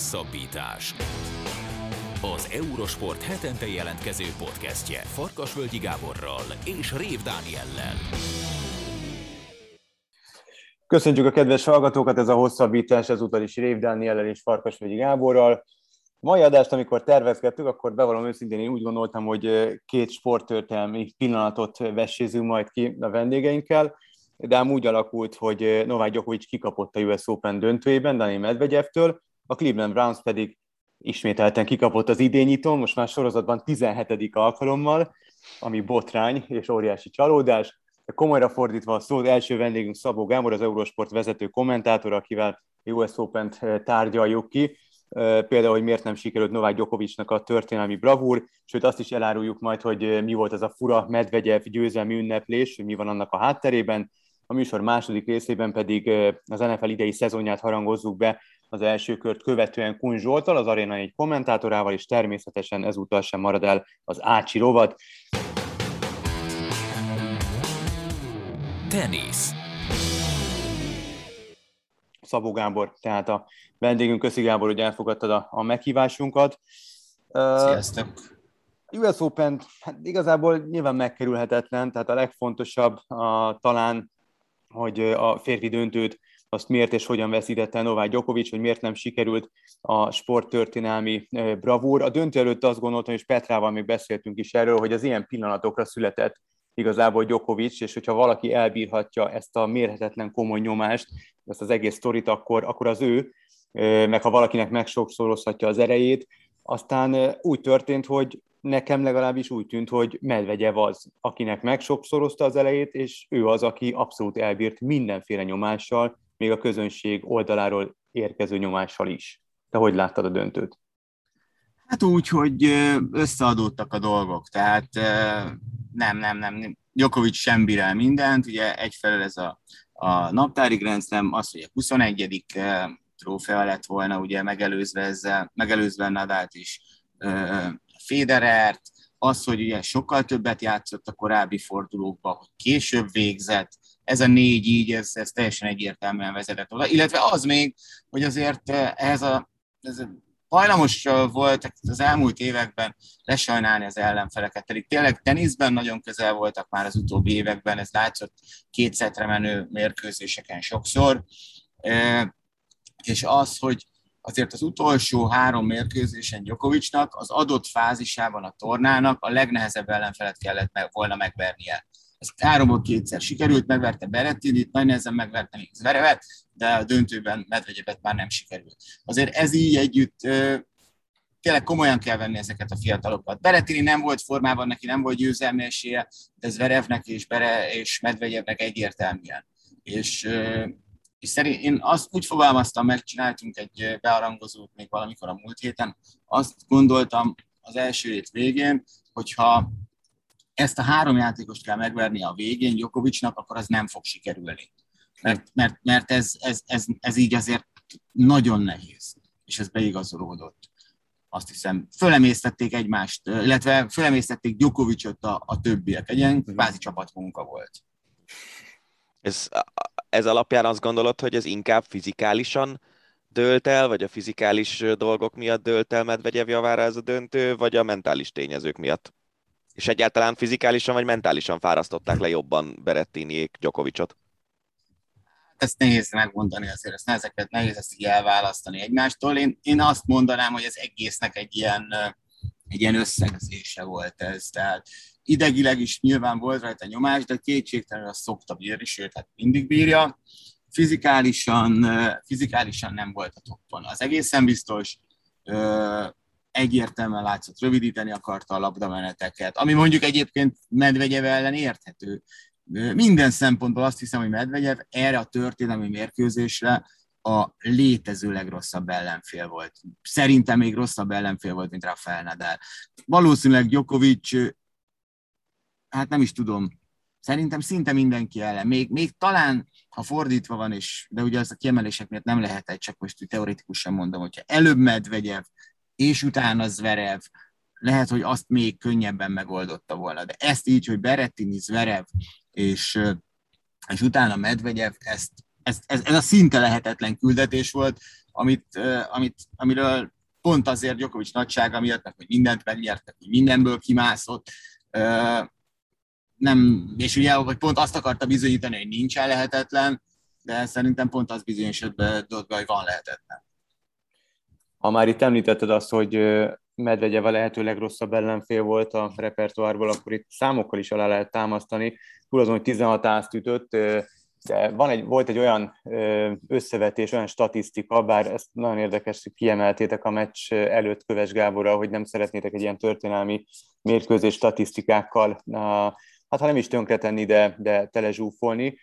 Hosszabbítás. Az Eurosport hetente jelentkező podcastje Farkasvölgyi Gáborral és Rév Dániellel. Köszöntjük a kedves hallgatókat, ez a hosszabbítás ezúttal is Rév Dániellel és Farkasvölgyi Gáborral. Mai adást, amikor tervezgettük, akkor bevallom őszintén, én úgy gondoltam, hogy két sporttörténelmi pillanatot vessézünk majd ki a vendégeinkkel, de ám úgy alakult, hogy Novák Djokovic kikapott a US Open döntőjében Dani Medvegyevtől, a Cleveland Browns pedig ismételten kikapott az idényítón, most már sorozatban 17. alkalommal, ami botrány és óriási csalódás. Komolyra fordítva a szót, első vendégünk Szabó Gábor, az Eurosport vezető kommentátor, akivel US Open-t tárgyaljuk ki. Például, hogy miért nem sikerült Novák Gyokovicsnak a történelmi bravúr, sőt azt is eláruljuk majd, hogy mi volt ez a fura Medvegyev győzelmi ünneplés, mi van annak a hátterében. A műsor második részében pedig az NFL idei szezonját harangozzuk be az első kört követően Kun Zsoltal, az Arena egy kommentátorával, és természetesen ezúttal sem marad el az Ácsi rovat. Tenisz. Szabó Gábor, tehát a vendégünk, köszi Gábor, hogy elfogadtad a, a meghívásunkat. Sziasztok! Uh, US Open hát igazából nyilván megkerülhetetlen, tehát a legfontosabb a, talán, hogy a férfi döntőt azt miért és hogyan veszítette Novák Djokovic, hogy miért nem sikerült a sporttörténelmi bravúr. A döntő előtt azt gondoltam, és Petrával még beszéltünk is erről, hogy az ilyen pillanatokra született igazából Djokovic, és hogyha valaki elbírhatja ezt a mérhetetlen komoly nyomást, ezt az egész sztorit, akkor, akkor az ő, meg ha valakinek megsokszorozhatja az erejét, aztán úgy történt, hogy nekem legalábbis úgy tűnt, hogy Medvegyev az, akinek megsokszorozta az elejét, és ő az, aki abszolút elbírt mindenféle nyomással, még a közönség oldaláról érkező nyomással is. Te hogy láttad a döntőt? Hát úgy, hogy összeadódtak a dolgok, tehát nem, nem, nem, Djokovic sem bírál mindent, ugye egyfelől ez a, a naptári grenzem, az, hogy a 21. trófea lett volna, ugye megelőzve ezzel, megelőzve Nadált is, Federert, az, hogy ugye sokkal többet játszott a korábbi fordulókban, hogy később végzett, ez a négy így, ez, ez teljesen egyértelműen vezetett oda. Illetve az még, hogy azért ehhez a, ez hajlamos volt az elmúlt években lesajnálni az ellenfeleket, pedig tényleg teniszben nagyon közel voltak már az utóbbi években, ez látszott kétszetre menő mérkőzéseken sokszor, és az, hogy azért az utolsó három mérkőzésen Djokovicnak az adott fázisában a tornának a legnehezebb ellenfelet kellett volna megvernie. Ez háromból kétszer sikerült, megverte Berettinit, nagy nehezen megverte még Zverevet, de a döntőben Medvegyevet már nem sikerült. Azért ez így együtt tényleg komolyan kell venni ezeket a fiatalokat. Berettini nem volt formában, neki nem volt győzelmi esélye, de Zverevnek és, Bere és Medvegyevnek egyértelműen. És, és szerint én azt úgy fogalmaztam, megcsináltunk egy bearangozót még valamikor a múlt héten, azt gondoltam az első hét végén, hogyha ezt a három játékost kell megverni a végén Jokovicsnak, akkor az nem fog sikerülni. Mert, mert, mert ez, ez, ez, ez így azért nagyon nehéz, és ez beigazolódott. Azt hiszem, fölemésztették egymást, illetve fölemésztették Djokovicot a, a többiek. Egy ilyen kvázi csapatmunka volt. Ez, ez alapján azt gondolod, hogy ez inkább fizikálisan dőlt el, vagy a fizikális dolgok miatt dőlt el Medvegyev javára ez a döntő, vagy a mentális tényezők miatt? És egyáltalán fizikálisan vagy mentálisan fárasztották le jobban Berettiniék Gyokovicsot? Ezt nehéz megmondani azért, ezt ezeket nehéz ezt így elválasztani egymástól. Én, én azt mondanám, hogy ez egésznek egy ilyen, egy ilyen összegzése volt ez. Tehát idegileg is nyilván volt rajta nyomás, de kétségtelenül azt szokta bírni, sőt, hát mindig bírja. Fizikálisan, fizikálisan nem volt a toppon. Az egészen biztos, egyértelműen látszott, rövidíteni akarta a labdameneteket, ami mondjuk egyébként Medvegyev ellen érthető. Minden szempontból azt hiszem, hogy Medvegyev erre a történelmi mérkőzésre a létező legrosszabb ellenfél volt. Szerintem még rosszabb ellenfél volt, mint Rafael Nadal. Valószínűleg Djokovic, hát nem is tudom, szerintem szinte mindenki ellen. Még, még talán, ha fordítva van, és, de ugye az a kiemelések miatt nem lehet egy, csak most teoretikusan mondom, hogyha előbb Medvegyev, és utána Zverev, lehet, hogy azt még könnyebben megoldotta volna. De ezt így, hogy Berettini, Zverev, és, és utána Medvegyev, ezt, ez, ez, ez a szinte lehetetlen küldetés volt, amit, amit, amiről pont azért Djokovic nagysága miatt, hogy mindent megnyertek, hogy mindenből kimászott, nem, és ugye hogy pont azt akarta bizonyítani, hogy nincsen lehetetlen, de szerintem pont az bizonyosodott be, hogy van lehetetlen. Ha már itt említetted azt, hogy Medvegyev a lehető legrosszabb ellenfél volt a repertoárból, akkor itt számokkal is alá lehet támasztani. Túl azon, hogy 16 ázt ütött, de van egy, volt egy olyan összevetés, olyan statisztika, bár ezt nagyon érdekes, hogy kiemeltétek a meccs előtt Köves Gáborral, hogy nem szeretnétek egy ilyen történelmi mérkőzés statisztikákkal, hát ha nem is tönkretenni, de, de telezsúfolni.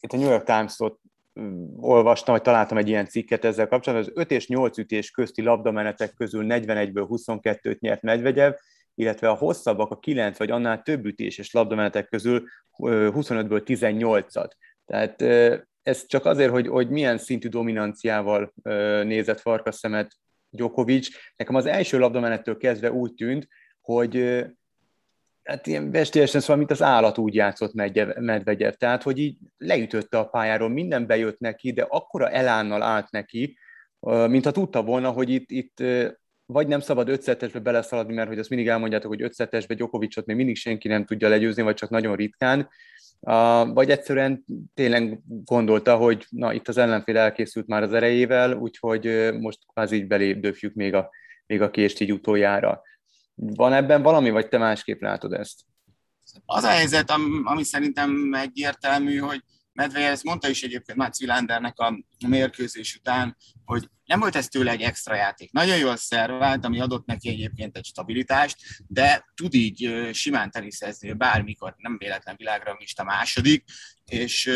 Itt a New York Times-ot olvastam, hogy találtam egy ilyen cikket ezzel kapcsolatban, az 5 és 8 ütés közti labdamenetek közül 41-ből 22-t nyert Medvegyev, illetve a hosszabbak a 9 vagy annál több ütéses labdamenetek közül 25-ből 18-at. Tehát ez csak azért, hogy, hogy milyen szintű dominanciával nézett farkas szemet Djokovic. Nekem az első labdamenettől kezdve úgy tűnt, hogy hát ilyen vestélyesen szóval, mint az állat úgy játszott Medvegyev, tehát, hogy így leütötte a pályáról, minden bejött neki, de akkora elánnal állt neki, mintha tudta volna, hogy itt, itt vagy nem szabad ötszetesbe beleszaladni, mert hogy azt mindig elmondjátok, hogy ötszetesbe Gyokovicsot még mindig senki nem tudja legyőzni, vagy csak nagyon ritkán, vagy egyszerűen tényleg gondolta, hogy na, itt az ellenfél elkészült már az erejével, úgyhogy most kvázi így belépdöfjük még a, még a kést így utoljára. Van ebben valami, vagy te másképp látod ezt? Az a helyzet, ami szerintem egyértelmű, hogy Medvedev ezt mondta is egyébként Mats Wilandernek a mérkőzés után, hogy nem volt ez tőle egy extra játék. Nagyon jól szervált, ami adott neki egyébként egy stabilitást, de tud így simán teniszezni bármikor, nem véletlen világra a második, és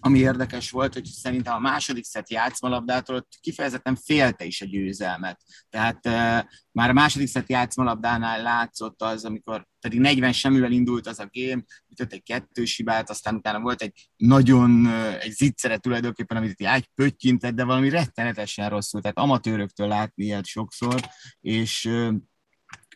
ami érdekes volt, hogy szerintem a második szett játszmalabdától ott kifejezetten félte is a győzelmet. Tehát e, már a második szett játszmalabdánál látszott az, amikor pedig 40 semmivel indult az a game, ütött egy kettős hibát, aztán utána volt egy nagyon, egy zicsere tulajdonképpen, amit egy pöttyintett, de valami rettenetesen rosszul, tehát amatőröktől látni ilyet sokszor, és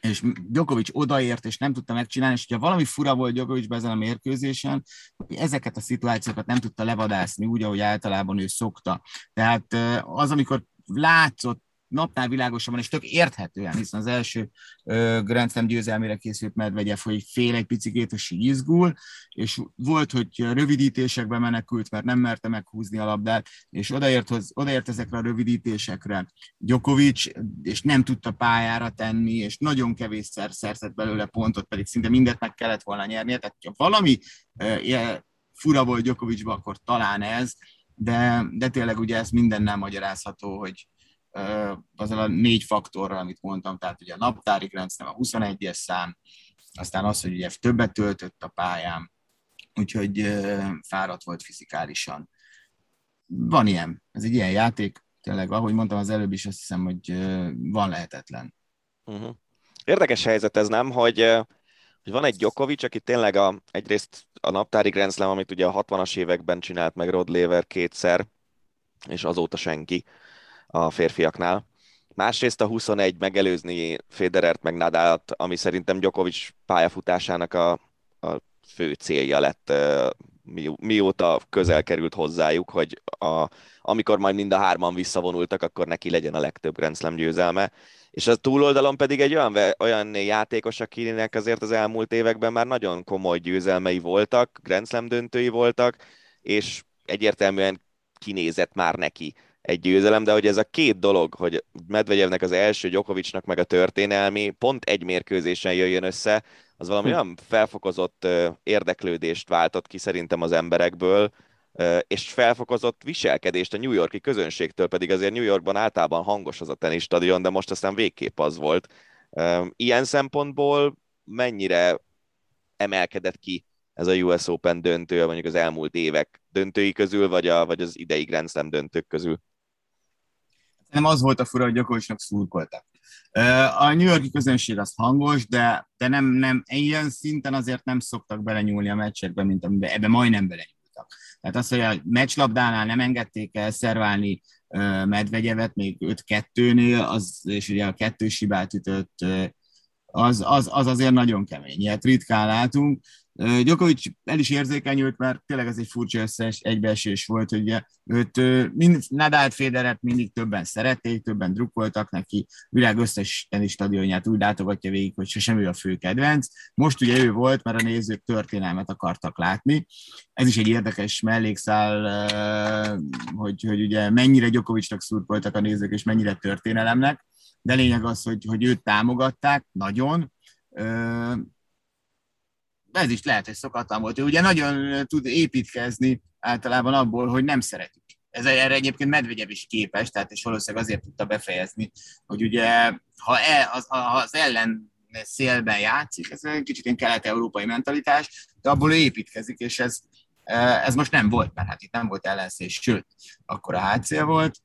és Djokovic odaért, és nem tudta megcsinálni, és hogyha valami fura volt Djokovicben ezen a mérkőzésen, ezeket a szituációkat nem tudta levadászni úgy, ahogy általában ő szokta. Tehát az, amikor látszott napnál világosabban, és tök érthetően, hiszen az első uh, Grand Slam győzelmére készült Medvegyev, hogy fél egy picit, és izgul, és volt, hogy rövidítésekbe menekült, mert nem merte meghúzni a labdát, és odaért, hoz, odaért ezekre a rövidítésekre Djokovic, és nem tudta pályára tenni, és nagyon kevésszer szerzett belőle pontot, pedig szinte mindent meg kellett volna nyernie, tehát ha valami uh, fura volt Djokovicba, akkor talán ez, de, de tényleg ugye ez mindennel magyarázható, hogy, azzal a négy faktorral, amit mondtam, tehát ugye a naptári nem a 21-es szám, aztán az, hogy ugye többet töltött a pályán, úgyhogy fáradt volt fizikálisan. Van ilyen, ez egy ilyen játék, tényleg, ahogy mondtam az előbb is, azt hiszem, hogy van lehetetlen. Uh-huh. Érdekes helyzet ez, nem, hogy, hogy van egy Djokovic, aki tényleg a, egyrészt a naptári Grand amit ugye a 60-as években csinált meg Rod Laver kétszer, és azóta senki a férfiaknál. Másrészt a 21 megelőzni Federert meg Nadalt, ami szerintem Djokovic pályafutásának a, a fő célja lett, mi, mióta közel került hozzájuk, hogy a, amikor majd mind a hárman visszavonultak, akkor neki legyen a legtöbb Grand Slam győzelme. És a túloldalon pedig egy olyan, olyan játékos, akinek azért az elmúlt években már nagyon komoly győzelmei voltak, Grand Slam döntői voltak, és egyértelműen kinézett már neki egy győzelem, de hogy ez a két dolog, hogy Medvegyevnek az első, Gyokovicsnak meg a történelmi, pont egy mérkőzésen jöjjön össze, az valami hm. olyan felfokozott érdeklődést váltott ki szerintem az emberekből, és felfokozott viselkedést a New Yorki közönségtől, pedig azért New Yorkban általában hangos az a tenistadion, de most aztán végképp az volt. Ilyen szempontból mennyire emelkedett ki ez a US Open döntő, mondjuk az elmúlt évek döntői közül, vagy, a, vagy az idei Grand Slam döntők közül? Nem az volt a fura, hogy Gyakorlatilag szurkoltak. A New Yorki közönség az hangos, de, de nem, nem, ilyen szinten azért nem szoktak belenyúlni a meccsekbe, mint amiben ebbe majdnem belenyúltak. Tehát az, hogy a meccslabdánál nem engedték el szerválni Medvegyevet még 5-2-nél, az, és ugye a kettős hibát ütött, az, az, az azért nagyon kemény. Ilyet ritkán látunk, Djokovic el is érzékenyült, mert tényleg ez egy furcsa összes egybeesés volt, ugye őt mind, Nadal Federert mindig többen szerették, többen drukkoltak neki, világ összes tenis stadionját úgy látogatja végig, hogy sosem ő a fő kedvenc. Most ugye ő volt, mert a nézők történelmet akartak látni. Ez is egy érdekes mellékszál, hogy, hogy ugye mennyire Djokovicnak szurkoltak a nézők, és mennyire történelemnek, de lényeg az, hogy, hogy őt támogatták nagyon, ez is lehet, hogy szokatlan volt. Ő ugye nagyon tud építkezni általában abból, hogy nem szeretik. Ez erre egyébként Medvegyev is képes, tehát és valószínűleg azért tudta befejezni, hogy ugye ha e, az, az ellen szélben játszik, ez egy kicsit ilyen kelet-európai mentalitás, de abból ő építkezik, és ez, ez most nem volt, mert hát itt nem volt ellenszés, sőt, akkor a hátszél volt.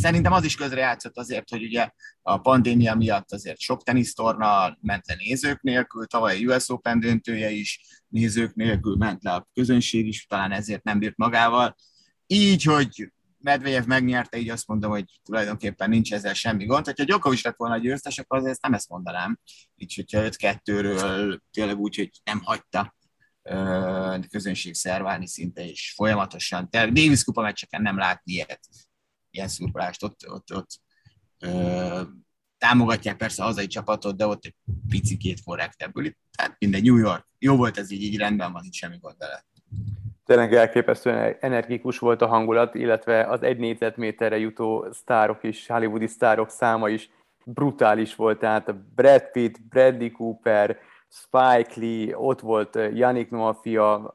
Szerintem az is közrejátszott azért, hogy ugye a pandémia miatt azért sok tenisztorna ment le nézők nélkül, tavaly a US Open döntője is nézők nélkül ment le a közönség is, talán ezért nem bírt magával. Így, hogy Medvedev megnyerte, így azt mondom, hogy tulajdonképpen nincs ezzel semmi gond. Hogyha Djokovic lett volna a győztes, akkor azért nem ezt mondanám. Így, hogyha 5-2-ről tényleg úgy, hogy nem hagyta közönség szerválni szinte, és folyamatosan. Tehát Davis kupa meccseken nem látni ilyet ilyen szurkolást, ott, ott, ott ö, támogatják persze a hazai csapatot, de ott egy picikét korrektebbül. Tehát mindegy, New York. Jó volt ez így, így rendben van, itt semmi gond vele. Tényleg elképesztően energikus volt a hangulat, illetve az egy négyzetméterre jutó sztárok is, hollywoodi sztárok száma is brutális volt, tehát a Brad Pitt, Bradley Cooper, Spike Lee, ott volt Yannick Noah fia,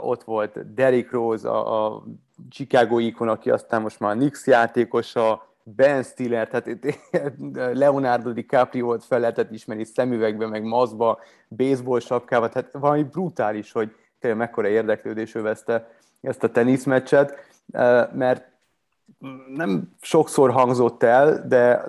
ott volt Derrick Rose, a, a Chicago ikon, aki aztán most már a Knicks játékosa, Ben Stiller, tehát Leonardo DiCaprio volt fel lehetett ismerni szemüvegbe, meg maszba, baseball sapkába, tehát valami brutális, hogy tényleg mekkora érdeklődés övezte ezt a teniszmeccset, mert nem sokszor hangzott el, de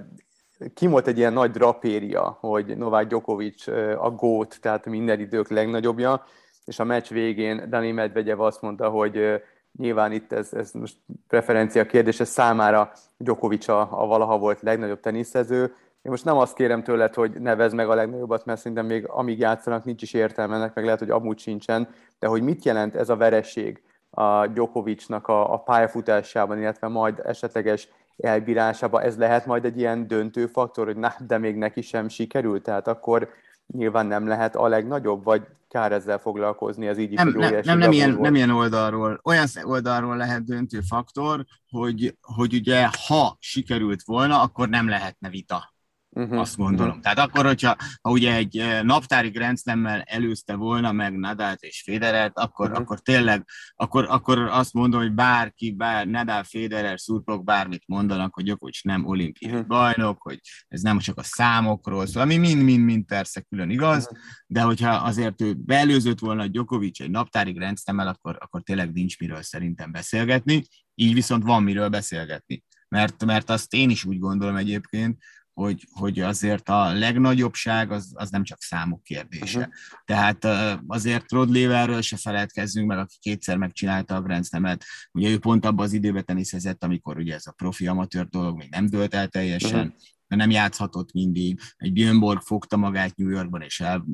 ki volt egy ilyen nagy drapéria, hogy Novák Djokovic a GOAT, tehát minden idők legnagyobbja, és a meccs végén Dani Medvegyev azt mondta, hogy Nyilván itt ez, ez most preferencia kérdése számára Djokovic a, a valaha volt legnagyobb teniszező. Én most nem azt kérem tőled, hogy nevez meg a legnagyobbat, mert szerintem még amíg játszanak, nincs is értelme ennek, meg lehet, hogy amúgy sincsen, de hogy mit jelent ez a vereség a Djokovicnak a, a pályafutásában, illetve majd esetleges elbírásában, ez lehet majd egy ilyen döntő faktor, hogy na, de még neki sem sikerült, tehát akkor nyilván nem lehet a legnagyobb, vagy kár ezzel foglalkozni, az így is nem, nem, nem, nem, ilyen, nem ilyen oldalról. Olyan oldalról lehet döntő faktor, hogy, hogy ugye ha sikerült volna, akkor nem lehetne vita. Uh-huh. Azt gondolom. Uh-huh. Tehát akkor, hogyha ha ugye egy eh, naptári Grand előzte volna meg Nadalt és Federert, akkor, uh-huh. akkor tényleg, akkor, akkor azt mondom, hogy bárki, bár Nadal, Federer, szurkolók bármit mondanak, hogy Djokovic nem olimpiai uh-huh. bajnok, hogy ez nem csak a számokról szól, ami mind-mind-mind persze külön igaz, uh-huh. de hogyha azért ő beelőzött volna Djokovic egy naptári Grand akkor, akkor tényleg nincs miről szerintem beszélgetni, így viszont van miről beszélgetni. Mert, mert azt én is úgy gondolom egyébként, hogy, hogy azért a legnagyobbság az, az nem csak számok kérdése. Uh-huh. Tehát azért Rod Laverről se feledkezzünk meg, aki kétszer megcsinálta a Grand Slam-et. Ugye ő pont abban az időben teniszezett, amikor ugye ez a profi amatőr dolog még nem dőlt el teljesen, uh-huh. nem játszhatott mindig. Egy Björn Borg fogta magát New Yorkban, és el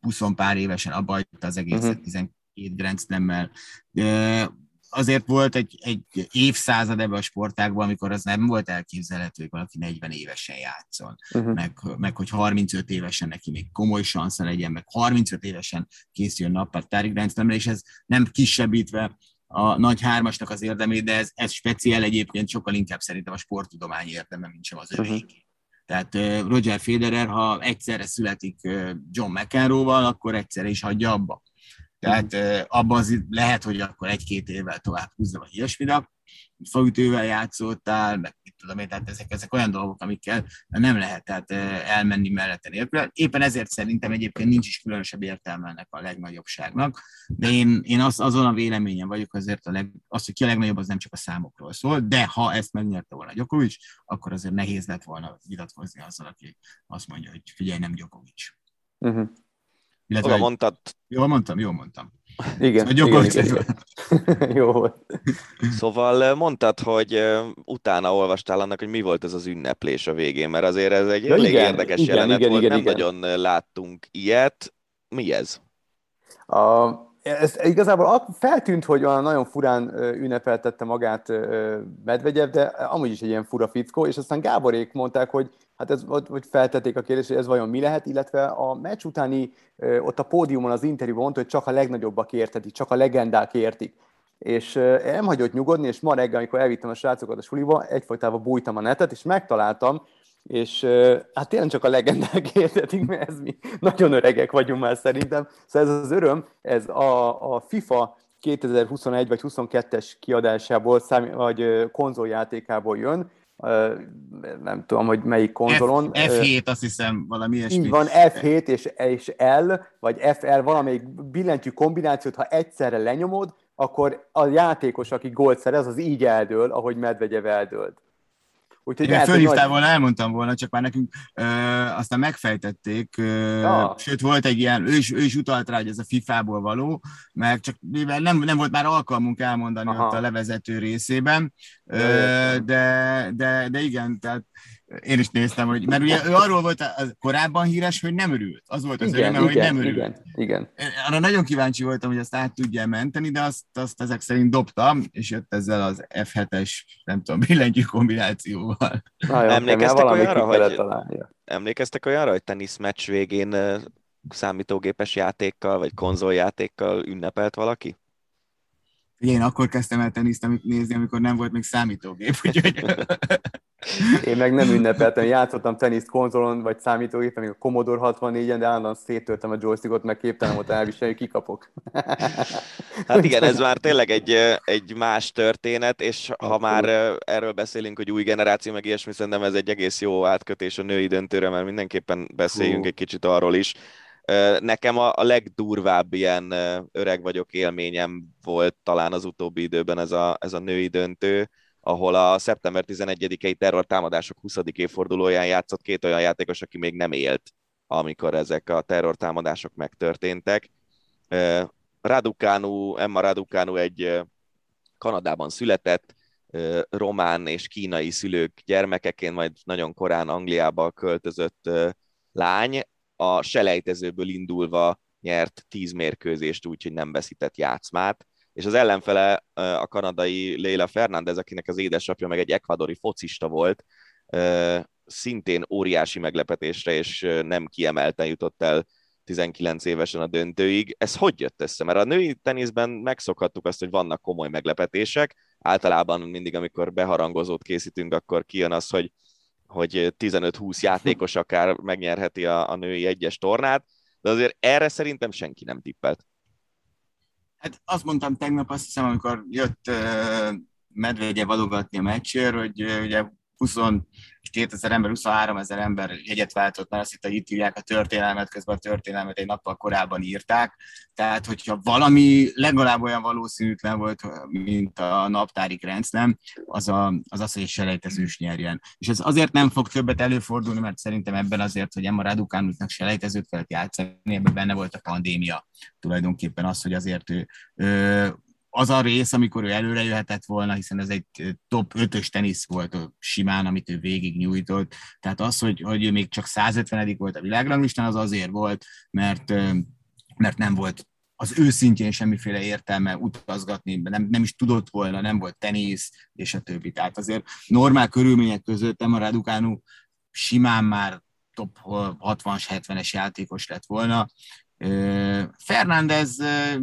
20 pár évesen abba hagyta az egészet uh-huh. 12 Grand Slam-mel azért volt egy, egy évszázad ebben a sportágban, amikor az nem volt elképzelhető, hogy valaki 40 évesen játszon, uh-huh. meg, meg hogy 35 évesen neki még komoly szansza legyen, meg 35 évesen készüljön nappal rendszeremre, és ez nem kisebbítve a nagy hármasnak az érdemét, de ez, ez speciál egyébként sokkal inkább szerintem a sporttudomány érdeme, mint sem az övéké. Uh-huh. Tehát Roger Federer, ha egyszerre születik John McEnroe-val, akkor egyszerre is hagyja abba. Tehát abban az lehet, hogy akkor egy-két évvel tovább húzza, vagy ilyesmi, de faütővel játszottál, meg mit tudom én, tehát ezek, ezek olyan dolgok, amikkel nem lehet tehát elmenni mellette nélkül. Éppen ezért szerintem egyébként nincs is különösebb értelme ennek a legnagyobbságnak, de én, én az, azon a véleményen vagyok azért, a leg, az, hogy ki a legnagyobb, az nem csak a számokról szól, de ha ezt megnyerte volna Gyokovics, akkor azért nehéz lett volna vitatkozni azzal, aki azt mondja, hogy figyelj, nem Gyokovics. Uh-huh. Illetve, Oda mondtad. Jól mondtam, jól mondtam. Igen, szóval igen, igen. Jó volt. Szóval mondtad, hogy utána olvastál annak, hogy mi volt ez az ünneplés a végén, mert azért ez egy ja, elég igen, érdekes igen, jelenet igen, volt, igen, nem igen. nagyon láttunk ilyet. mi ez? A, ez igazából feltűnt, hogy olyan nagyon furán ünnepeltette magát Medvegyev, de amúgy is egy ilyen fura fickó, és aztán Gáborék mondták, hogy hát ez, hogy feltették a kérdést, hogy ez vajon mi lehet, illetve a meccs utáni ott a pódiumon az interjú mondta, hogy csak a legnagyobbak értetik, csak a legendák értik. És nem hagyott nyugodni, és ma reggel, amikor elvittem a srácokat a suliba, egyfajtában bújtam a netet, és megtaláltam, és hát tényleg csak a legendák értetik, mert ez mi nagyon öregek vagyunk már szerintem. Szóval ez az öröm, ez a, a FIFA 2021 vagy 22-es kiadásából, szám, vagy konzoljátékából jön, nem tudom, hogy melyik konzolon. F, F7, azt hiszem, valami ilyesmi. Így van, F7 és, és L, vagy FL, valamelyik billentyű kombinációt, ha egyszerre lenyomod, akkor a játékos, aki gólt szerez, az így eldől, ahogy Medvegyev eldőlt. Úgyhogy Én fölhívtál nagy... volna, elmondtam volna, csak már nekünk ö, aztán megfejtették, ö, ja. sőt volt egy ilyen, ő is, ő is utalt rá, hogy ez a FIFA-ból való, meg csak mivel nem, nem volt már alkalmunk elmondani Aha. ott a levezető részében, ö, de, de, de igen, tehát én is néztem, hogy, mert ugye ő arról volt az korábban híres, hogy nem örült. Az volt az igen, öröme, hogy nem örült. Igen, igen. Arra nagyon kíváncsi voltam, hogy azt át tudja menteni, de azt, azt ezek szerint dobtam, és jött ezzel az F7-es, nem tudom, billentyű kombinációval. Na, emlékeztek, olyanra, hogy, emlékeztek olyanra, hogy teniszmeccs végén számítógépes játékkal, vagy konzoljátékkal ünnepelt valaki? Én akkor kezdtem el teniszt nézni, amikor nem volt még számítógép, úgyhogy... Én meg nem ünnepeltem, játszottam teniszt konzolon, vagy számítógépen, még a Commodore 64-en, de állandóan széttöltem a joystickot, meg képtelen volt elviselni, kikapok. Hát igen, ez már tényleg egy, egy más történet, és ha már erről beszélünk, hogy új generáció, meg ilyesmi, szerintem ez egy egész jó átkötés a női döntőre, mert mindenképpen beszéljünk egy kicsit arról is, Nekem a, a legdurvább ilyen öreg vagyok élményem volt talán az utóbbi időben ez a, ez a női döntő, ahol a szeptember 11-i terrortámadások 20. évfordulóján játszott két olyan játékos, aki még nem élt, amikor ezek a terrortámadások megtörténtek. Raducanu, Emma Raducanu egy Kanadában született, román és kínai szülők gyermekeként, majd nagyon korán Angliába költözött lány, a selejtezőből indulva nyert 10 mérkőzést úgy, hogy nem veszített játszmát, és az ellenfele a kanadai Leila Fernández, akinek az édesapja meg egy ekvadori focista volt, szintén óriási meglepetésre, és nem kiemelten jutott el 19 évesen a döntőig. Ez hogy jött össze? Mert a női teniszben megszokhattuk azt, hogy vannak komoly meglepetések. Általában mindig, amikor beharangozót készítünk, akkor kijön az, hogy hogy 15-20 játékos akár megnyerheti a, a női egyes tornát, de azért erre szerintem senki nem tippelt. Hát azt mondtam tegnap, azt hiszem, amikor jött uh, Medvegye valogatni a meccsért, hogy ugye 22 ezer ember, 23 ezer ember jegyet váltott, mert azt hitt, hogy itt írják a történelmet, közben a történelmet egy nappal korábban írták. Tehát, hogyha valami legalább olyan valószínűtlen volt, mint a naptári Grenznem, az, a, az az, hogy egy selejtezős nyerjen. És ez azért nem fog többet előfordulni, mert szerintem ebben azért, hogy Emma Raducánusnak selejtezőt kellett játszani, ebben benne volt a pandémia. Tulajdonképpen az, hogy azért ő, ő az a rész, amikor ő előre jöhetett volna, hiszen ez egy top 5-ös tenisz volt simán, amit ő végig nyújtott. Tehát az, hogy, hogy ő még csak 150 volt a világranglistán, az azért volt, mert, mert nem volt az őszintjén semmiféle értelme utazgatni, nem, nem is tudott volna, nem volt tenisz, és a többi. Tehát azért normál körülmények között Emma Raducanu simán már top 60-as, 70-es játékos lett volna, Fernández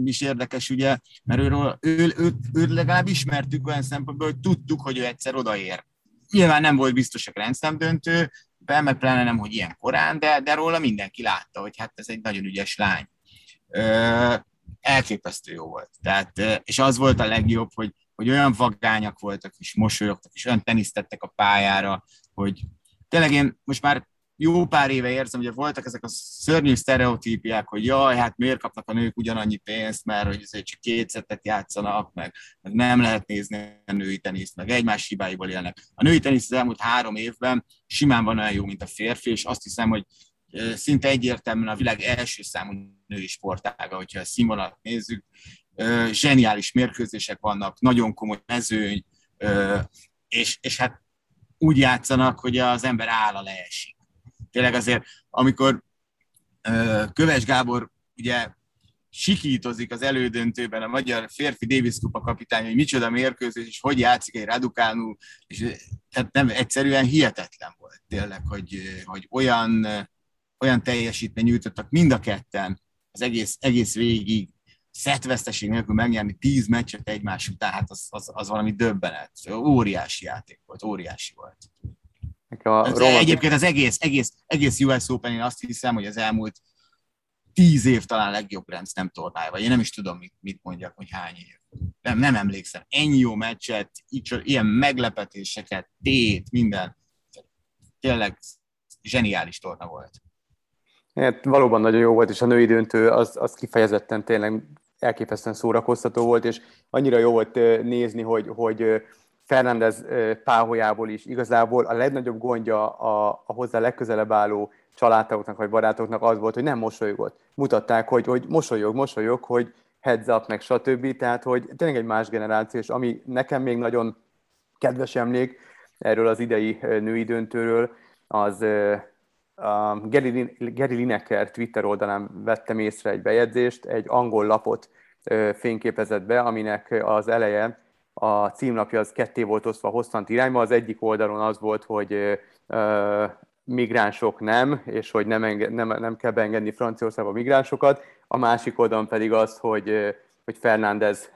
is érdekes, ugye, mert őről, ő, ő, ő legalább ismertük olyan szempontból, hogy tudtuk, hogy ő egyszer odaér. Nyilván nem volt biztos a Grand Slam döntő, meg pláne nem, hogy ilyen korán, de, de róla mindenki látta, hogy hát ez egy nagyon ügyes lány. Elképesztő jó volt. Tehát, és az volt a legjobb, hogy, hogy olyan vagányak voltak, és mosolyogtak, és olyan tenisztettek a pályára, hogy tényleg én most már jó pár éve érzem, hogy voltak ezek a szörnyű sztereotípiák, hogy jaj, hát miért kapnak a nők ugyanannyi pénzt, mert hogy azért csak két szettet játszanak, meg, nem lehet nézni a női teniszt, meg egymás hibáiból élnek. A női tenisz az elmúlt három évben simán van olyan jó, mint a férfi, és azt hiszem, hogy szinte egyértelműen a világ első számú női sportága, hogyha a színvonalat nézzük. Zseniális mérkőzések vannak, nagyon komoly mezőny, és, és hát úgy játszanak, hogy az ember áll a leesik tényleg azért, amikor Köves Gábor ugye sikítozik az elődöntőben a magyar férfi Davis Kupa kapitány, hogy micsoda mérkőzés, és hogy játszik egy Raducanu, és tehát nem, egyszerűen hihetetlen volt tényleg, hogy, hogy olyan, olyan teljesítmény nyújtottak mind a ketten az egész, egész végig, szettveszteség nélkül megnyerni tíz meccset egymás után, hát az, az, az valami döbbenet. Óriási játék volt, óriási volt. A Roman... Egyébként az egész, egész, egész US Open, én azt hiszem, hogy az elmúlt tíz év talán legjobb Grand Slam tornája, vagy én nem is tudom, mit, mit mondjak, hogy hány év. Nem, nem emlékszem. Ennyi jó meccset, így, ilyen meglepetéseket, tét, minden. Tényleg zseniális torna volt. Hát, valóban nagyon jó volt, és a női döntő az, az kifejezetten tényleg elképesztően szórakoztató volt, és annyira jó volt nézni, hogy, hogy Fernández páholyából is igazából a legnagyobb gondja a, a hozzá legközelebb álló családtagoknak vagy barátoknak az volt, hogy nem mosolygott. Mutatták, hogy, hogy mosolyog, mosolyog, hogy heads up, meg stb. Tehát, hogy tényleg egy más generáció, és ami nekem még nagyon kedves emlék erről az idei női döntőről, az uh, Gary, Gary Lineker Twitter oldalán vettem észre egy bejegyzést, egy angol lapot fényképezett be, aminek az eleje a címlapja az ketté volt osztva hosszant irányba, az egyik oldalon az volt, hogy uh, migránsok nem, és hogy nem, enge, nem, nem kell beengedni Franciaországba migránsokat, a másik oldalon pedig az, hogy, hogy Fernández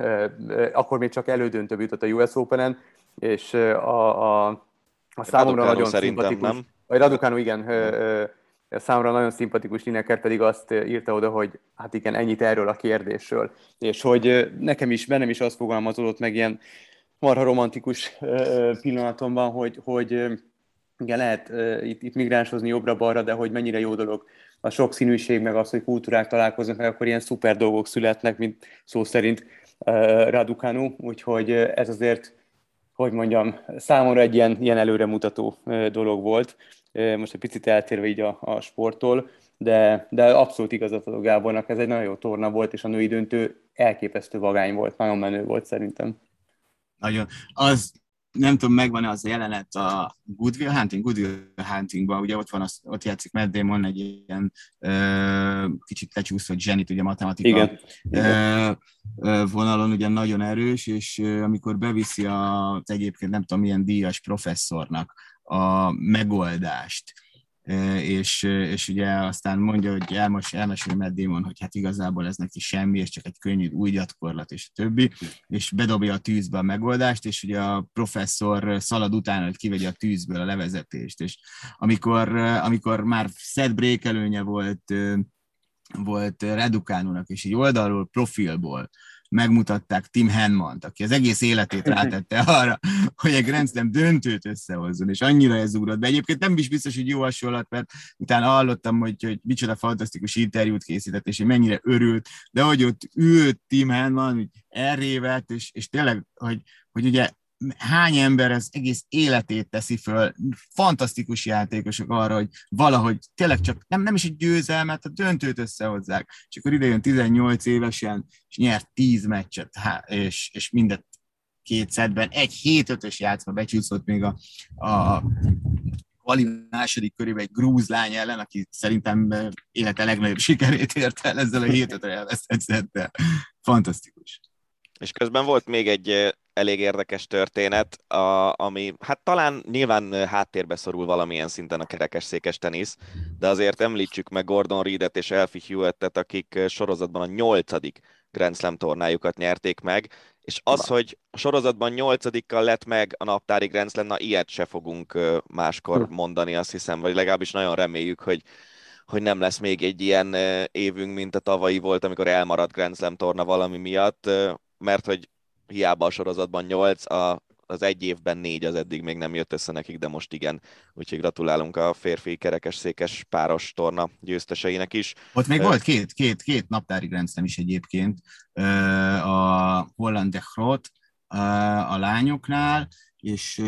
akkor még csak elődöntő jutott a US Open-en, és a, a, a számomra nagyon szimpatikus... Nem? Raducanu, igen, a számomra nagyon szimpatikus Lineker pedig azt írta oda, hogy hát igen, ennyit erről a kérdésről. És hogy nekem is, bennem is azt fogalmazódott meg ilyen marha romantikus pillanatomban, hogy, hogy igen, lehet itt, itt migránshozni jobbra-balra, de hogy mennyire jó dolog a sok színűség, meg az, hogy kultúrák találkoznak, meg akkor ilyen szuper dolgok születnek, mint szó szerint Raducanu, úgyhogy ez azért, hogy mondjam, számomra egy ilyen, ilyen előremutató dolog volt. Most egy picit eltérve így a, a sporttól, de, de abszolút igazat adok Gábornak, ez egy nagyon jó torna volt, és a női döntő elképesztő vagány volt, nagyon menő volt szerintem. Nagyon. Az nem tudom, megvan-e az a jelenet a Goodwill Hunting, Goodwill Huntingban, ugye ott van, az, ott játszik Matt Damon egy ilyen ö, kicsit lecsúszott zsenit, ugye matematika Igen. Ö, ö, vonalon ugye nagyon erős, és ö, amikor beviszi az egyébként nem tudom milyen díjas professzornak a megoldást, és, és ugye aztán mondja, hogy elmos, elmesél Matt Damon, hogy hát igazából ez neki semmi, és csak egy könnyű új gyakorlat, és a többi, és bedobja a tűzbe a megoldást, és ugye a professzor szalad utána, hogy kivegye a tűzből a levezetést, és amikor, amikor már set break előnye volt, volt Redukánónak, és egy oldalról, profilból megmutatták Tim Henmant, aki az egész életét rátette arra, hogy egy Grand Slam döntőt összehozzon, és annyira ez ugrott be. Egyébként nem is biztos, hogy jó hasonlat, mert utána hallottam, hogy, hogy micsoda fantasztikus interjút készített, és hogy mennyire örült, de hogy ott ült Tim Henman, hogy elrévet, és, és tényleg, hogy, hogy ugye hány ember az egész életét teszi föl, fantasztikus játékosok arra, hogy valahogy tényleg csak nem, nem is egy győzelmet, a döntőt összehozzák. És akkor idejön 18 évesen, és nyert 10 meccset, és, és mindet két szedben, egy 7-5-ös játszma becsúszott még a, a Vali második körében egy grúz lány ellen, aki szerintem élete legnagyobb sikerét ért el ezzel a 7 5 elvesztett szettel. Fantasztikus. És közben volt még egy elég érdekes történet, a, ami hát talán nyilván háttérbe szorul valamilyen szinten a kerekesszékes tenisz, de azért említsük meg Gordon Reedet és Elfie Hewettet, akik sorozatban a nyolcadik Grand Slam tornájukat nyerték meg, és az, na. hogy a sorozatban nyolcadikkal lett meg a naptári Grand Slam, na ilyet se fogunk máskor hm. mondani, azt hiszem, vagy legalábbis nagyon reméljük, hogy hogy nem lesz még egy ilyen évünk, mint a tavalyi volt, amikor elmaradt Grand Slam torna valami miatt, mert hogy hiába a sorozatban 8, a, az egy évben négy az eddig még nem jött össze nekik, de most igen. Úgyhogy gratulálunk a férfi kerekes székes páros torna győzteseinek is. Ott még uh, volt két, két, két naptári grenztem is egyébként. A Holland de Groot a lányoknál, és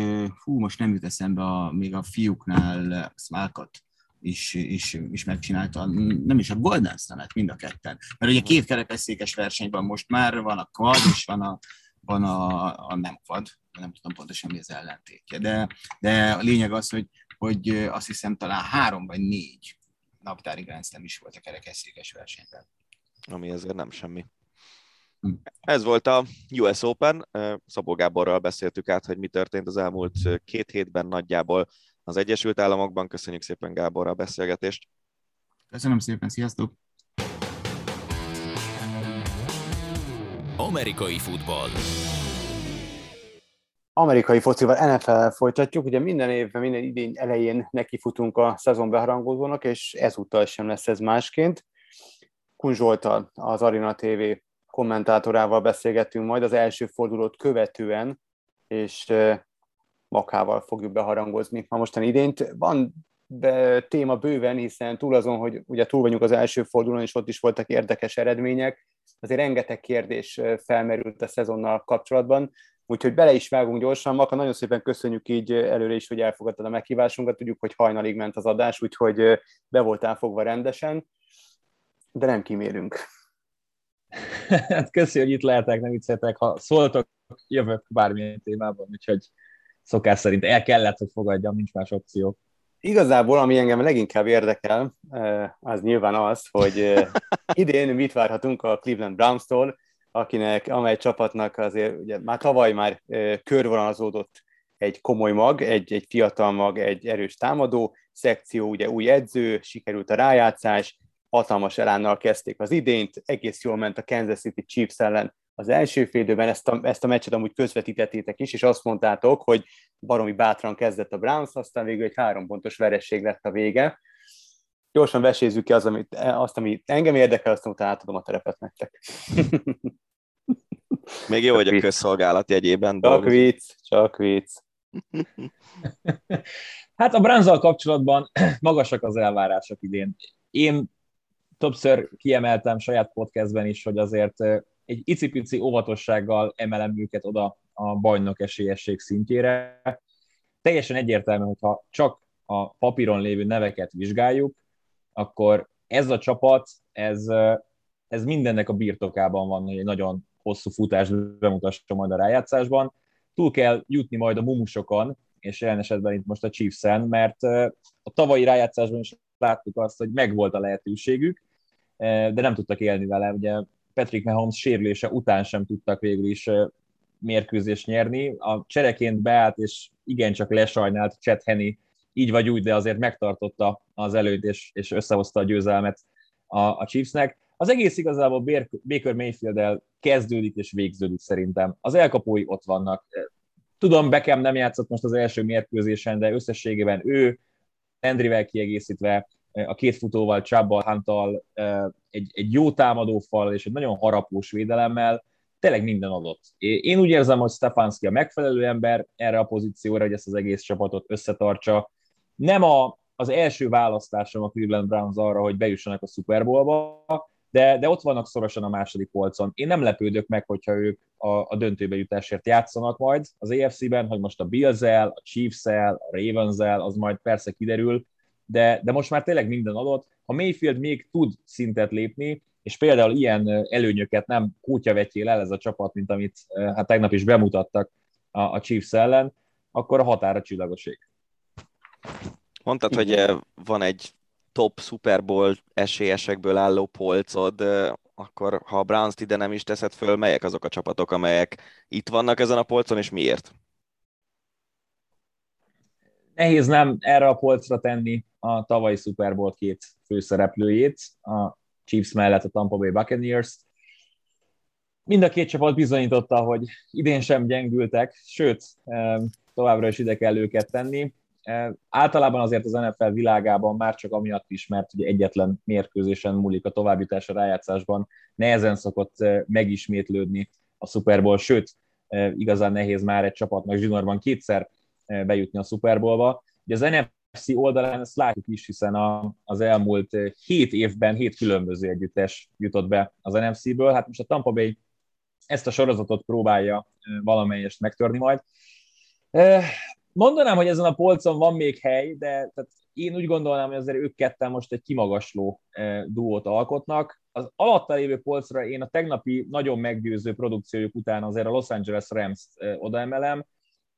hú, most nem jut eszembe a, még a fiúknál Smálkat is, is, is megcsinálta, nem is a Golden Slam-et mind a ketten. Mert ugye két kerekesszékes versenyben most már van a quad, és van a, van a, a nem quad, nem tudom pontosan mi az ellentétje, de, de a lényeg az, hogy, hogy azt hiszem talán három vagy négy naptári Grand Slam is volt a kerekesszékes versenyben. ami ezért nem semmi. Ez volt a US Open. Szabó Gáborral beszéltük át, hogy mi történt az elmúlt két hétben nagyjából az Egyesült Államokban. Köszönjük szépen Gáborra a beszélgetést. Köszönöm szépen, sziasztok! Amerikai futball. Amerikai focival NFL folytatjuk. Ugye minden évben, minden idén elején nekifutunk a szezon beharangozónak, és ezúttal sem lesz ez másként. Kun Zsoltal, az Arena TV kommentátorával beszélgettünk majd az első fordulót követően, és Makával fogjuk beharangozni a mostani idényt. Van be, téma bőven, hiszen túl azon, hogy ugye túl vagyunk az első fordulón, és ott is voltak érdekes eredmények, azért rengeteg kérdés felmerült a szezonnal kapcsolatban, úgyhogy bele is vágunk gyorsan. Maka, nagyon szépen köszönjük így előre is, hogy elfogadtad a meghívásunkat, tudjuk, hogy hajnalig ment az adás, úgyhogy be voltál fogva rendesen, de nem kimérünk. Hát köszi, hogy itt lehetek, nem vicceltek, ha szóltok, jövök bármilyen témában, úgyhogy szokás szerint el kellett, hogy fogadjam, nincs más opció. Igazából, ami engem leginkább érdekel, eh, az nyilván az, hogy eh, idén mit várhatunk a Cleveland Browns-tól, akinek, amely csapatnak azért ugye már tavaly már eh, körvonalazódott egy komoly mag, egy, egy fiatal mag, egy erős támadó szekció, ugye új edző, sikerült a rájátszás, hatalmas elánnal kezdték az idényt, egész jól ment a Kansas City Chiefs ellen az első félidőben ezt a, ezt a meccset amúgy közvetítettétek is, és azt mondtátok, hogy baromi bátran kezdett a Browns, aztán végül egy három pontos veresség lett a vége. Gyorsan vesézzük ki az, amit, azt, ami engem érdekel, aztán utána átadom a terepet nektek. Még jó, hogy a közszolgálat jegyében Csak vicc, csak vicc. hát a Browns kapcsolatban magasak az elvárások idén. Én többször kiemeltem saját podcastben is, hogy azért egy icipici óvatossággal emelem őket oda a bajnok esélyesség szintjére. Teljesen egyértelmű, hogyha csak a papíron lévő neveket vizsgáljuk, akkor ez a csapat, ez, ez mindennek a birtokában van, hogy egy nagyon hosszú futást bemutassa majd a rájátszásban. Túl kell jutni majd a mumusokon, és jelen esetben itt most a Chiefs-en, mert a tavalyi rájátszásban is láttuk azt, hogy megvolt a lehetőségük, de nem tudtak élni vele. Ugye Patrick Mahomes sérülése után sem tudtak végül is mérkőzést nyerni. A csereként beállt, és igencsak lesajnált Chet Henny, így vagy úgy, de azért megtartotta az előtt, és, és összehozta a győzelmet a, a Chiefsnek. Az egész igazából Baker mayfield kezdődik és végződik szerintem. Az elkapói ott vannak. Tudom, Beckham nem játszott most az első mérkőzésen, de összességében ő, Andrivel kiegészítve, a két futóval, Csabbal, Hantal, egy, egy jó támadófal és egy nagyon harapós védelemmel, tényleg minden adott. Én úgy érzem, hogy Stefanski a megfelelő ember erre a pozícióra, hogy ezt az egész csapatot összetartsa. Nem a, az első választásom a Cleveland Browns arra, hogy bejussanak a Super Bowlba, de, de ott vannak szorosan a második polcon. Én nem lepődök meg, hogyha ők a, a döntőbe jutásért játszanak majd az AFC-ben, hogy most a Bills-el, a Chiefs-el, a Ravens-el, az majd persze kiderül, de, de most már tényleg minden adott. Ha Mayfield még tud szintet lépni, és például ilyen előnyöket nem kútyavetjél el ez a csapat, mint amit hát tegnap is bemutattak a, a Chiefs ellen, akkor a határa csillagoség. Mondtad, hogy van egy top Super Bowl esélyesekből álló polcod, akkor ha a Browns-t ide nem is teszed föl, melyek azok a csapatok, amelyek itt vannak ezen a polcon, és miért? Nehéz nem erre a polcra tenni a tavalyi Super Bowl két főszereplőjét, a Chiefs mellett a Tampa Bay Buccaneers. Mind a két csapat bizonyította, hogy idén sem gyengültek, sőt, továbbra is ide kell őket tenni. Általában azért az NFL világában már csak amiatt is, mert ugye egyetlen mérkőzésen múlik a továbbjutás a rájátszásban, nehezen szokott megismétlődni a Super Bowl, sőt, igazán nehéz már egy csapatnak zsinórban kétszer bejutni a Super Bowlba. Ugye az NFC oldalán ezt látjuk is, hiszen a, az elmúlt hét évben hét különböző együttes jutott be az NFC-ből. Hát most a Tampa Bay ezt a sorozatot próbálja valamelyest megtörni majd. Mondanám, hogy ezen a polcon van még hely, de tehát én úgy gondolnám, hogy azért ők ketten most egy kimagasló duót alkotnak. Az alatta lévő polcra én a tegnapi nagyon meggyőző produkciójuk után azért a Los Angeles Rams-t odaemelem,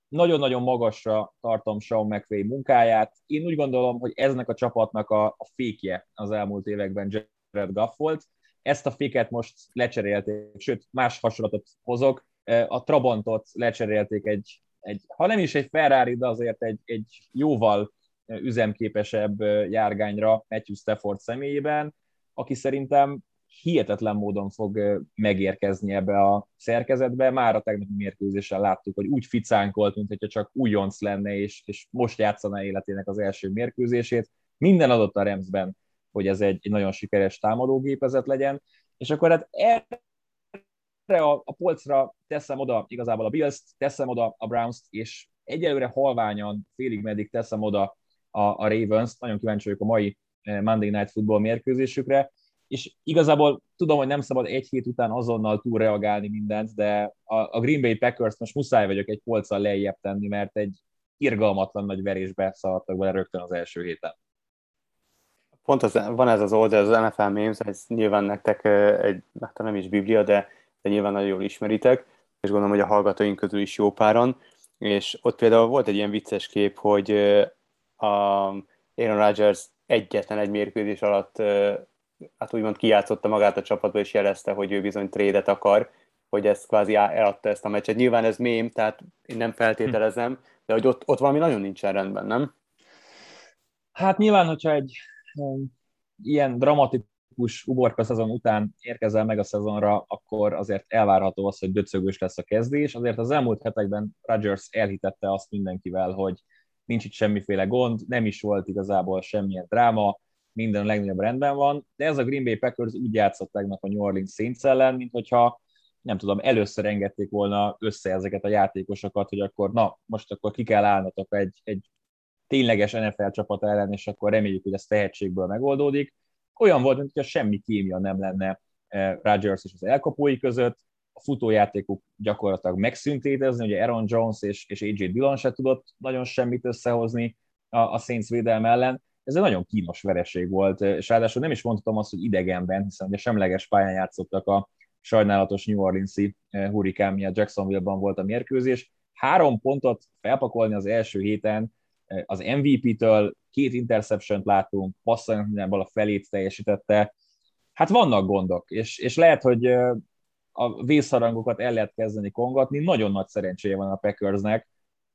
nagyon-nagyon magasra tartom Sean McVay munkáját. Én úgy gondolom, hogy eznek a csapatnak a, a fékje az elmúlt években Jared Goff volt. ezt a féket most lecserélték, sőt, más hasonlatot hozok, a Trabantot lecserélték egy, egy ha nem is egy Ferrari, de azért egy, egy jóval üzemképesebb járgányra Matthew Stafford személyében, aki szerintem hihetetlen módon fog megérkezni ebbe a szerkezetbe. Már a tegnapi mérkőzésen láttuk, hogy úgy ficánkolt, mint hogyha csak újonc lenne, és, és most játszaná életének az első mérkőzését. Minden adott a Remsben, hogy ez egy, egy nagyon sikeres támadógépezet legyen, és akkor hát erre a, a polcra teszem oda igazából a Bills-t, teszem oda a Browns-t, és egyelőre halványan, félig meddig teszem oda a, a Ravens-t. Nagyon kíváncsi vagyok a mai Monday Night Football mérkőzésükre és igazából tudom, hogy nem szabad egy hét után azonnal túlreagálni mindent, de a, a Green Bay Packers most muszáj vagyok egy polccal lejjebb tenni, mert egy irgalmatlan nagy verésbe szaladtak bele rögtön az első héten. Pont az, van ez az oldal, az NFL Memes, ez nyilván nektek egy, hát nem is biblia, de, de nyilván nagyon jól ismeritek, és gondolom, hogy a hallgatóink közül is jó páran, és ott például volt egy ilyen vicces kép, hogy a Aaron Rodgers egyetlen egy mérkőzés alatt hát úgymond kijátszotta magát a csapatba, és jelezte, hogy ő bizony trédet akar, hogy ezt kvázi eladta ezt a meccset. Nyilván ez mém, tehát én nem feltételezem, de hogy ott, ott valami nagyon nincsen rendben, nem? Hát nyilván, hogyha egy um, ilyen dramatikus uborka szezon után érkezel meg a szezonra, akkor azért elvárható az, hogy döcögős lesz a kezdés. Azért az elmúlt hetekben Rodgers elhitette azt mindenkivel, hogy nincs itt semmiféle gond, nem is volt igazából semmilyen dráma, minden a legnagyobb rendben van, de ez a Green Bay Packers úgy játszott tegnap a New Orleans Saints ellen, mint hogyha nem tudom, először engedték volna össze ezeket a játékosokat, hogy akkor na, most akkor ki kell állnatok egy, egy tényleges NFL csapat ellen, és akkor reméljük, hogy ez tehetségből megoldódik. Olyan volt, mintha semmi kémia nem lenne eh, Rodgers és az elkapói között, a futójátékuk gyakorlatilag megszűnt létezni, ugye Aaron Jones és, és AJ Dillon se tudott nagyon semmit összehozni a, a Saints védelme ellen, ez egy nagyon kínos vereség volt, és ráadásul nem is mondhatom azt, hogy idegenben, hiszen ugye semleges pályán játszottak a sajnálatos New Orleans-i hurrikán miatt Jacksonville-ban volt a mérkőzés. Három pontot felpakolni az első héten, az MVP-től két interception-t látunk, mindenből a felét teljesítette. Hát vannak gondok, és, és lehet, hogy a vészharangokat el lehet kezdeni kongatni. Nagyon nagy szerencséje van a Packersnek,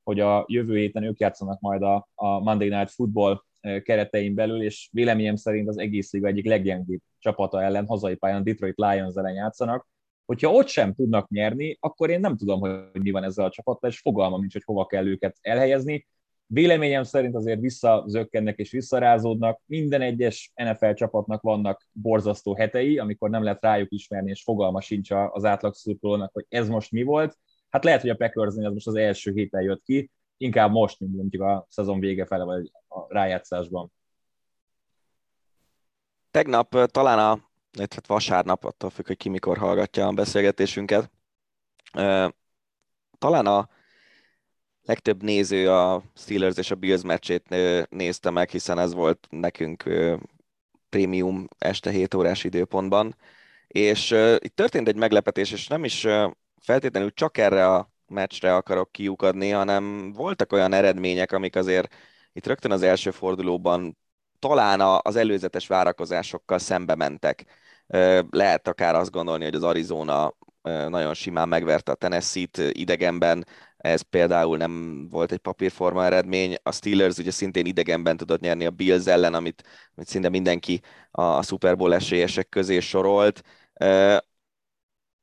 hogy a jövő héten ők játszanak majd a, a Monday Night Football keretein belül, és véleményem szerint az egész liga egyik leggyengébb csapata ellen, hazai pályán Detroit Lions ellen játszanak. Hogyha ott sem tudnak nyerni, akkor én nem tudom, hogy mi van ezzel a csapattal, és fogalmam nincs, hogy hova kell őket elhelyezni. Véleményem szerint azért visszazökkennek és visszarázódnak. Minden egyes NFL csapatnak vannak borzasztó hetei, amikor nem lehet rájuk ismerni, és fogalma sincs az átlag hogy ez most mi volt. Hát lehet, hogy a packers ez most az első héten jött ki, inkább most, mint mondjuk a szezon vége fele, vagy a rájátszásban. Tegnap talán a, hát vasárnap, attól függ, hogy ki mikor hallgatja a beszélgetésünket, talán a legtöbb néző a Steelers és a Bills meccsét nézte meg, hiszen ez volt nekünk prémium este 7 órás időpontban, és itt történt egy meglepetés, és nem is feltétlenül csak erre a meccsre akarok kiukadni, hanem voltak olyan eredmények, amik azért itt rögtön az első fordulóban talán az előzetes várakozásokkal szembe mentek. Lehet akár azt gondolni, hogy az Arizona nagyon simán megverte a Tennessee-t idegenben, ez például nem volt egy papírforma eredmény. A Steelers ugye szintén idegenben tudott nyerni a Bills ellen, amit, amit szinte mindenki a Super Bowl esélyesek közé sorolt.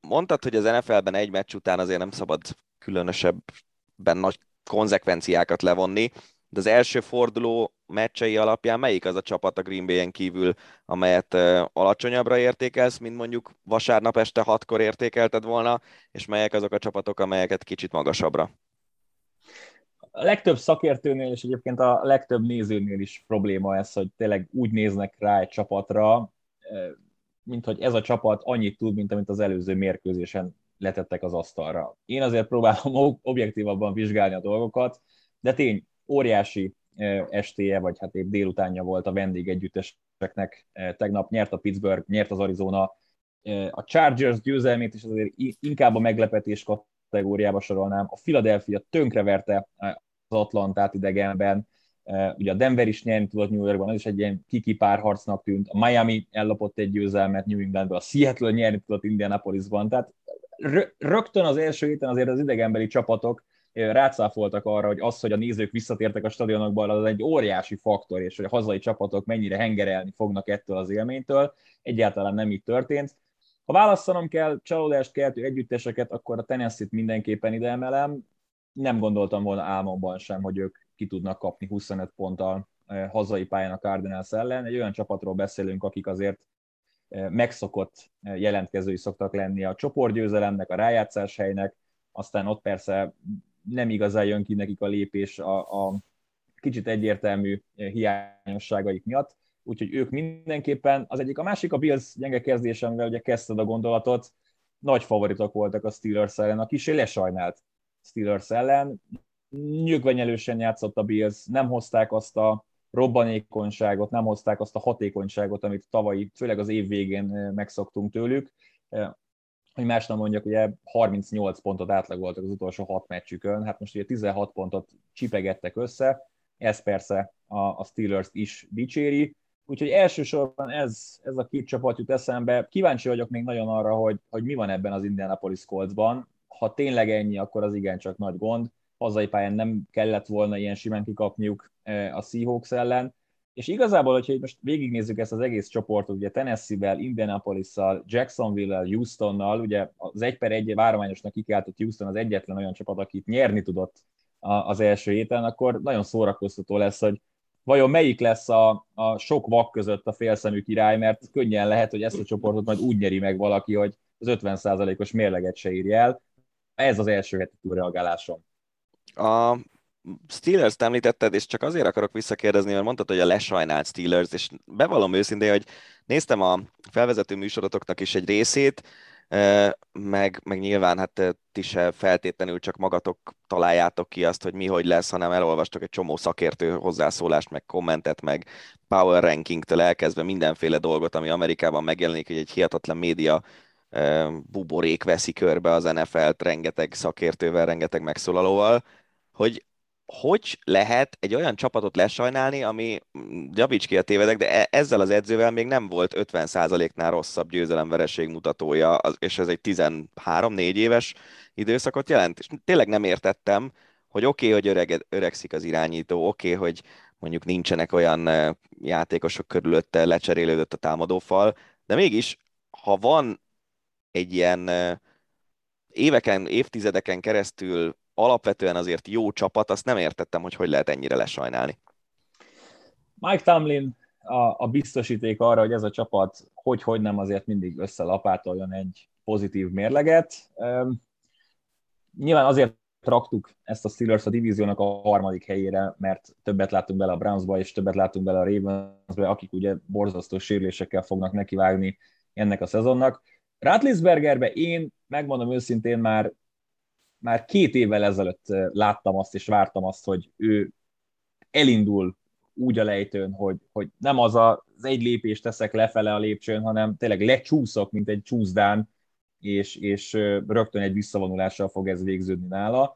Mondtad, hogy az NFL-ben egy meccs után azért nem szabad különösebben nagy konzekvenciákat levonni, de az első forduló meccsei alapján melyik az a csapat a Green Bay-en kívül, amelyet alacsonyabbra értékelsz, mint mondjuk vasárnap este hatkor értékelted volna, és melyek azok a csapatok, amelyeket kicsit magasabbra? A legtöbb szakértőnél és egyébként a legtöbb nézőnél is probléma ez, hogy tényleg úgy néznek rá egy csapatra, mint hogy ez a csapat annyit tud, mint amit az előző mérkőzésen letettek az asztalra. Én azért próbálom objektívabban vizsgálni a dolgokat, de tény, óriási estéje, vagy hát épp délutánja volt a vendégegyütteseknek. Tegnap nyert a Pittsburgh, nyert az Arizona, a Chargers győzelmét is azért inkább a meglepetés kategóriába sorolnám. A Philadelphia tönkreverte az Atlantát idegenben, Ugye a Denver is nyerni tudott New Yorkban, az is egy ilyen kiki párharcnak tűnt. A Miami ellopott egy győzelmet New Englandből, a Seattle nyerni tudott Indianapolisban. Tehát rögtön az első héten azért az idegenbeli csapatok rácáfoltak arra, hogy az, hogy a nézők visszatértek a stadionokba, az egy óriási faktor, és hogy a hazai csapatok mennyire hengerelni fognak ettől az élménytől. Egyáltalán nem így történt. Ha választanom kell csalódást keltő együtteseket, akkor a Tennessee-t mindenképpen ide emelem. Nem gondoltam volna álmomban sem, hogy ők ki tudnak kapni 25 ponttal hazai pályán a Cardinals ellen. Egy olyan csapatról beszélünk, akik azért megszokott jelentkezői szoktak lenni a csoportgyőzelemnek, a rájátszás helynek, aztán ott persze nem igazán jön ki nekik a lépés a, a kicsit egyértelmű hiányosságaik miatt, úgyhogy ők mindenképpen az egyik. A másik a Bills gyenge kezdése, amivel ugye kezdted a gondolatot, nagy favoritok voltak a Steelers ellen, a kicsi lesajnált Steelers ellen, nyögvenyelősen játszott a Bills, nem hozták azt a robbanékonyságot, nem hozták azt a hatékonyságot, amit tavalyi, főleg az év végén megszoktunk tőlük. Hogy más nem mondjak, ugye 38 pontot átlagoltak az utolsó hat meccsükön, hát most ugye 16 pontot csipegettek össze, ez persze a, a Steelers is dicséri, úgyhogy elsősorban ez, ez a két csapat jut eszembe. Kíváncsi vagyok még nagyon arra, hogy, hogy mi van ebben az Indianapolis Coltsban. Ha tényleg ennyi, akkor az igencsak nagy gond hazai pályán nem kellett volna ilyen simán kikapniuk a Seahawks ellen, és igazából, hogyha most végignézzük ezt az egész csoportot, ugye Tennessee-vel, Indianapolis-szal, Jacksonville-el, Houstonnal, ugye az egy per egy várományosnak kikeltett Houston az egyetlen olyan csapat, akit nyerni tudott az első héten, akkor nagyon szórakoztató lesz, hogy vajon melyik lesz a, a sok vak között a félszemű király, mert könnyen lehet, hogy ezt a csoportot majd úgy nyeri meg valaki, hogy az 50%-os mérleget se írja el. Ez az első heti túlreagálásom. A Steelers-t említetted, és csak azért akarok visszakérdezni, mert mondtad, hogy a lesajnált Steelers, és bevallom őszintén, hogy néztem a felvezető műsorotoknak is egy részét, meg, meg nyilván hát ti se feltétlenül csak magatok találjátok ki azt, hogy mi hogy lesz, hanem elolvastok egy csomó szakértő hozzászólást, meg kommentet, meg power rankingtől elkezdve mindenféle dolgot, ami Amerikában megjelenik, hogy egy hihetetlen média buborék veszi körbe az NFL-t rengeteg szakértővel, rengeteg megszólalóval, hogy hogy lehet egy olyan csapatot lesajnálni, ami, javíts ki a tévedek, de e, ezzel az edzővel még nem volt 50%-nál rosszabb győzelemvereség mutatója, és ez egy 13-4 éves időszakot jelent. És tényleg nem értettem, hogy oké, okay, hogy öreg, öregszik az irányító, oké, okay, hogy mondjuk nincsenek olyan játékosok körülötte, lecserélődött a támadófal, de mégis, ha van egy ilyen éveken, évtizedeken keresztül alapvetően azért jó csapat, azt nem értettem, hogy hogy lehet ennyire lesajnálni. Mike Tomlin a, a biztosíték arra, hogy ez a csapat hogy-hogy nem azért mindig összelapátoljon egy pozitív mérleget. Um, nyilván azért raktuk ezt a Steelers a divíziónak a harmadik helyére, mert többet látunk bele a Brownsba, és többet látunk bele a Ravensbe, akik ugye borzasztó sérülésekkel fognak nekivágni ennek a szezonnak. Ratlisbergerbe én, megmondom őszintén, már már két évvel ezelőtt láttam azt, és vártam azt, hogy ő elindul úgy a lejtőn, hogy, hogy nem az a, az egy lépést teszek lefele a lépcsőn, hanem tényleg lecsúszok, mint egy csúszdán, és, és rögtön egy visszavonulással fog ez végződni nála.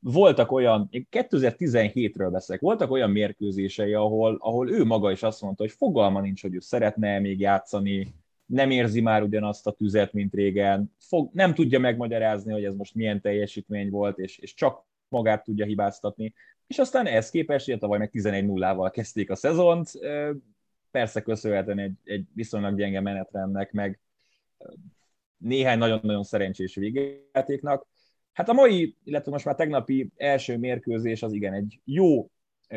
Voltak olyan, 2017-ről beszélek, voltak olyan mérkőzései, ahol, ahol ő maga is azt mondta, hogy fogalma nincs, hogy ő szeretne még játszani, nem érzi már ugyanazt a tüzet, mint régen, fog, nem tudja megmagyarázni, hogy ez most milyen teljesítmény volt, és, és csak magát tudja hibáztatni. És aztán ehhez képest, ugye tavaly meg 11-0-val kezdték a szezont, persze köszönhetően egy, egy viszonylag gyenge menetrendnek, meg néhány nagyon-nagyon szerencsés végjátéknak. Hát a mai, illetve most már tegnapi első mérkőzés az igen egy jó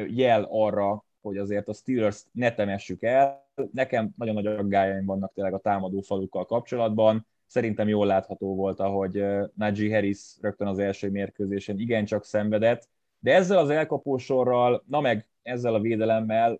jel arra, hogy azért a Steelers ne temessük el. Nekem nagyon nagy aggájaim vannak tényleg a támadó falukkal kapcsolatban. Szerintem jól látható volt, ahogy Najee Harris rögtön az első mérkőzésen igencsak szenvedett, de ezzel az elkapósorral, na meg ezzel a védelemmel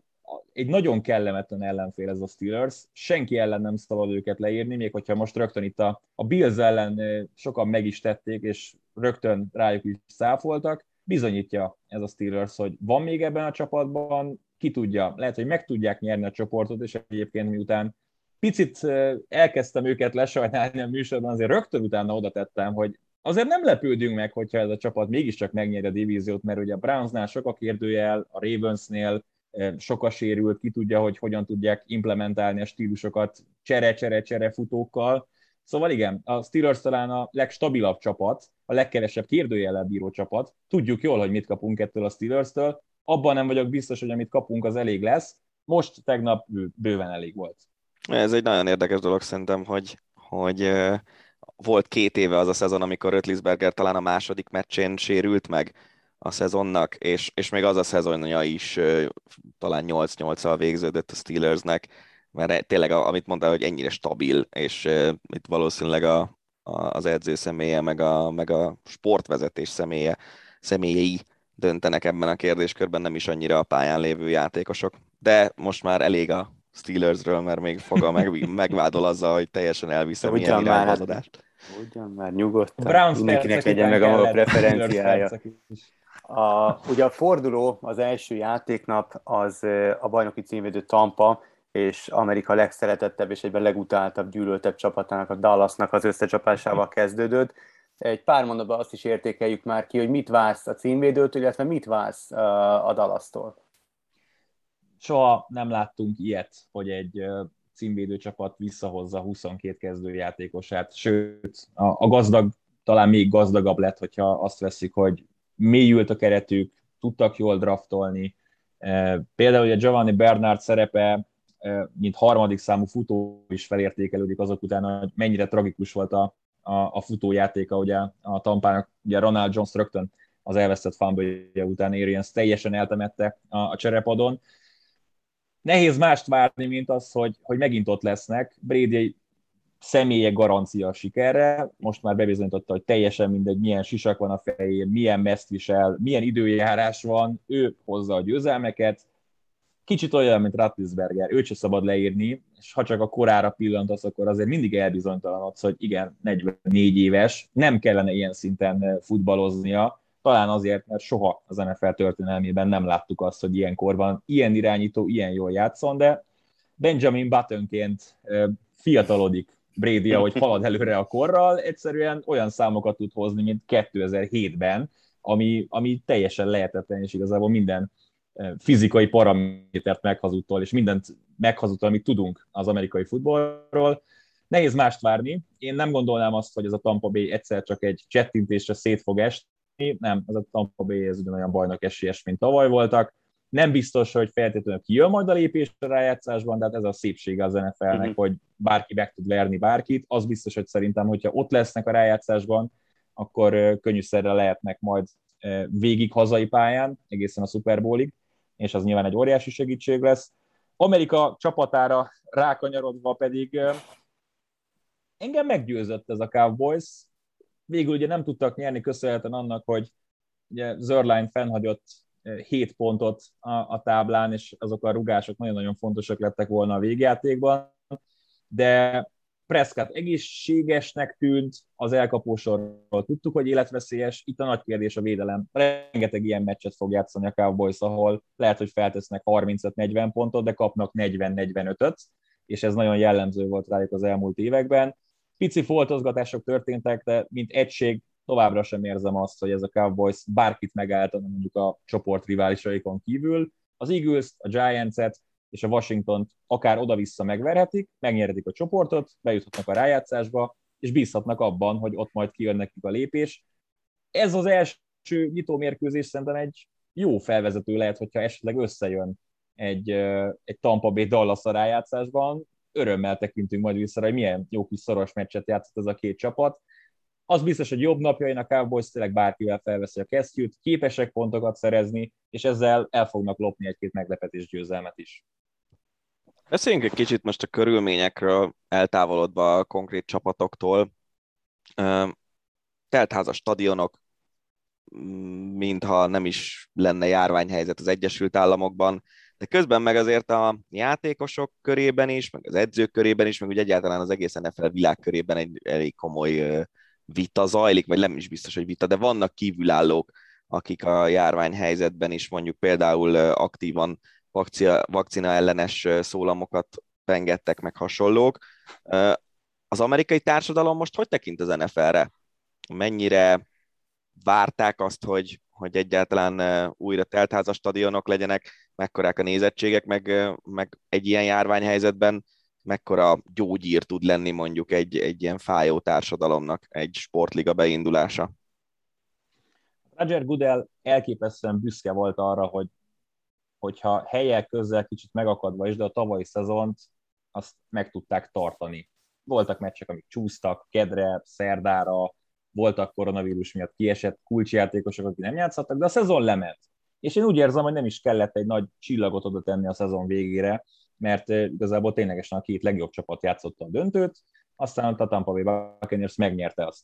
egy nagyon kellemetlen ellenfél ez a Steelers, senki ellen nem szabad őket leírni, még hogyha most rögtön itt a, a Bills ellen sokan meg is tették, és rögtön rájuk is száfoltak, bizonyítja ez a Steelers, hogy van még ebben a csapatban ki tudja, lehet, hogy meg tudják nyerni a csoportot, és egyébként miután picit elkezdtem őket lesajnálni a műsorban, azért rögtön utána oda tettem, hogy azért nem lepődünk meg, hogyha ez a csapat mégiscsak megnyeri a divíziót, mert ugye a Brownsnál sok a kérdőjel, a Ravensnél sok a sérült, ki tudja, hogy hogyan tudják implementálni a stílusokat csere-csere-csere futókkal. Szóval igen, a Steelers talán a legstabilabb csapat, a legkevesebb kérdőjellel bíró csapat. Tudjuk jól, hogy mit kapunk ettől a Steelers-től. Abban nem vagyok biztos, hogy amit kapunk, az elég lesz. Most tegnap bőven elég volt. Ez egy nagyon érdekes dolog szerintem, hogy, hogy volt két éve az a szezon, amikor Rötlisberger talán a második meccsén sérült meg a szezonnak, és, és még az a szezonja is talán 8-8-al végződött a Steelersnek, mert tényleg, amit mondtál, hogy ennyire stabil, és itt valószínűleg a, a, az edző személye, meg a, meg a sportvezetés személye, személyei döntenek ebben a kérdéskörben, nem is annyira a pályán lévő játékosok. De most már elég a Steelersről, mert még foga meg, megvádol azzal, hogy teljesen elviszem ilyen irányba az adást. Ugyan már nyugodtan. Browns Mindenkinek legyen meg a preferenciája. A, ugye a forduló, az első játéknap az a bajnoki címvédő Tampa, és Amerika legszeretettebb és egyben legutáltabb, gyűlöltebb csapatának, a Dallasnak az összecsapásával kezdődött. Egy pár mondatban azt is értékeljük már ki, hogy mit vársz a címvédőtől, illetve mit vársz a Dallas-tól. Soha nem láttunk ilyet, hogy egy címvédő csapat visszahozza 22 kezdőjátékosát, sőt, a, a gazdag talán még gazdagabb lett, hogyha azt veszik, hogy mélyült a keretük, tudtak jól draftolni. Például a Giovanni Bernard szerepe, mint harmadik számú futó is felértékelődik azok után, hogy mennyire tragikus volt a, a, a futójátéka ugye a Tampának, ugye Ronald Jones rögtön az elvesztett fumble után Arians teljesen eltemette a, a cserepadon. Nehéz mást várni, mint az, hogy, hogy megint ott lesznek. Brady egy személye garancia a sikerre, most már bebizonyította, hogy teljesen mindegy, milyen sisak van a fején, milyen meszt visel, milyen időjárás van, ő hozza a győzelmeket, kicsit olyan, mint Ratlisberger, őt se szabad leírni, és ha csak a korára pillantasz, akkor azért mindig elbizonytalanodsz, hogy igen, 44 éves, nem kellene ilyen szinten futballoznia, talán azért, mert soha az NFL történelmében nem láttuk azt, hogy ilyenkorban ilyen irányító ilyen jól játszon, de Benjamin Buttonként fiatalodik Brady, ahogy halad előre a korral, egyszerűen olyan számokat tud hozni, mint 2007-ben, ami, ami teljesen lehetetlen, és igazából minden fizikai paramétert meghazudtól, és mindent meghazudtól, amit tudunk az amerikai futballról. Nehéz mást várni. Én nem gondolnám azt, hogy ez a Tampa Bay egyszer csak egy csettintésre szét fog esni. Nem, ez a Tampa Bay ez ugyanolyan bajnak esélyes, mint tavaly voltak. Nem biztos, hogy feltétlenül kijön majd a lépés a rájátszásban, de hát ez a szépsége az NFL-nek, uh-huh. hogy bárki meg tud verni bárkit. Az biztos, hogy szerintem, hogyha ott lesznek a rájátszásban, akkor könnyűszerre lehetnek majd végig hazai pályán, egészen a Super Bowlig és az nyilván egy óriási segítség lesz. Amerika csapatára rákanyarodva pedig engem meggyőzött ez a Cowboys. Végül ugye nem tudtak nyerni köszönhetően annak, hogy ugye Zörlein fennhagyott 7 pontot a, a táblán, és azok a rugások nagyon-nagyon fontosak lettek volna a végjátékban, de Prescott egészségesnek tűnt, az elkapósorról tudtuk, hogy életveszélyes, itt a nagy kérdés a védelem. Rengeteg ilyen meccset fog játszani a Cowboys, ahol lehet, hogy feltesznek 35-40 pontot, de kapnak 40-45-öt, és ez nagyon jellemző volt rájuk az elmúlt években. Pici foltozgatások történtek, de mint egység továbbra sem érzem azt, hogy ez a Cowboys bárkit megálltana mondjuk a csoport riválisaikon kívül. Az Eagles, a Giants-et, és a Washington akár oda-vissza megverhetik, megnyerhetik a csoportot, bejuthatnak a rájátszásba, és bízhatnak abban, hogy ott majd kijön nekik a lépés. Ez az első nyitómérkőzés szerintem egy jó felvezető lehet, hogyha esetleg összejön egy, egy Tampa Bay Dallas a rájátszásban. Örömmel tekintünk majd vissza, hogy milyen jó kis szoros meccset játszott ez a két csapat. Az biztos, hogy jobb napjain a Cowboys tényleg bárkivel felveszi a kesztyűt, képesek pontokat szerezni, és ezzel el fognak lopni egy-két meglepetés győzelmet is. Beszéljünk egy kicsit most a körülményekről, eltávolodva a konkrét csapatoktól. Teltházas stadionok, mintha nem is lenne járványhelyzet az Egyesült Államokban, de közben meg azért a játékosok körében is, meg az edzők körében is, meg úgy egyáltalán az egész NFL világ körében egy elég komoly vita zajlik, vagy nem is biztos, hogy vita, de vannak kívülállók, akik a járványhelyzetben is mondjuk például aktívan vakcia, vakcina ellenes szólamokat pengettek, meg hasonlók. Az amerikai társadalom most hogy tekint az NFL-re? mennyire várták azt, hogy, hogy egyáltalán újra teltházas stadionok legyenek, mekkorák a nézettségek, meg, meg egy ilyen járványhelyzetben mekkora gyógyír tud lenni mondjuk egy, egy ilyen fájó társadalomnak egy sportliga beindulása. Roger Goodell elképesztően büszke volt arra, hogy hogyha helyek közel kicsit megakadva is, de a tavalyi szezont azt meg tudták tartani. Voltak meccsek, amik csúsztak, kedre, szerdára, voltak koronavírus miatt kiesett kulcsjátékosok, akik nem játszhattak, de a szezon lement. És én úgy érzem, hogy nem is kellett egy nagy csillagot oda tenni a szezon végére, mert igazából ténylegesen a két legjobb csapat játszotta a döntőt, aztán a Tampa Bay Buccaneers megnyerte azt.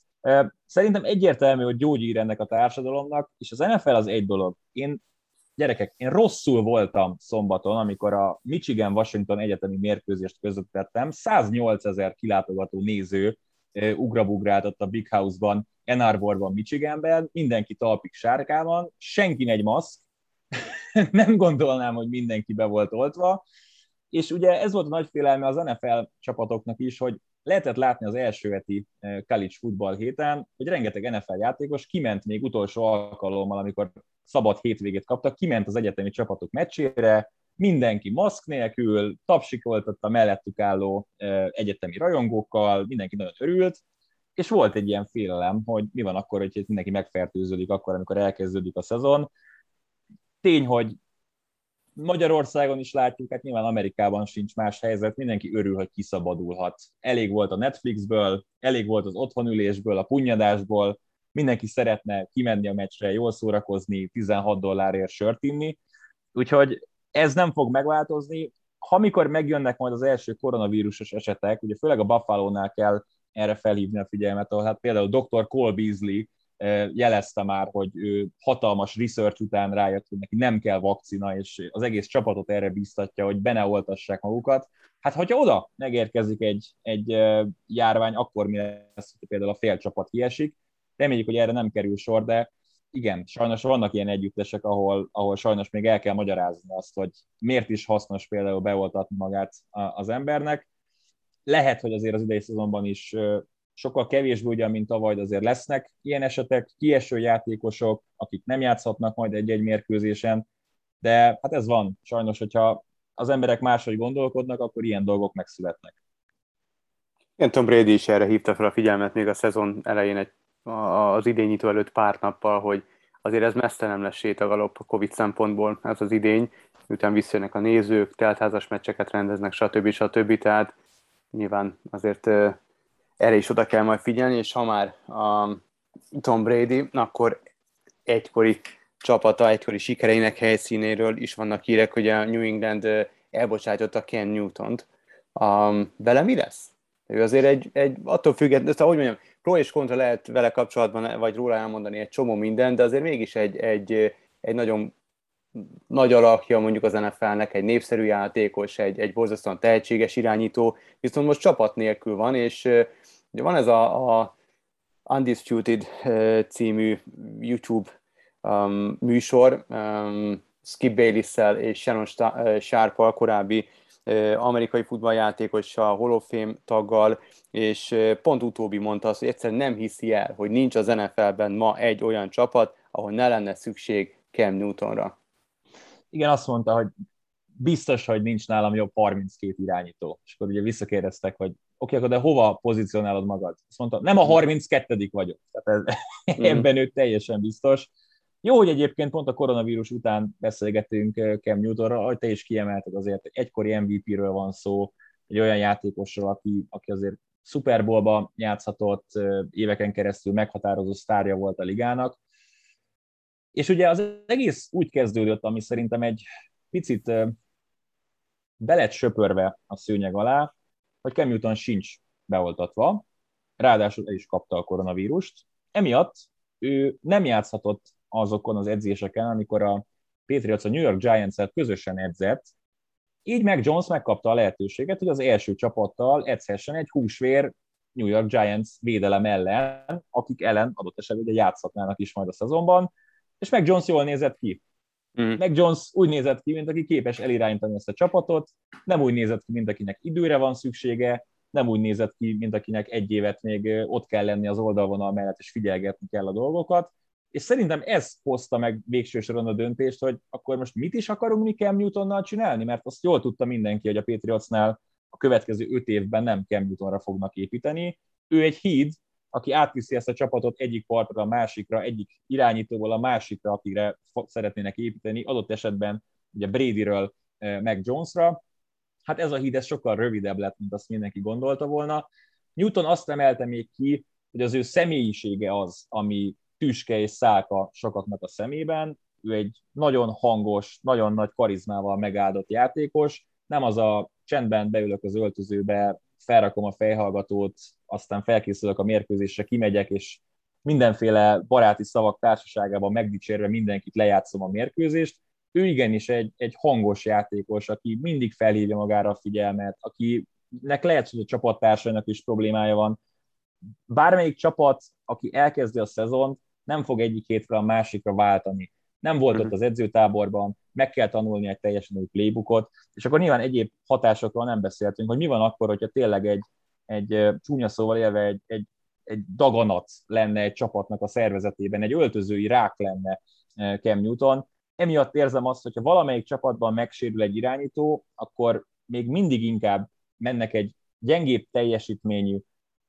Szerintem egyértelmű, hogy gyógyír ennek a társadalomnak, és az NFL az egy dolog. Én gyerekek, én rosszul voltam szombaton, amikor a Michigan-Washington egyetemi mérkőzést közvetettem. 108 ezer kilátogató néző ugrabugrált ott a Big House-ban, Ann Arborban, Michiganben, mindenki talpig sárkában, senki egy maszk, nem gondolnám, hogy mindenki be volt oltva, és ugye ez volt a nagy félelme az NFL csapatoknak is, hogy lehetett látni az első heti college football héten, hogy rengeteg NFL játékos kiment még utolsó alkalommal, amikor szabad hétvégét kaptak, kiment az egyetemi csapatok meccsére, mindenki maszk nélkül, tapsikoltatta mellettük álló egyetemi rajongókkal, mindenki nagyon örült, és volt egy ilyen félelem, hogy mi van akkor, hogy mindenki megfertőződik akkor, amikor elkezdődik a szezon. Tény, hogy Magyarországon is látjuk, hát nyilván Amerikában sincs más helyzet, mindenki örül, hogy kiszabadulhat. Elég volt a Netflixből, elég volt az otthonülésből, a punyadásból, mindenki szeretne kimenni a meccsre, jól szórakozni, 16 dollárért sört inni, úgyhogy ez nem fog megváltozni. Ha mikor megjönnek majd az első koronavírusos esetek, ugye főleg a Buffalo-nál kell erre felhívni a figyelmet, ahol hát például Dr. Cole Beasley jelezte már, hogy ő hatalmas research után rájött, hogy neki nem kell vakcina, és az egész csapatot erre biztatja, hogy beneoltassák magukat. Hát, hogyha oda megérkezik egy, egy járvány, akkor mi lesz, hogy például a fél csapat kiesik. Reméljük, hogy erre nem kerül sor, de igen, sajnos vannak ilyen együttesek, ahol, ahol sajnos még el kell magyarázni azt, hogy miért is hasznos például beoltatni magát az embernek. Lehet, hogy azért az idei szezonban is sokkal kevésbé ugyan, mint tavaly, de azért lesznek ilyen esetek, kieső játékosok, akik nem játszhatnak majd egy-egy mérkőzésen, de hát ez van. Sajnos, hogyha az emberek máshogy gondolkodnak, akkor ilyen dolgok megszületnek. Igen, Tom Brady is erre hívta fel a figyelmet még a szezon elején egy, az idényító előtt pár nappal, hogy azért ez messze nem lesz sétagalop a Covid szempontból, ez az idény, miután visszajönnek a nézők, teltházas meccseket rendeznek, stb. stb. Tehát nyilván azért erre is oda kell majd figyelni, és ha már a Tom Brady, akkor egykori csapata, egykori sikereinek helyszínéről is vannak hírek, hogy a New England elbocsájtotta Ken Newton-t. Um, vele mi lesz? Ő azért egy, egy attól függetlenül, ahogy mondjam, pro és kontra lehet vele kapcsolatban, vagy róla elmondani egy csomó minden, de azért mégis egy, egy, egy nagyon nagy alakja mondjuk az NFL-nek, egy népszerű játékos, egy, egy borzasztóan tehetséges irányító, viszont most csapat nélkül van, és ugye van ez a, a Undisputed című YouTube um, műsor, um, Skip bayless és Shannon sharp korábbi amerikai futballjátékossal, Hall of Fame taggal, és pont utóbbi mondta azt, hogy egyszerűen nem hiszi el, hogy nincs az NFL-ben ma egy olyan csapat, ahol ne lenne szükség Cam Newtonra igen, azt mondta, hogy biztos, hogy nincs nálam jobb 32 irányító. És akkor ugye visszakérdeztek, hogy oké, okay, akkor de hova pozícionálod magad? Azt mondta, nem a 32 vagyok. Tehát ez, mm. ebben ő teljesen biztos. Jó, hogy egyébként pont a koronavírus után beszélgetünk eh, Cam Newtonra, hogy te is kiemelted azért, egykori MVP-ről van szó, egy olyan játékosról, aki, aki azért Super Bowl-ba játszhatott, eh, éveken keresztül meghatározó sztárja volt a ligának, és ugye az egész úgy kezdődött, ami szerintem egy picit be lett söpörve a szőnyeg alá, hogy Cam Newton sincs beoltatva, ráadásul el is kapta a koronavírust. Emiatt ő nem játszhatott azokon az edzéseken, amikor a Patriots a New York Giants-et közösen edzett, így meg Jones megkapta a lehetőséget, hogy az első csapattal edzhessen egy húsvér New York Giants védelem ellen, akik ellen adott esetben ugye játszhatnának is majd a szezonban, és meg Jones jól nézett ki. Mm. Meg Jones úgy nézett ki, mint aki képes elirányítani ezt a csapatot, nem úgy nézett ki, mint akinek időre van szüksége, nem úgy nézett ki, mint akinek egy évet még ott kell lenni az oldalvonal mellett, és figyelgetni kell a dolgokat. És szerintem ez hozta meg végső soron a döntést, hogy akkor most mit is akarunk mi Cam Newtonnal csinálni, mert azt jól tudta mindenki, hogy a Patriotsnál a következő öt évben nem Cam Newtonra fognak építeni. Ő egy híd, aki átviszi ezt a csapatot egyik partra a másikra, egyik irányítóból a másikra, akire szeretnének építeni, adott esetben ugye Bradyről meg Jonesra. Hát ez a híd ez sokkal rövidebb lett, mint azt mindenki gondolta volna. Newton azt emelte még ki, hogy az ő személyisége az, ami tüske és szálka sokaknak a szemében. Ő egy nagyon hangos, nagyon nagy karizmával megáldott játékos, nem az a csendben beülök az öltözőbe, felrakom a fejhallgatót, aztán felkészülök a mérkőzésre, kimegyek, és mindenféle baráti szavak társaságában megdicsérve mindenkit lejátszom a mérkőzést. Ő igenis egy, egy hangos játékos, aki mindig felhívja magára a figyelmet, akinek lehet, hogy a csapattársainak is problémája van. Bármelyik csapat, aki elkezdi a szezont, nem fog egyik hétre a másikra váltani. Nem volt ott mhm. az edzőtáborban, meg kell tanulni egy teljesen új playbookot, és akkor nyilván egyéb hatásokról nem beszéltünk, hogy mi van akkor, hogyha tényleg egy, egy csúnya szóval élve egy, egy, egy daganat lenne egy csapatnak a szervezetében, egy öltözői rák lenne Cam Newton. Emiatt érzem azt, hogyha valamelyik csapatban megsérül egy irányító, akkor még mindig inkább mennek egy gyengébb teljesítményű,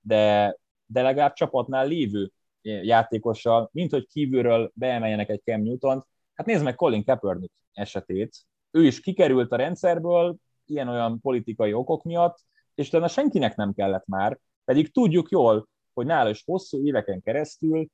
de, de legalább csapatnál lévő játékossal, mint hogy kívülről beemeljenek egy Cam Newton-t. Hát nézd meg Colin Kaepernick esetét. Ő is kikerült a rendszerből ilyen-olyan politikai okok miatt, és utána senkinek nem kellett már, pedig tudjuk jól, hogy nála is hosszú éveken keresztül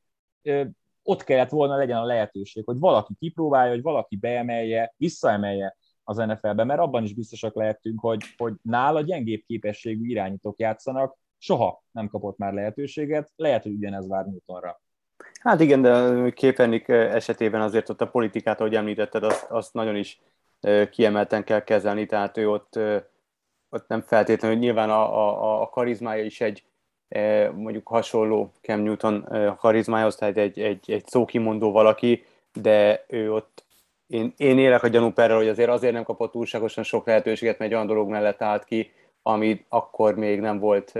ott kellett volna legyen a lehetőség, hogy valaki kipróbálja, hogy valaki beemelje, visszaemelje az NFL-be, mert abban is biztosak lehetünk, hogy, hogy nála gyengébb képességű irányítók játszanak, soha nem kapott már lehetőséget, lehet, hogy ugyanez vár Newtonra. Hát igen, de Képernik esetében azért ott a politikát, ahogy említetted, azt, azt nagyon is kiemelten kell kezelni, tehát ő ott, ott nem feltétlenül, nyilván a, a, a karizmája is egy mondjuk hasonló Cam Newton karizmájához, tehát egy, egy, egy szókimondó valaki, de ő ott én, én élek a gyanúperrel, hogy azért azért nem kapott túlságosan sok lehetőséget, mert egy olyan dolog mellett állt ki, ami akkor még nem volt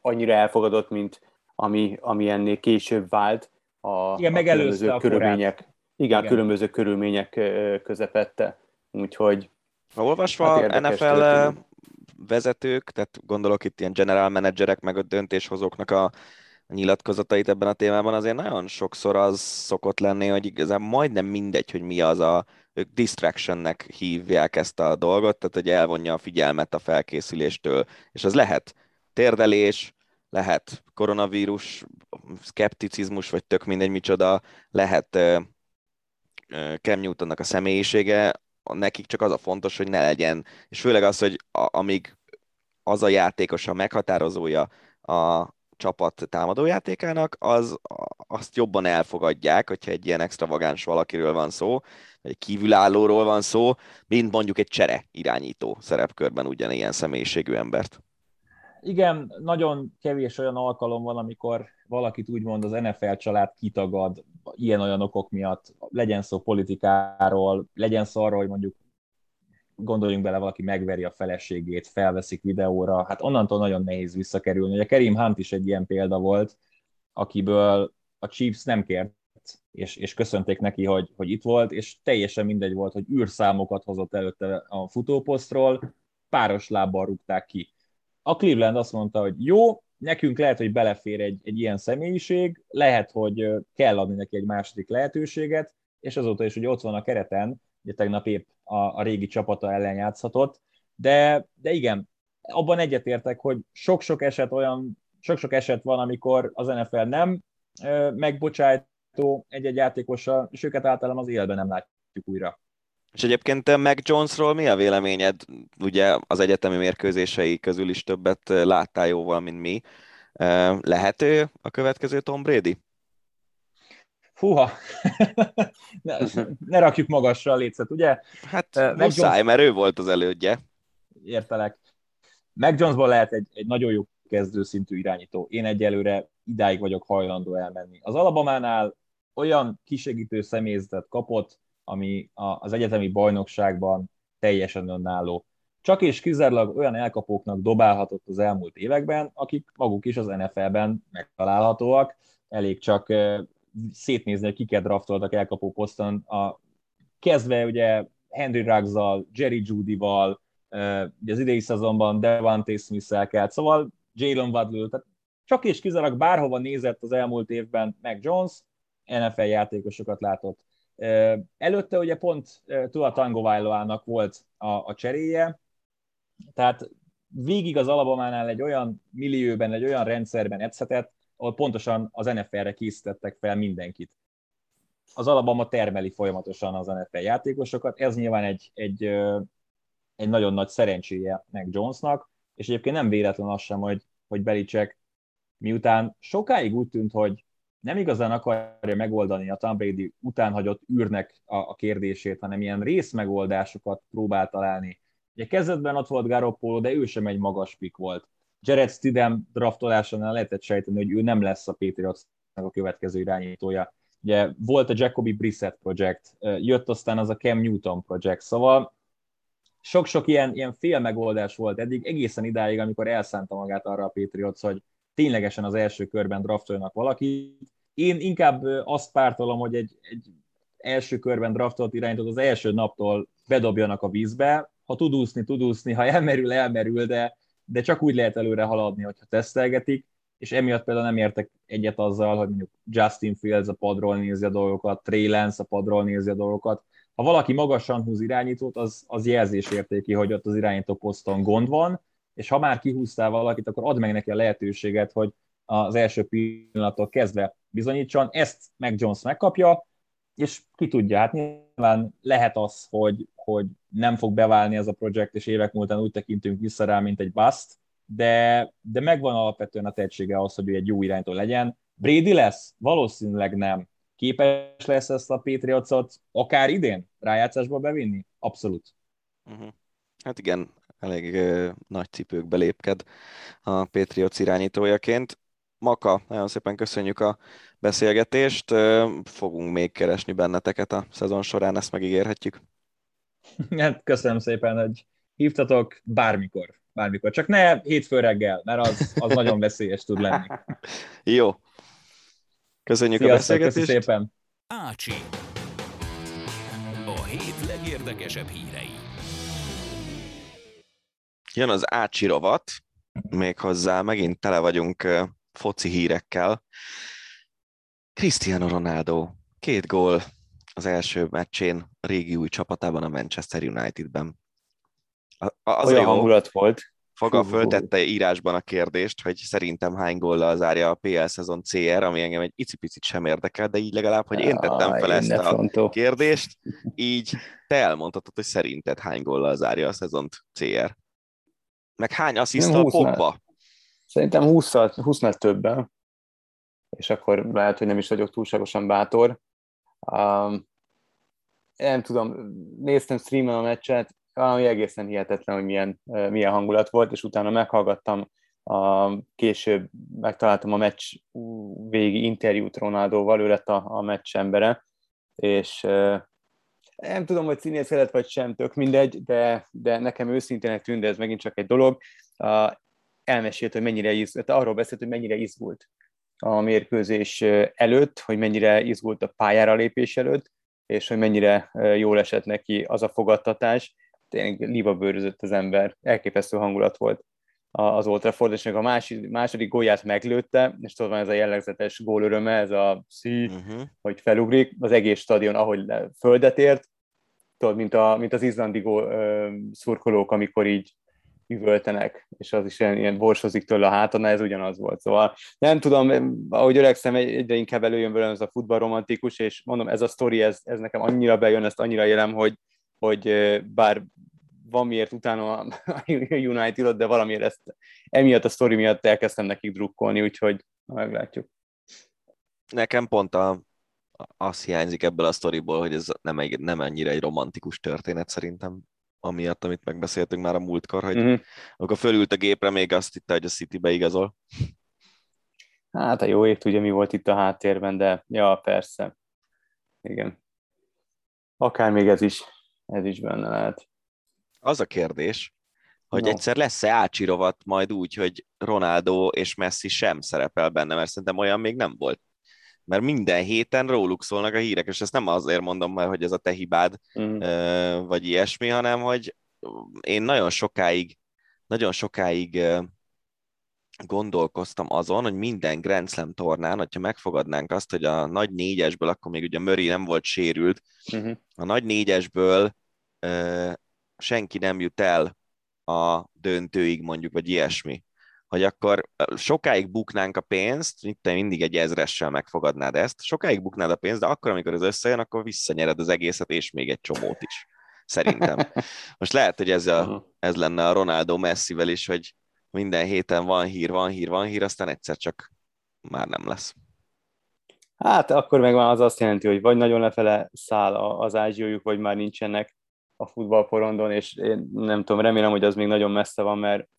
annyira elfogadott, mint ami, ami ennél később vált a, igen, a különböző a körülmények. Igen, igen, különböző körülmények közepette. Úgyhogy olvasva hát NFL történt. vezetők, tehát gondolok itt ilyen general managerek, meg a döntéshozóknak a nyilatkozatait ebben a témában, azért nagyon sokszor az szokott lenni, hogy igazán majdnem mindegy, hogy mi az a, ők distractionnek hívják ezt a dolgot, tehát hogy elvonja a figyelmet a felkészüléstől, és az lehet térdelés, lehet koronavírus, szkepticizmus, vagy tök mindegy micsoda, lehet uh, Cam Newtonnak a személyisége, nekik csak az a fontos, hogy ne legyen, és főleg az, hogy a, amíg az a játékos a meghatározója a csapat támadójátékának, az, azt jobban elfogadják, hogyha egy ilyen extravagáns valakiről van szó, egy kívülállóról van szó, mint mondjuk egy csere irányító szerepkörben ugyanilyen személyiségű embert. Igen, nagyon kevés olyan alkalom van, amikor valakit úgymond az NFL család kitagad ilyen-olyan okok miatt, legyen szó politikáról, legyen szó arról, hogy mondjuk gondoljunk bele, valaki megveri a feleségét, felveszik videóra, hát onnantól nagyon nehéz visszakerülni. Ugye Kerim Hunt is egy ilyen példa volt, akiből a Chiefs nem kért, és, és köszönték neki, hogy, hogy itt volt, és teljesen mindegy volt, hogy űrszámokat hozott előtte a futóposztról, páros lábbal rúgták ki. A Cleveland azt mondta, hogy jó, nekünk lehet, hogy belefér egy, egy ilyen személyiség, lehet, hogy kell adni neki egy második lehetőséget, és azóta is, hogy ott van a kereten, ugye tegnap épp a, a régi csapata ellen játszhatott, de, de igen, abban egyetértek, hogy sok-sok eset olyan, sok-sok eset van, amikor az NFL nem megbocsájtó egy-egy játékossal, és őket általában az életben nem látjuk újra. És egyébként Meg Jonesról mi a véleményed? Ugye az egyetemi mérkőzései közül is többet láttál jóval, mint mi. Lehet ő a következő Tom Brady? Húha, ne, ne rakjuk magasra a lécet, ugye? Hát uh, muszáj, Jones... mert ő volt az elődje. Értelek. Meg Jonesból lehet egy, egy nagyon jó kezdőszintű irányító. Én egyelőre idáig vagyok hajlandó elmenni. Az Alabamánál olyan kisegítő személyzetet kapott, ami az egyetemi bajnokságban teljesen önálló. csak és kizárólag olyan elkapóknak dobálhatott az elmúlt években, akik maguk is az NFL-ben megtalálhatóak. Elég csak szétnézni, hogy kiket draftoltak elkapó poszton. A, kezdve ugye Henry Ruggs-zal, Jerry Judy-val, ugye az idei szezonban Devante Smith-el kelt, szóval Jalen Waddle, tehát csak és kizárólag bárhova nézett az elmúlt évben Mac Jones, NFL játékosokat látott. Előtte ugye pont Tua Tangovailoának volt a, a cseréje, tehát végig az Alabamánál egy olyan millióben, egy olyan rendszerben edzhetett, ahol pontosan az NFL-re készítettek fel mindenkit. Az Alabama termeli folyamatosan az NFL játékosokat, ez nyilván egy, egy, egy nagyon nagy szerencséje meg Jonesnak, és egyébként nem véletlen az sem, hogy, hogy Belicek miután sokáig úgy tűnt, hogy nem igazán akarja megoldani a Tom Brady után hagyott űrnek a, a kérdését, hanem ilyen részmegoldásokat próbál találni. Ugye kezdetben ott volt Garoppolo, de ő sem egy magas pik volt. Jared Stidham draftolásánál lehetett sejteni, hogy ő nem lesz a Patriotsnak a következő irányítója. Ugye volt a Jacoby Brissett projekt, jött aztán az a Cam Newton projekt, szóval sok-sok ilyen, ilyen fél megoldás volt eddig, egészen idáig, amikor elszánta magát arra a Patriots, hogy ténylegesen az első körben draftoljanak valakit. Én inkább azt pártolom, hogy egy, egy első körben draftolt irányítót az első naptól bedobjanak a vízbe. Ha tud úszni, tud úszni, ha elmerül, elmerül, de, de csak úgy lehet előre haladni, hogyha tesztelgetik, és emiatt például nem értek egyet azzal, hogy mondjuk Justin Fields a padról nézi a dolgokat, Trey Lance a padról nézi a dolgokat. Ha valaki magasan húz irányítót, az, az jelzésértéki, hogy ott az irányító poszton gond van, és ha már kihúztál valakit, akkor add meg neki a lehetőséget, hogy az első pillanattól kezdve bizonyítson. Ezt meg Jones megkapja, és ki tudja, hát nyilván lehet az, hogy, hogy nem fog beválni ez a projekt, és évek múltán úgy tekintünk vissza rá, mint egy bust, de, de megvan alapvetően a tehetsége ahhoz, hogy ő egy jó iránytól legyen. Brady lesz? Valószínűleg nem. Képes lesz ezt a Patriotsot akár idén rájátszásba bevinni? Abszolút. Uh-huh. Hát igen, elég nagy cipőkbe lépked a Patriots irányítójaként. Maka, nagyon szépen köszönjük a beszélgetést, fogunk még keresni benneteket a szezon során, ezt megígérhetjük. Hát köszönöm szépen, hogy hívtatok bármikor, bármikor. Csak ne hétfő reggel, mert az, az nagyon veszélyes tud lenni. Jó. Köszönjük Sziasztok, a beszélgetést. Köszönöm szépen. Ácsi. A hét legérdekesebb hírei. Jön az Ácsi rovat, méghozzá megint tele vagyunk foci hírekkel. Cristiano Ronaldo, két gól az első meccsén a régi új csapatában, a Manchester Unitedben. Az Olyan jó, hangulat volt. Faga föltette írásban a kérdést, hogy szerintem hány góllal zárja a PL szezon CR, ami engem egy icipicit sem érdekel, de így legalább, hogy én tettem fel ezt a kérdést, így te elmondhatod, hogy szerinted hány góllal zárja a szezont CR. Meg hány assziszta a popba? Szerintem 20 20 többen, és akkor lehet, hogy nem is vagyok túlságosan bátor. Um, nem tudom, néztem streamen a meccset, valami egészen hihetetlen, hogy milyen, milyen hangulat volt, és utána meghallgattam, a, később megtaláltam a meccs végi interjút Ronaldóval, ő lett a, a meccs embere, és nem tudom, hogy színész vagy sem, tök mindegy, de, de nekem őszintének tűnt, de ez megint csak egy dolog. Elmesélt, hogy mennyire izgult, arról beszélt, hogy mennyire izgult a mérkőzés előtt, hogy mennyire izgult a pályára lépés előtt, és hogy mennyire jól esett neki az a fogadtatás. Tényleg libabőrözött az ember, elképesztő hangulat volt az Old Trafford, és a második, második gólját meglőtte, és tudod, van ez a jellegzetes gólöröme, ez a szí, uh-huh. hogy felugrik, az egész stadion, ahogy földet ért, tudod, mint, a, mint az izlandi gól, szurkolók, amikor így üvöltenek, és az is ilyen, ilyen borsozik tőle a háton, ez ugyanaz volt. Szóval nem tudom, ahogy öregszem, egyre inkább előjön velem ez a futballromantikus, és mondom, ez a sztori, ez, ez nekem annyira bejön, ezt annyira élem, hogy, hogy bár van miért utána a United, de valamiért ezt emiatt a sztori miatt elkezdtem nekik drukkolni, úgyhogy meglátjuk. Nekem pont a, az hiányzik ebből a sztoriból, hogy ez nem, egy, nem ennyire egy romantikus történet szerintem, amiatt, amit megbeszéltünk már a múltkor, hogy mm-hmm. akkor fölült a gépre, még azt hitte, hogy a City-be igazol. Hát a jó ég tudja, mi volt itt a háttérben, de ja, persze. Igen. Akár még ez is, ez is benne lehet. Az a kérdés, hogy No. egyszer lesz-e ácsirovat majd úgy, hogy Ronaldo és Messi sem szerepel benne, mert szerintem olyan még nem volt. Mert minden héten róluk szólnak a hírek, és ezt nem azért mondom, mert hogy ez a te hibád, Mm. vagy ilyesmi, hanem hogy én nagyon sokáig, nagyon sokáig gondolkoztam azon, hogy minden Grand Slam tornán, hogyha megfogadnánk azt, hogy a nagy négyesből, akkor még ugye Murray nem volt sérült, Mhm. a nagy négyesből ö, senki nem jut el a döntőig mondjuk, vagy ilyesmi. Hogy akkor sokáig buknánk a pénzt, mint te mindig egy ezressel megfogadnád ezt, sokáig buknád a pénzt, de akkor, amikor az összejön, akkor visszanyered az egészet, és még egy csomót is. Szerintem. Most lehet, hogy ez, a, ez lenne a Ronaldo Messivel is, hogy minden héten van hír, van hír, van hír, aztán egyszer csak már nem lesz. Hát akkor meg már az azt jelenti, hogy vagy nagyon lefele száll az ázsiójuk, vagy már nincsenek a futballporondon, és én nem tudom, remélem, hogy az még nagyon messze van, mert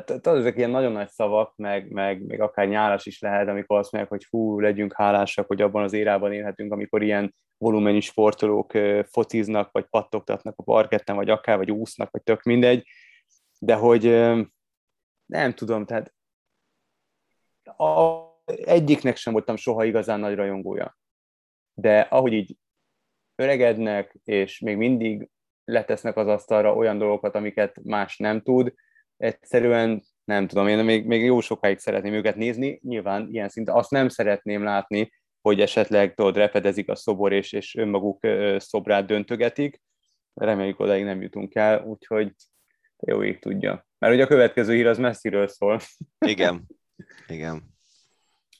tehát tehát ezek ilyen nagyon nagy szavak, meg, meg, meg akár nyálas is lehet, amikor azt mondják, hogy hú, legyünk hálásak, hogy abban az érában élhetünk, amikor ilyen volumenű sportolók fociznak, vagy pattogtatnak a parketten, vagy akár, vagy úsznak, vagy tök mindegy, de hogy nem tudom, tehát a, egyiknek sem voltam soha igazán nagy rajongója. De ahogy így öregednek, és még mindig letesznek az asztalra olyan dolgokat, amiket más nem tud, egyszerűen nem tudom, én még, még jó sokáig szeretném őket nézni, nyilván ilyen szinte azt nem szeretném látni, hogy esetleg tudod, repedezik a szobor, és, és önmaguk szobrát döntögetik. Reméljük odaig nem jutunk el, úgyhogy jó ég tudja. Mert ugye a következő hír az messziről szól, Igen, igen.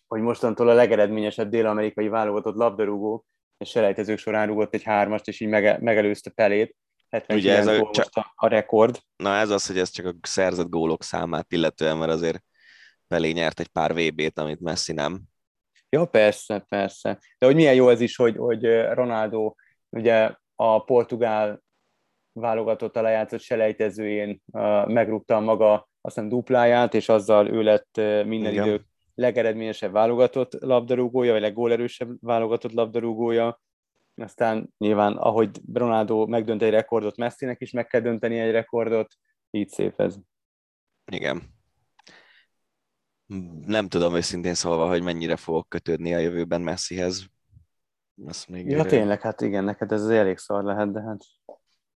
hogy mostantól a legeredményesebb dél-amerikai válogatott labdarúgó és selejtezők során rúgott egy hármast, és így mege, megelőzte Pelét. 79 Ugye ez a- most a, rekord. Na ez az, hogy ez csak a szerzett gólok számát illetően, mert azért Pelé nyert egy pár VB-t, amit Messi nem. Ja, persze, persze. De hogy milyen jó ez is, hogy, hogy Ronaldo ugye a portugál válogatott a lejátszott selejtezőjén uh, megrúgta maga azt hiszem dupláját, és azzal ő lett minden Igen. idők legeredményesebb válogatott labdarúgója, vagy leggólerősebb válogatott labdarúgója. Aztán nyilván, ahogy Ronaldo megdönt egy rekordot, Messinek is meg kell dönteni egy rekordot, így szép ez. Igen. Nem tudom őszintén szólva, hogy mennyire fogok kötődni a jövőben Messihez. Azt még Ja, tényleg, hát igen, neked ez elég szar lehet, de hát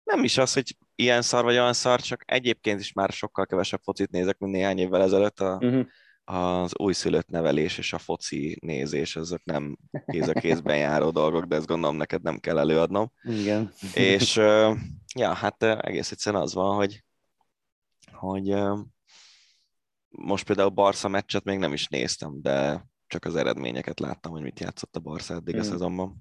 nem is az, hogy ilyen szar vagy olyan szar, csak egyébként is már sokkal kevesebb focit nézek, mint néhány évvel ezelőtt. A, uh-huh. Az újszülött nevelés és a foci nézés, azok nem kéz a kézben járó dolgok, de ezt gondolom neked nem kell előadnom. igen. És ja, hát egész egyszerűen az van, hogy, hogy most például Barca meccset még nem is néztem, de csak az eredményeket láttam, hogy mit játszott a Barca eddig a Hmm. szezonban.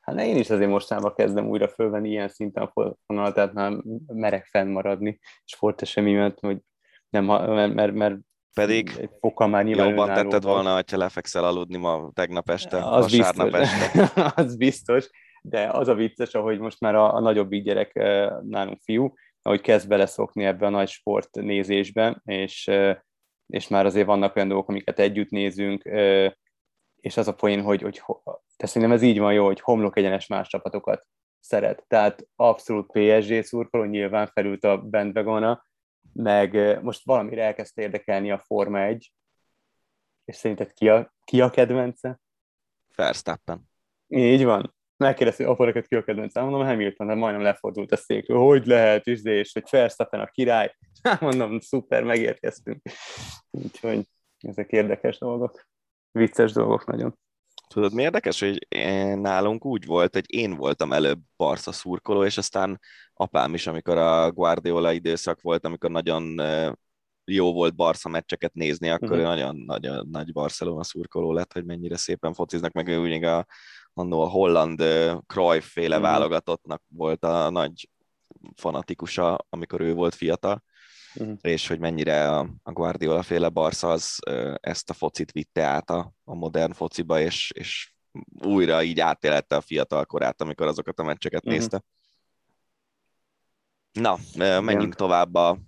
Hát én is azért mostában kezdem újra fölvenni ilyen szinten a fonalat, tehát már merek fennmaradni sporteseményet, hogy nem, mert, mert, mert Pedig egy fokkal már nyilván jobban tetted van. volna, ha lefekszel aludni ma tegnap este, az vasárnap biztos, este. az biztos, de az a vicces, ahogy most már a, a nagyobb gyerek nálunk fiú, ahogy kezd beleszokni ebbe a nagy sport nézésbe, és, és már azért vannak olyan dolgok, amiket együtt nézünk, és az a poén, hogy, hogy ho- de szerintem ez így van jó, hogy homlok egyenes más csapatokat szeret. Tehát abszolút PSG szurkoló, nyilván felült a bandwagona, meg most valamire elkezdte érdekelni a Forma 1, és szerinted ki a, ki a kedvence? Verstappen. Így van. Megkérdezte, hogy apa, neked ki a kedvenc? Mondom, Hamilton, hát majdnem lefordult a székről. Hogy lehet, és, és hogy Verstappen a király. Mondom, szuper, megérkeztünk. Úgyhogy ezek érdekes dolgok. Vicces dolgok nagyon. Tudod, mi érdekes, hogy én- nálunk úgy volt, hogy én voltam előbb Barca szurkoló, és aztán apám is, amikor a Guardiola időszak volt, amikor nagyon jó volt Barca meccseket nézni, akkor Mhm. ő nagyon-nagyon nagy Barcelona szurkoló lett, hogy mennyire szépen fociznak, meg ő még a, annó a holland Cruyff féle Mhm. válogatottnak volt a nagy fanatikusa, amikor ő volt fiatal, Mhm. és hogy mennyire a, a Guardiola féle Barca az ezt a focit vitte át a, a modern fociba, és, és újra így átélette a fiatal korát, amikor azokat a meccseket Mhm. nézte. Na, menjünk tovább a,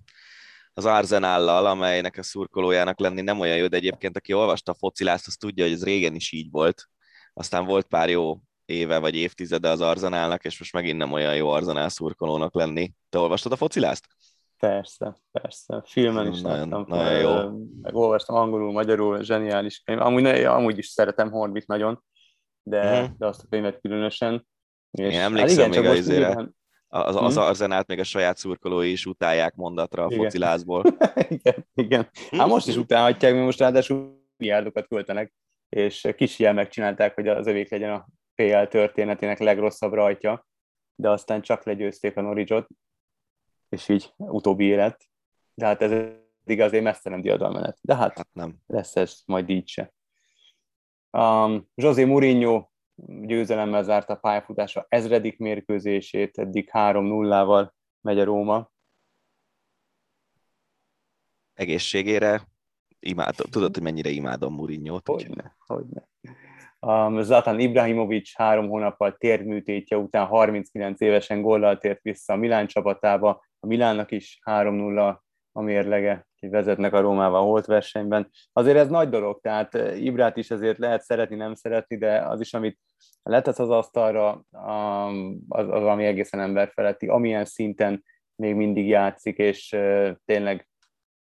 az Arzenállal, amelynek a szurkolójának lenni nem olyan jó, de egyébként aki olvasta a focilást, az tudja, hogy ez régen is így volt. Aztán volt pár jó éve vagy évtizede az Arzenálnak, és most megint nem olyan jó Arzenál szurkolónak lenni. Te olvastad a focilást? Persze, persze. Filmen is Nagyon- láttam, nagyon jó. meg olvastam angolul, magyarul, zseniális könyv. Amúgy, amúgy is szeretem Horbit nagyon, de, Mhm. de azt a könyvet különösen. És, Én emlékszem még csak a most izére. nyilván- Az, az Hm? Arzenát még a saját szurkolói is utálják mondatra a Igen. focilázból. igen, igen. Hát most is utálhatják, mert most ráadásul milliárdokat költenek, és kis ilyen megcsinálták, hogy az övék legyen a PL történetének legrosszabb rajtja, de aztán csak legyőzték a Norwichot, és így utóbbi élet. De hát ez eddig azért messze nem diadalmenet. De hát Hát nem. lesz ez majd így se. Um, José Mourinho győzelemmel zárta a pályafutása ezredik mérkőzését, eddig 3-0-val megy a Róma. Egészségére imádom. Tudod, hogy mennyire imádom Mourinho-t. Hogyne, hogyne. Um, Zlatan Ibrahimovic három hónappal térműtétje után 39 évesen góllal tért vissza a Milán csapatába. A Milánnak is 3-0 a mérlege, hogy vezetnek a Rómával a holt versenyben. Azért ez nagy dolog, tehát eh, Ibrát is azért lehet szeretni, nem szeretni, de az is, amit letesz az asztalra, az, az ami egészen emberfeletti, amilyen szinten még mindig játszik, és uh, tényleg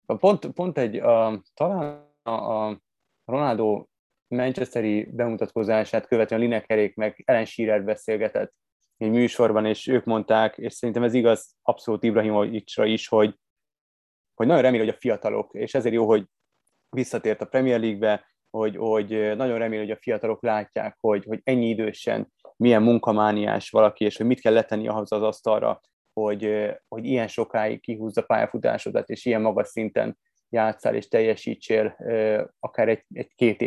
pont, pont egy, uh, talán a, a Ronaldo Manchesteri bemutatkozását követően Linekerék meg Ellen Shearer beszélgetett egy műsorban, és ők mondták, és szerintem ez igaz abszolút Ibrahimovicsra is, hogy, hogy nagyon remél, hogy a fiatalok, és ezért jó, hogy visszatért a Premier League-be, hogy, hogy nagyon remél, hogy a fiatalok látják, hogy, hogy ennyi idősen milyen munkamániás valaki, és hogy mit kell letenni ahhoz az asztalra, hogy, hogy ilyen sokáig kihúzza pályafutásodat, és ilyen magas szinten játszál és teljesítsél akár egy, egy két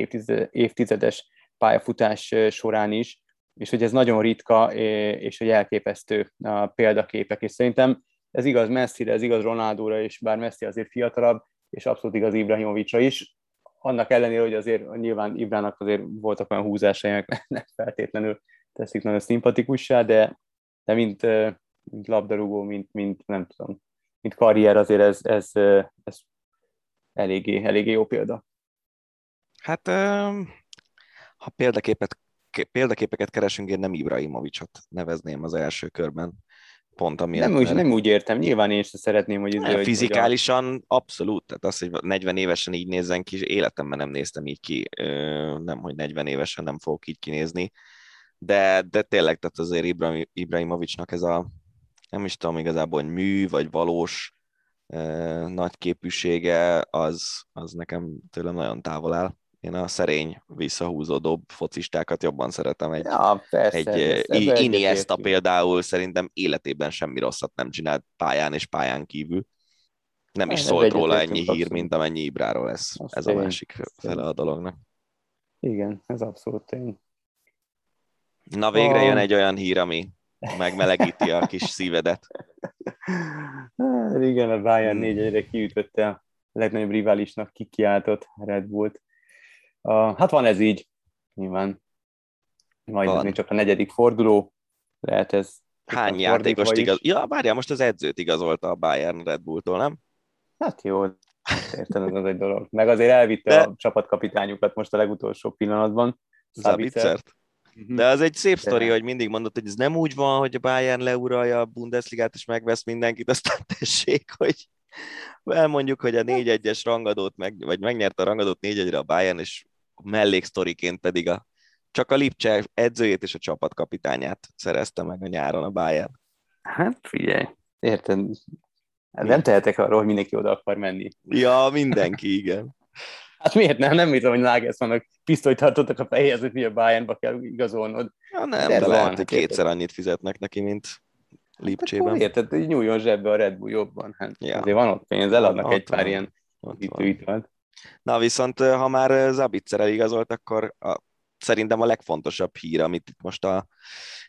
évtizedes pályafutás során is, és hogy ez nagyon ritka, és hogy elképesztő a példaképek, és szerintem ez igaz Messi-re, ez igaz Ronaldóra is, bár Messi azért fiatalabb, és abszolút igaz Ibrahimovicsra is, annak ellenére, hogy azért nyilván Ibrának azért voltak olyan húzásai, amik nem feltétlenül teszik nagyon szimpatikussá, de, de mint, mint labdarúgó, mint, mint nem tudom, mint karrier azért ez, ez, ez eléggé, eléggé jó példa. Hát, ha példaképet, példaképeket keresünk, én nem Ibrahimovicsot nevezném az első körben. Pont amiatt. Nem, úgy, nem úgy értem, nyilván én sem szeretném, hogy... Nem, fizikálisan hogy a... abszolút, tehát az, hogy 40 évesen így nézzen ki, életemben nem néztem így ki, nem, hogy 40 évesen nem fogok így kinézni, de, de tényleg, tehát azért Ibrahim, Ibrahimovicsnak ez a, nem is tudom igazából, hogy mű, vagy valós nagy képűsége, az, az nekem tőlem nagyon távol áll. Én a szerény, visszahúzódóbb focistákat jobban szeretem. Egy, ja, persze, egy ez, Iniesta például szerintem életében semmi rosszat nem csinált pályán és pályán kívül. Nem is szólt róla ennyi hír, abszolút. mint amennyi Ibráról ez, ez a másik fele a dolognak. Igen, ez abszolút tény. Na végre a... jön egy olyan hír, ami megmelegíti a kis szívedet. Hát igen, a Bayern 4 1 kiütötte a legnagyobb riválisnak kikiáltott Red Bullt. Hát van ez így, nyilván. Majd ez még csak a negyedik forduló, lehet ez... Hány játékost igaz? Ja, várjál, most az edzőt igazolta a Bayern Red Bulltól, nem? Hát jó, érted, ez az egy dolog. Meg azért elvitte De... a csapatkapitányukat most a legutolsó pillanatban. Szabicert? De az egy szép sztori, De... hogy mindig mondod, hogy ez nem úgy van, hogy a Bayern leuralja a Bundesligát és megvesz mindenkit, aztán tessék, hogy elmondjuk, hogy a 4-1-es rangadót, meg, vagy megnyerte a rangadót 4-1-re a Bayern, és melléksztoriként pedig a, csak a Lipcse edzőjét és a csapatkapitányát szerezte meg a nyáron a Bayern. Hát figyelj, érted, nem tehetek arról, hogy mindenki oda akar menni. Ja, mindenki, igen. Hát miért nem? Nem hiszem, hogy Nagelsmannnak pisztolyt tartottak a fejéhez, hogy mi a Bayernba kell igazolnod. Ja, nem, de, de lehet, hogy kétszer annyit fizetnek neki, mint Lipcsében. Hát, érted, hogy nyúljon zsebbe a Red Bull jobban. Hát ja. azért van ott pénz, eladnak ott egy pár van. ilyen ütőitalt. Na viszont, ha már Zabitzer igazolt, akkor a, szerintem a legfontosabb hír, amit itt most a,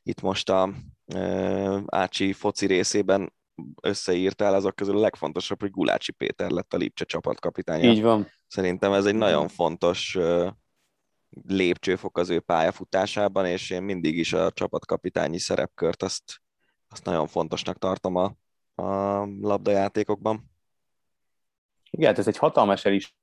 itt most a e, Ácsi foci részében összeírtál, azok közül a legfontosabb, hogy Gulácsi Péter lett a Lipcse csapatkapitánya. Így van. Szerintem ez egy nagyon fontos lépcsőfok az ő pályafutásában, és én mindig is a csapatkapitányi szerepkört azt, azt nagyon fontosnak tartom a, a labdajátékokban. Igen, hát ez egy hatalmas elismerés,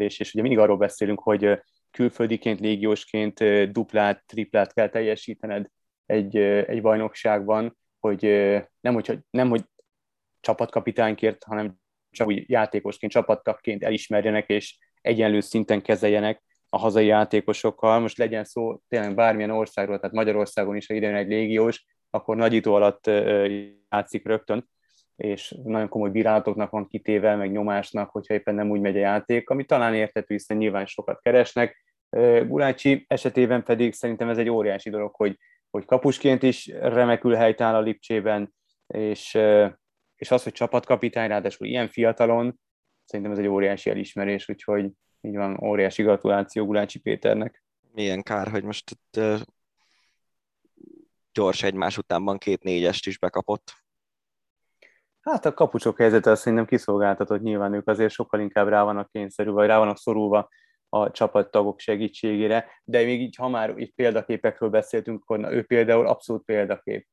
és ugye mindig arról beszélünk, hogy külföldiként, légiósként duplát, triplát kell teljesítened egy, egy bajnokságban, hogy nem, hogy nem, hogy csapatkapitányként, hanem csak úgy játékosként, csapattagként elismerjenek, és egyenlő szinten kezeljenek a hazai játékosokkal. Most legyen szó tényleg bármilyen országról, tehát Magyarországon is, ha idejön egy légiós, akkor nagyító alatt játszik rögtön, és nagyon komoly bírálatoknak van kitéve, meg nyomásnak, hogyha éppen nem úgy megy a játék, ami talán érthető, hiszen nyilván sokat keresnek. Gulácsi esetében pedig szerintem ez egy óriási dolog, hogy, hogy kapusként is remekül helytáll a Lipcsében, és, és az, hogy csapatkapitány, ráadásul ilyen fiatalon, szerintem ez egy óriási elismerés, úgyhogy így van, óriási gratuláció Gulácsi Péternek. Milyen kár, hogy most itt gyors egymás utánban két négyest is bekapott. Hát a kapucsok helyzete azt szerintem kiszolgáltatott, nyilván ők azért sokkal inkább rá vannak kényszerű, vagy rá vannak szorulva a csapattagok segítségére, de még így, ha már így példaképekről beszéltünk, akkor na, ő például abszolút példakép.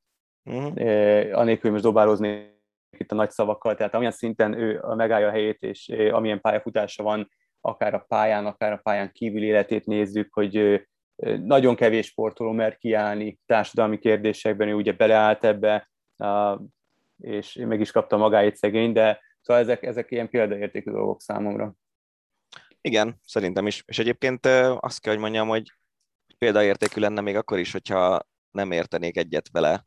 Uh-huh. E, anélkül, most dobározni itt a nagy szavakkal, tehát amilyen szinten ő megállja a helyét, és amilyen pályafutása van, akár a pályán, akár a pályán kívül életét nézzük, hogy nagyon kevés sportoló mer kiállni társadalmi kérdésekben, ő ugye beleállt ebbe, és meg is kapta magáét szegény, de szóval ezek, ezek ilyen példaértékű dolgok számomra. Igen, szerintem is. És egyébként azt kell, hogy mondjam, hogy példaértékű lenne még akkor is, hogyha nem értenék egyet vele,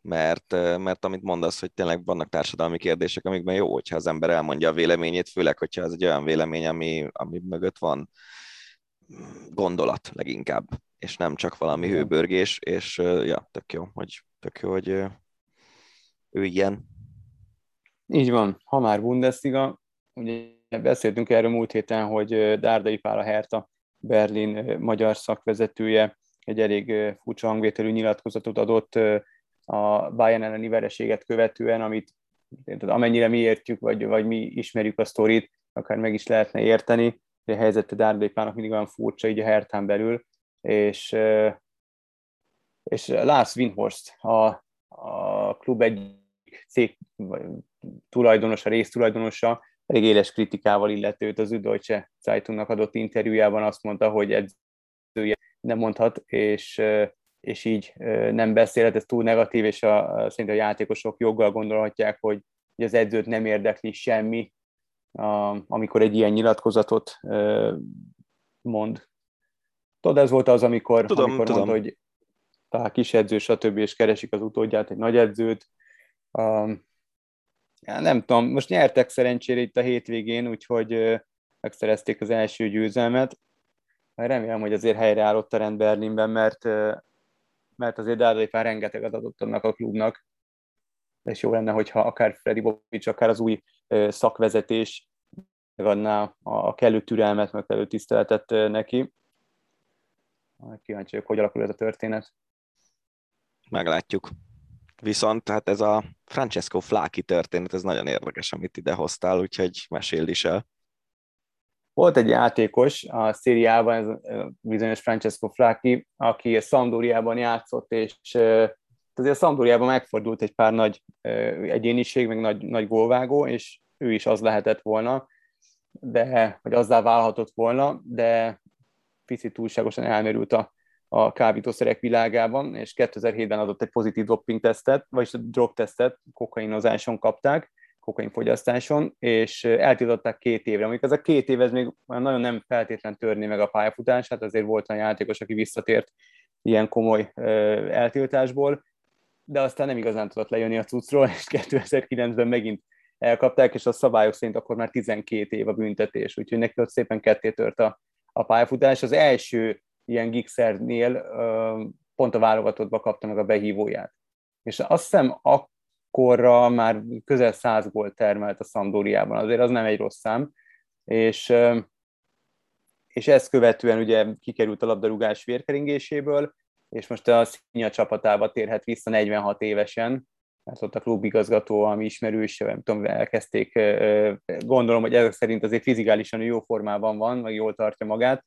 mert, mert amit mondasz, hogy tényleg vannak társadalmi kérdések, amikben jó, hogyha az ember elmondja a véleményét, főleg, hogyha ez egy olyan vélemény, ami, ami mögött van gondolat leginkább, és nem csak valami hőbörgés, és ja, tök jó, hogy, tök jó, hogy ő ilyen. Így van, ha már Bundesliga, ugye beszéltünk erről múlt héten, hogy Dárdai Pál a Herta Berlin magyar szakvezetője egy elég furcsa hangvételű nyilatkozatot adott a Bayern elleni vereséget követően, amit amennyire mi értjük, vagy, vagy mi ismerjük a sztorit, akár meg is lehetne érteni, de a helyzete Dárdai Pálnak mindig olyan furcsa így a Hertán belül, és, és Lars Winhorst, a, a klub egy cég tulajdonosa, résztulajdonosa, elég éles kritikával illetőt az Üdeutsche Zeitungnak adott interjújában azt mondta, hogy edzője nem mondhat, és, és így nem beszélhet, ez túl negatív, és a, szerint a játékosok joggal gondolhatják, hogy, hogy az edzőt nem érdekli semmi, amikor egy ilyen nyilatkozatot mond. Tudod, ez volt az, amikor, tudom, amikor tudom. mondta, hogy talán kis edző, stb. és keresik az utódját, egy nagy edzőt, Um, nem tudom, most nyertek szerencsére itt a hétvégén, úgyhogy megszerezték az első győzelmet. Remélem, hogy azért helyreáll ott a rend Berlinben, mert, mert azért Dárdai pár rengeteget adott annak a klubnak, és jó lenne, hogyha akár Freddy Bobic, akár az új szakvezetés megadná a, kellő türelmet, meg kellő tiszteletet neki. Kíváncsi vagyok, hogy alakul ez a történet. Meglátjuk. Viszont hát ez a Francesco Flaki történet, ez nagyon érdekes, amit ide hoztál, úgyhogy meséld is el. Volt egy játékos a szériában, ez bizonyos Francesco Flaki, aki a Szandóriában játszott, és azért a Szandóriában megfordult egy pár nagy egyéniség, meg nagy, nagy gólvágó, és ő is az lehetett volna, de, vagy azzá válhatott volna, de picit túlságosan elmerült a a kábítószerek világában, és 2007-ben adott egy pozitív doping tesztet, vagyis a drogtesztet kokainozáson kapták, kokainfogyasztáson, és eltiltották két évre. Amikor ez a két év, ez még nagyon nem feltétlen törni meg a pályafutását, azért volt olyan játékos, aki visszatért ilyen komoly eltiltásból, de aztán nem igazán tudott lejönni a cuccról, és 2009-ben megint elkapták, és a szabályok szerint akkor már 12 év a büntetés, úgyhogy neki ott szépen ketté tört a, a pályafutás. Az első ilyen gigszernél pont a válogatottba kapta meg a behívóját. És azt hiszem akkorra már közel száz gólt termelt a Szandóriában, azért az nem egy rossz szám, és, és ezt követően ugye kikerült a labdarúgás vérkeringéséből, és most a Szinya csapatába térhet vissza 46 évesen, mert ott a klubigazgató, ami ismerős, nem tudom, elkezdték, gondolom, hogy ezek szerint azért fizikálisan jó formában van, meg jól tartja magát,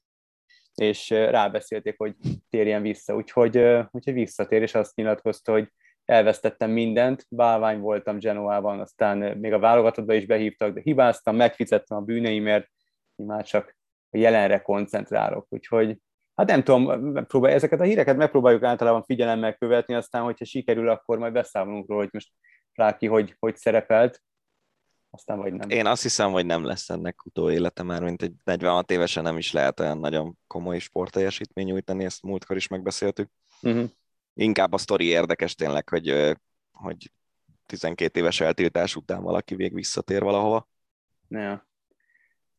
és rábeszélték, hogy térjen vissza. Úgyhogy, úgyhogy visszatér, és azt nyilatkozta, hogy elvesztettem mindent, bálvány voltam Genoában, aztán még a válogatottba is behívtak, de hibáztam, megfizettem a bűneimért, már csak a jelenre koncentrálok. Úgyhogy hát nem tudom, próbál, ezeket a híreket megpróbáljuk általában figyelemmel követni, aztán, hogyha sikerül, akkor majd beszámolunk róla, hogy most Fláki hogy, hogy szerepelt, aztán vagy nem. Én azt hiszem, hogy nem lesz ennek utóélete már, mint egy 46 évesen nem is lehet olyan nagyon komoly sportteljesítmény nyújtani, ezt múltkor is megbeszéltük. Uh-huh. Inkább a sztori érdekes tényleg, hogy, hogy 12 éves eltiltás után valaki vég visszatér valahova. Ja.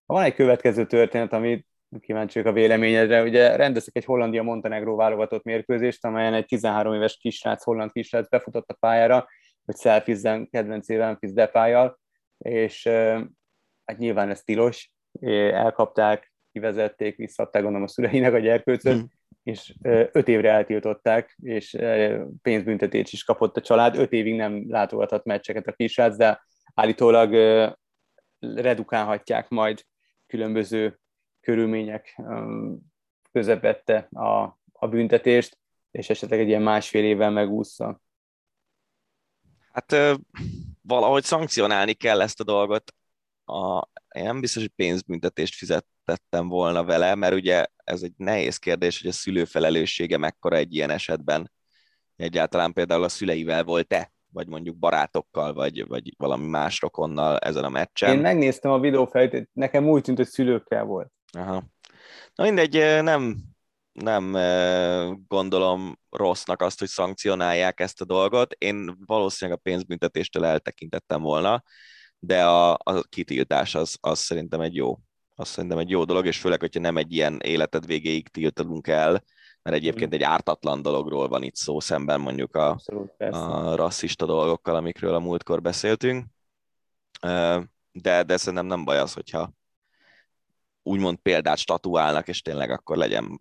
Van egy következő történet, amit kíváncsi a véleményedre. Ugye rendeztek egy Hollandia-Montenegró válogatott mérkőzést, amelyen egy 13 éves kisrác, holland kisrác befutott a pályára, hogy szelfizzen kedvencével Memphis Depályjal, és hát nyilván ez tilos, elkapták, kivezették, visszadták gondolom a szüleinek a gyerkőcöt, hmm. és öt évre eltiltották, és pénzbüntetést is kapott a család. Öt évig nem látogathat meccseket a kisrác, de állítólag redukálhatják majd különböző körülmények közepette a, a büntetést, és esetleg egy ilyen másfél évvel megúszza. Hát valahogy szankcionálni kell ezt a dolgot. A, én nem biztos, hogy pénzbüntetést fizettettem volna vele, mert ugye ez egy nehéz kérdés, hogy a szülő felelőssége mekkora egy ilyen esetben. Egyáltalán például a szüleivel volt-e, vagy mondjuk barátokkal, vagy, vagy valami más rokonnal ezen a meccsen. Én megnéztem a videófelvételt, nekem úgy tűnt, hogy szülőkkel volt. Aha. Na mindegy, nem, nem gondolom rossznak azt, hogy szankcionálják ezt a dolgot. Én valószínűleg a pénzbüntetéstől eltekintettem volna, de a, a kitiltás az, az szerintem egy jó azt szerintem egy jó dolog, és főleg, hogyha nem egy ilyen életed végéig tiltadunk el, mert egyébként egy ártatlan dologról van itt szó szemben mondjuk a, Abszolút, a rasszista dolgokkal, amikről a múltkor beszéltünk. De, de szerintem nem baj az, hogyha úgymond példát statuálnak, és tényleg akkor legyen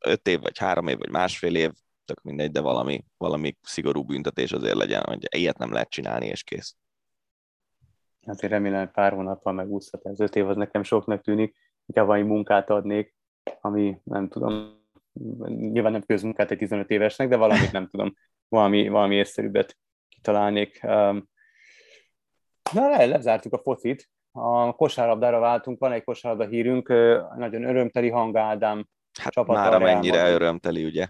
öt év, vagy három év, vagy másfél év, tök mindegy, de valami, valami szigorú büntetés azért legyen, hogy ilyet nem lehet csinálni, és kész. Hát én remélem, hogy pár hónappal megúszhat. Ez öt év az nekem soknak tűnik, inkább valami munkát adnék, ami nem tudom, nyilván nem közmunkát egy 15 évesnek, de valamit nem tudom, valami, valami észszerűbbet kitalálnék. Na, le, lezártuk a focit, a kosárlabdára váltunk, van egy kosárlabda hírünk, nagyon örömteli hang Ádám Hát már amennyire örömteli, ugye?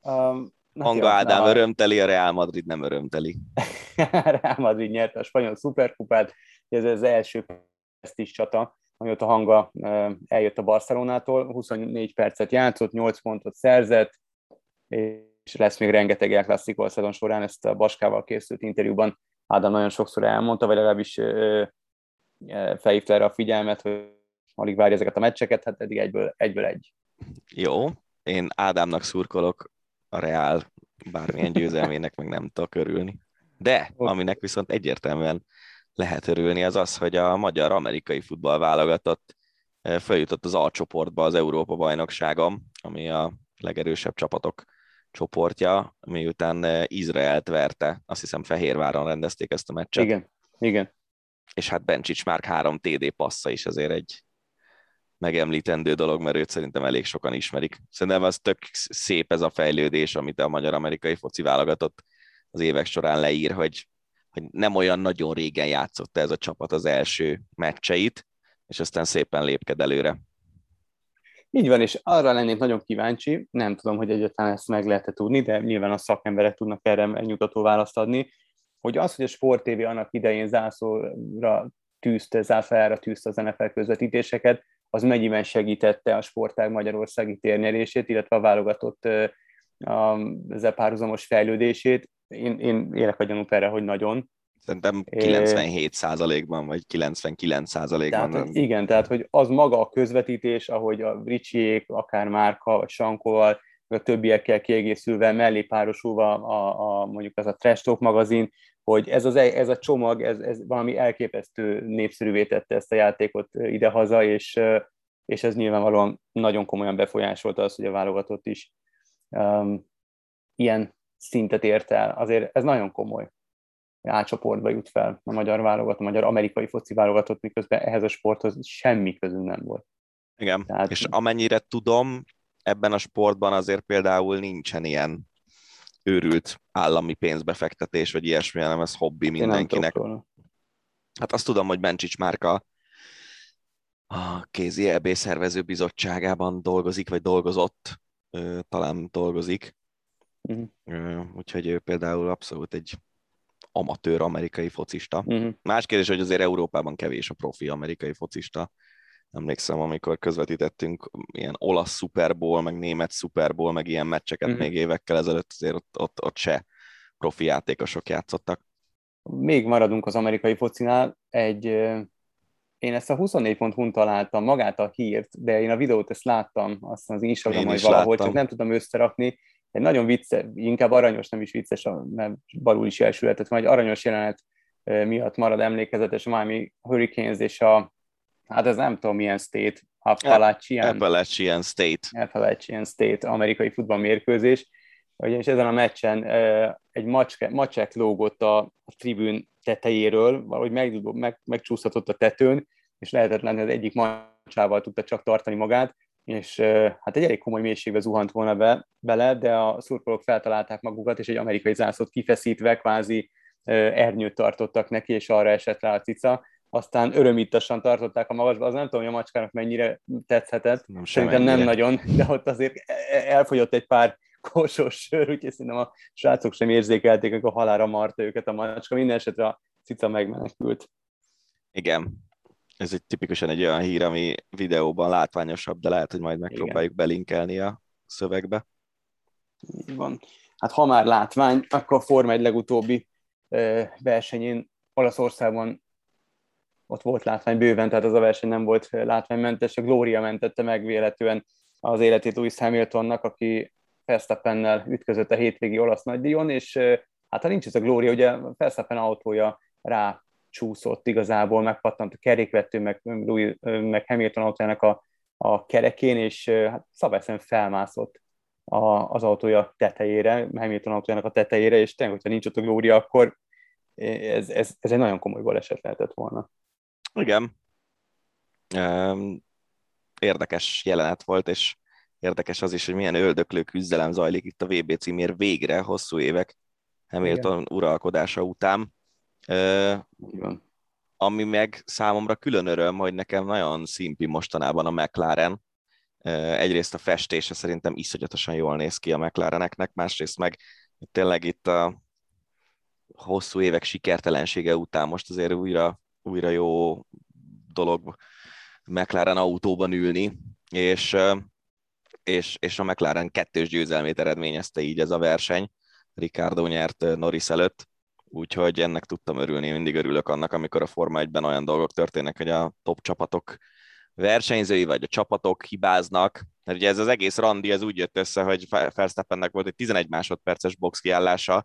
Um, Hanga Ádám a... örömteli, a Real Madrid nem örömteli. Real Madrid nyerte a spanyol szuperkupát, ez az első is csata, amióta Hanga eljött a Barcelonától, 24 percet játszott, 8 pontot szerzett, és lesz még rengeteg El Clasico szezon során, ezt a Baskával készült interjúban Ádám nagyon sokszor elmondta, vagy legalábbis felhívta erre a figyelmet, hogy alig várja ezeket a meccseket, hát eddig egyből, egyből egy. Jó, én Ádámnak szurkolok a Reál bármilyen győzelmének meg nem tudok örülni. De aminek viszont egyértelműen lehet örülni, az az, hogy a magyar-amerikai futball válogatott feljutott az A-csoportba az Európa-bajnokságom, ami a legerősebb csapatok csoportja, miután Izraelt verte, azt hiszem Fehérváron rendezték ezt a meccset. Igen, igen. És hát Bencsics már három TD passza is azért egy megemlítendő dolog, mert őt szerintem elég sokan ismerik. Szerintem az tök szép ez a fejlődés, amit a magyar-amerikai foci válogatott az évek során leír, hogy, hogy nem olyan nagyon régen játszott ez a csapat az első meccseit, és aztán szépen lépked előre. Így van, és arra lennék nagyon kíváncsi, nem tudom, hogy egyáltalán ezt meg lehet tudni, de nyilván a szakemberek tudnak erre nyugtató választ adni, hogy az, hogy a Sport TV annak idején zászlóra tűzte, zászlájára tűzte az NFL közvetítéseket, az mennyiben segítette a sportág magyarországi térnyerését, illetve a válogatott ezzel párhuzamos fejlődését. Én, én élek a gyanút erre, hogy nagyon. Szerintem 97 ban vagy 99 ban Tehát, igen, tehát hogy az maga a közvetítés, ahogy a Ricsiék, akár Márka, vagy Sankóval, a többiekkel kiegészülve, mellé párosulva a, a, mondjuk az a Trash Talk magazin, hogy ez, az, ez a csomag, ez, ez valami elképesztő népszerűvé tette ezt a játékot idehaza, és, és ez nyilvánvalóan nagyon komolyan befolyásolta azt, hogy a válogatott is um, ilyen szintet ért el. Azért ez nagyon komoly. Átcsoportba jut fel a magyar válogatott, a magyar amerikai foci válogatott, miközben ehhez a sporthoz semmi közünk nem volt. Igen, Tehát... és amennyire tudom, ebben a sportban azért például nincsen ilyen őrült állami pénzbefektetés, vagy ilyesmi, hanem ez hobbi mindenkinek. Hát azt tudom, hogy Bencsics Márka a kézi EB szervező bizottságában dolgozik, vagy dolgozott, talán dolgozik. Uh-huh. Úgyhogy ő például abszolút egy amatőr amerikai focista. Uh-huh. Más kérdés, hogy azért Európában kevés a profi amerikai focista. Emlékszem, amikor közvetítettünk ilyen olasz Super Bowl, meg német Super Bowl, meg ilyen meccseket Mhm. még évekkel ezelőtt, azért ott, ott, ott se profi játékosok játszottak. Még maradunk az amerikai focinál. Egy, én ezt a 24.hu-n találtam magát a hírt, de én a videót ezt láttam, azt az Instagramon, is valahol, láttam. csak nem tudom összerakni. Egy nagyon vicce, inkább aranyos, nem is vicces, mert balul is elsülhetett, majd aranyos jelenet miatt marad emlékezetes a Miami Hurricanes és a, hát ez nem tudom milyen state, Appalachian, Appalachian State. Appalachian State amerikai futballmérkőzés, ugyanis ezen a meccsen egy macske, macsek lógott a, a tribűn tetejéről, valahogy meg, meg, megcsúszhatott a tetőn, és lehetetlen, hogy az egyik macsával tudta csak tartani magát, és hát egy elég komoly mélységbe zuhant volna be, bele, de a szurkolók feltalálták magukat, és egy amerikai zászlót kifeszítve kvázi ernyőt tartottak neki, és arra esett rá a cica. Aztán örömítasan tartották a magasba, az nem tudom, hogy a macskának mennyire tetszhetett, Nem Szerintem nem semennyire. nagyon, de ott azért e- elfogyott egy pár kosos sör, úgyhogy szerintem a srácok sem érzékelték, amikor halára marta őket a macska. Minden esetre a cica megmenekült. Igen. Ez egy tipikusan egy olyan hír, ami videóban látványosabb, de lehet, hogy majd megpróbáljuk belinkelni a szövegbe. Így van. Hát ha már látvány, akkor a Forma egy legutóbbi versenyén Olaszországban ott volt látvány bőven, tehát az a verseny nem volt látványmentes, a Gloria mentette meg véletlenül az életét Lewis Hamiltonnak, aki Verstappennel ütközött a hétvégi olasz nagydíjon, és hát ha nincs ez a Gloria, ugye Verstappen autója rá csúszott igazából, megpattant a kerékvető, meg, Louis, meg Hamilton autójának a, a kerekén, és hát szabályszerűen felmászott a, az autója tetejére, Hamilton autójának a tetejére, és tényleg, hogyha nincs ott a Gloria, akkor ez, ez, ez egy nagyon komoly baleset lehetett volna. Igen. Érdekes jelenet volt, és érdekes az is, hogy milyen öldöklő küzdelem zajlik itt a VB címér végre, hosszú évek Hamilton Igen. uralkodása után. Van. ami meg számomra külön öröm, hogy nekem nagyon szimpi mostanában a McLaren. Egyrészt a festése szerintem iszonyatosan jól néz ki a McLareneknek, másrészt meg tényleg itt a hosszú évek sikertelensége után most azért újra, újra jó dolog McLaren autóban ülni, és, és, és a McLaren kettős győzelmét eredményezte így ez a verseny. Ricardo nyert Norris előtt, úgyhogy ennek tudtam örülni, mindig örülök annak, amikor a Forma 1-ben olyan dolgok történnek, hogy a top csapatok versenyzői vagy a csapatok hibáznak, mert ugye ez az egész randi, ez úgy jött össze, hogy Verstappennek volt egy 11 másodperces box kiállása,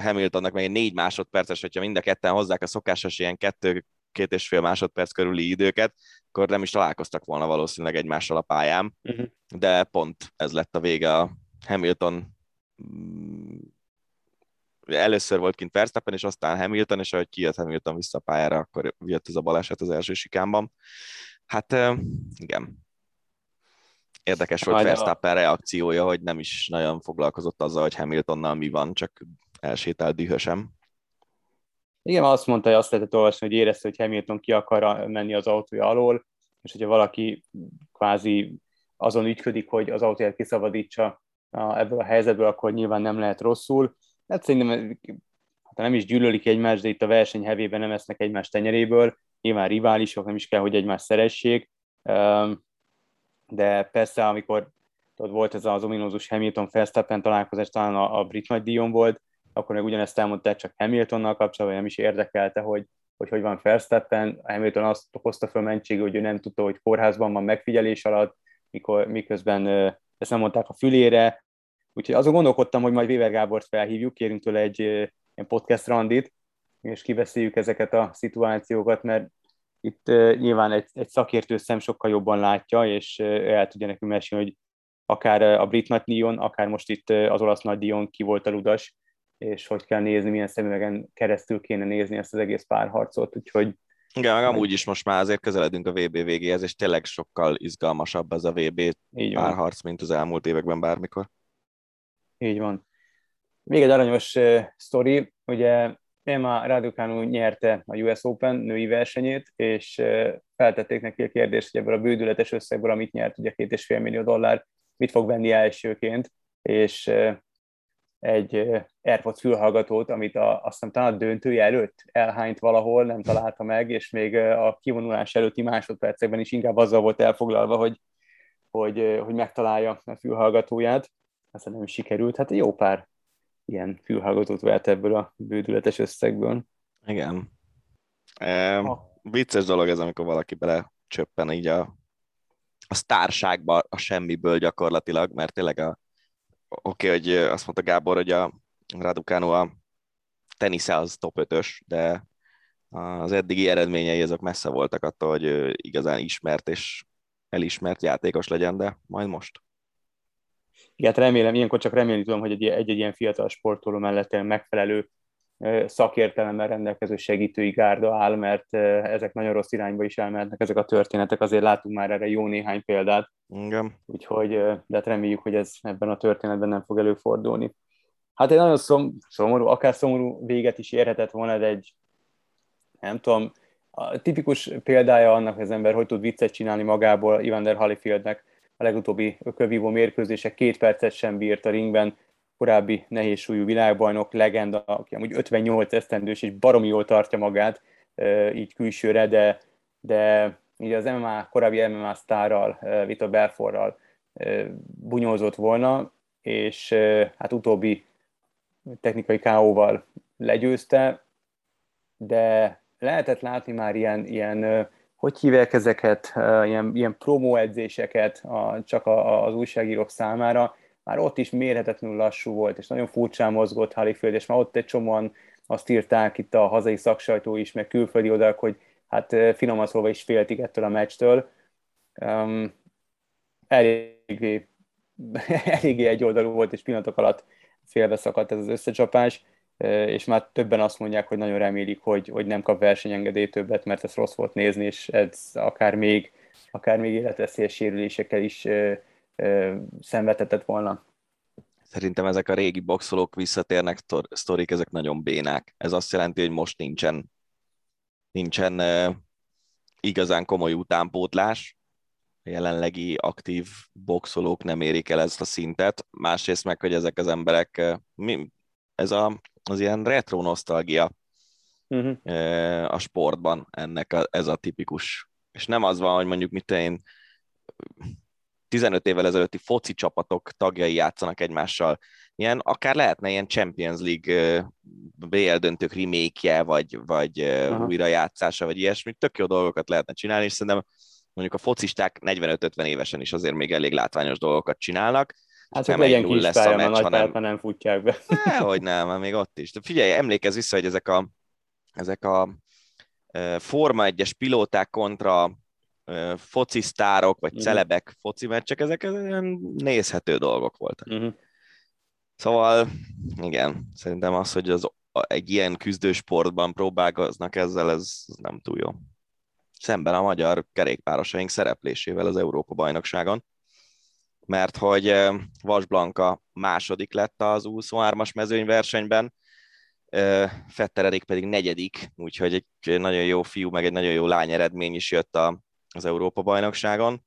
Hamiltonnak meg egy 4 másodperces, hogyha mind a ketten hozzák a szokásos ilyen kettő, két és fél másodperc körüli időket, akkor nem is találkoztak volna valószínűleg egymással a pályán, Uh-huh. de pont ez lett a vége a Hamilton mm, először volt kint Verstappen, és aztán Hamilton, és ahogy kijött Hamilton vissza a pályára, akkor jött ez a baleset az első sikámban. Hát igen. Érdekes volt Majd a- Verstappen reakciója, hogy nem is nagyon foglalkozott azzal, hogy Hamiltonnal mi van, csak elsétált dühösem. Igen, azt mondta, hogy azt lehetett olvasni, hogy érezte, hogy Hamilton ki akar menni az autója alól, és hogyha valaki kvázi azon ügyködik, hogy az autóját kiszabadítsa ebből a helyzetből, akkor nyilván nem lehet rosszul. Hát szerintem hát nem is gyűlölik egymást, de itt a verseny hevében nem esznek egymás tenyeréből, nyilván riválisok, nem is kell, hogy egymást szeressék, de persze, amikor tudod, volt ez az ominózus Hamilton-Verstappen találkozás, talán a, a brit nagydíjon volt, akkor meg ugyanezt elmondták csak Hamiltonnal kapcsolatban, nem is érdekelte, hogy hogy, hogy van Verstappen. Hamilton azt hozta fel mentségül, hogy ő nem tudta, hogy kórházban van megfigyelés alatt, mikor, miközben ezt nem mondták a fülére. Úgyhogy azon gondolkodtam, hogy majd Weber Gábort felhívjuk, kérünk tőle egy ilyen podcast randit, és kiveszéljük ezeket a szituációkat, mert itt nyilván egy, egy szakértő szem sokkal jobban látja, és el tudja nekünk mesélni, hogy akár a brit nagydíjon, akár most itt az olasz nagydíjon ki volt a ludas, és hogy kell nézni, milyen szemüvegen keresztül kéne nézni ezt az egész párharcot, úgyhogy Igen, meg amúgy is most már azért közeledünk a VB végéhez, és tényleg sokkal izgalmasabb ez a VB párharc, mint az elmúlt években bármikor. Így van. Még egy aranyos uh, sztori, ugye Emma Raducanu nyerte a US Open női versenyét, és uh, feltették neki a kérdést, hogy ebből a bődületes összegből, amit nyert, ugye két és fél millió dollár, mit fog venni elsőként, és uh, egy AirPods fülhallgatót, amit a, azt hiszem talán a döntője előtt elhányt valahol, nem találta meg, és még a kivonulás előtti másodpercekben is inkább azzal volt elfoglalva, hogy, hogy, hogy megtalálja a fülhallgatóját. Aztán nem sikerült. Hát jó pár ilyen fülhallgatót vett ebből a bődületes összegből. Igen. E, vicces dolog ez, amikor valaki bele csöppen így a, a sztárságba a semmiből gyakorlatilag, mert tényleg a oké, okay, hogy azt mondta Gábor, hogy a Raducanu a tenisze az top 5-ös, de az eddigi eredményei azok messze voltak attól, hogy igazán ismert és elismert játékos legyen, de majd most. Igen, hát remélem, ilyenkor csak remélni tudom, hogy egy-egy ilyen fiatal sportoló mellett megfelelő szakértelemmel rendelkező segítői gárda áll, mert ezek nagyon rossz irányba is elmehetnek ezek a történetek, azért látunk már erre jó néhány példát. Igen. Úgyhogy, de hát reméljük, hogy ez ebben a történetben nem fog előfordulni. Hát egy nagyon szom, szomorú, akár szomorú véget is érhetett volna, de egy, nem tudom, a tipikus példája annak, hogy az ember hogy tud viccet csinálni magából Evander Holyfieldnek a legutóbbi kövívó mérkőzése két percet sem bírt a ringben, korábbi nehézsúlyú világbajnok, legenda, aki amúgy 58 esztendős és baromi jól tartja magát így külsőre, de, de így az MMA, korábbi MMA sztárral, Vita Belforral bunyózott volna, és hát utóbbi technikai KO-val legyőzte, de lehetett látni már ilyen, ilyen hogy hívják ezeket, ilyen, ilyen promo edzéseket a, csak a, az újságírók számára, már ott is mérhetetlenül lassú volt, és nagyon furcsán mozgott Halifield, és már ott egy csomóan azt írták itt a hazai szaksajtó is, meg külföldi oldalak, hogy hát finoman szólva is féltik ettől a meccstől. Um, eléggé, eléggé egy oldalú volt, és pillanatok alatt félbe szakadt ez az összecsapás, és már többen azt mondják, hogy nagyon remélik, hogy, hogy nem kap versenyengedély többet, mert ez rossz volt nézni, és ez akár még, akár még életveszélyes sérülésekkel is szenvedhetett volna. Szerintem ezek a régi boxolók visszatérnek sztorik, ezek nagyon bénák. Ez azt jelenti, hogy most nincsen, nincsen igazán komoly utánpótlás. A jelenlegi aktív boxolók nem érik el ezt a szintet. Másrészt meg, hogy ezek az emberek, mi, ez a, az ilyen retro nosztalgia uh-huh. uh, a sportban ennek a, ez a tipikus. És nem az van, hogy mondjuk mit én 15 évvel ezelőtti foci csapatok tagjai játszanak egymással. Ilyen, akár lehetne ilyen Champions League BL döntők remake vagy, vagy Aha. újrajátszása, vagy ilyesmi. Tök jó dolgokat lehetne csinálni, és szerintem mondjuk a focisták 45-50 évesen is azért még elég látványos dolgokat csinálnak. Hát nem legyen kis lesz a meccs, hanem... nem futják be. hogy nem, még ott is. De figyelj, emlékezz vissza, hogy ezek a, ezek a Forma 1-es pilóták kontra focisztárok, vagy uh-huh. celebek foci meccsek, ezek nézhető dolgok voltak. Uh-huh. Szóval, igen, szerintem az, hogy az, egy ilyen küzdősportban próbálkoznak ezzel, ez nem túl jó. Szemben a magyar kerékpárosaink szereplésével az Európa-bajnokságon, mert hogy Vas Blanka második lett az 23-as mezőnyversenyben, Fetteredik pedig negyedik, úgyhogy egy nagyon jó fiú, meg egy nagyon jó lány eredmény is jött a, az Európa-bajnokságon.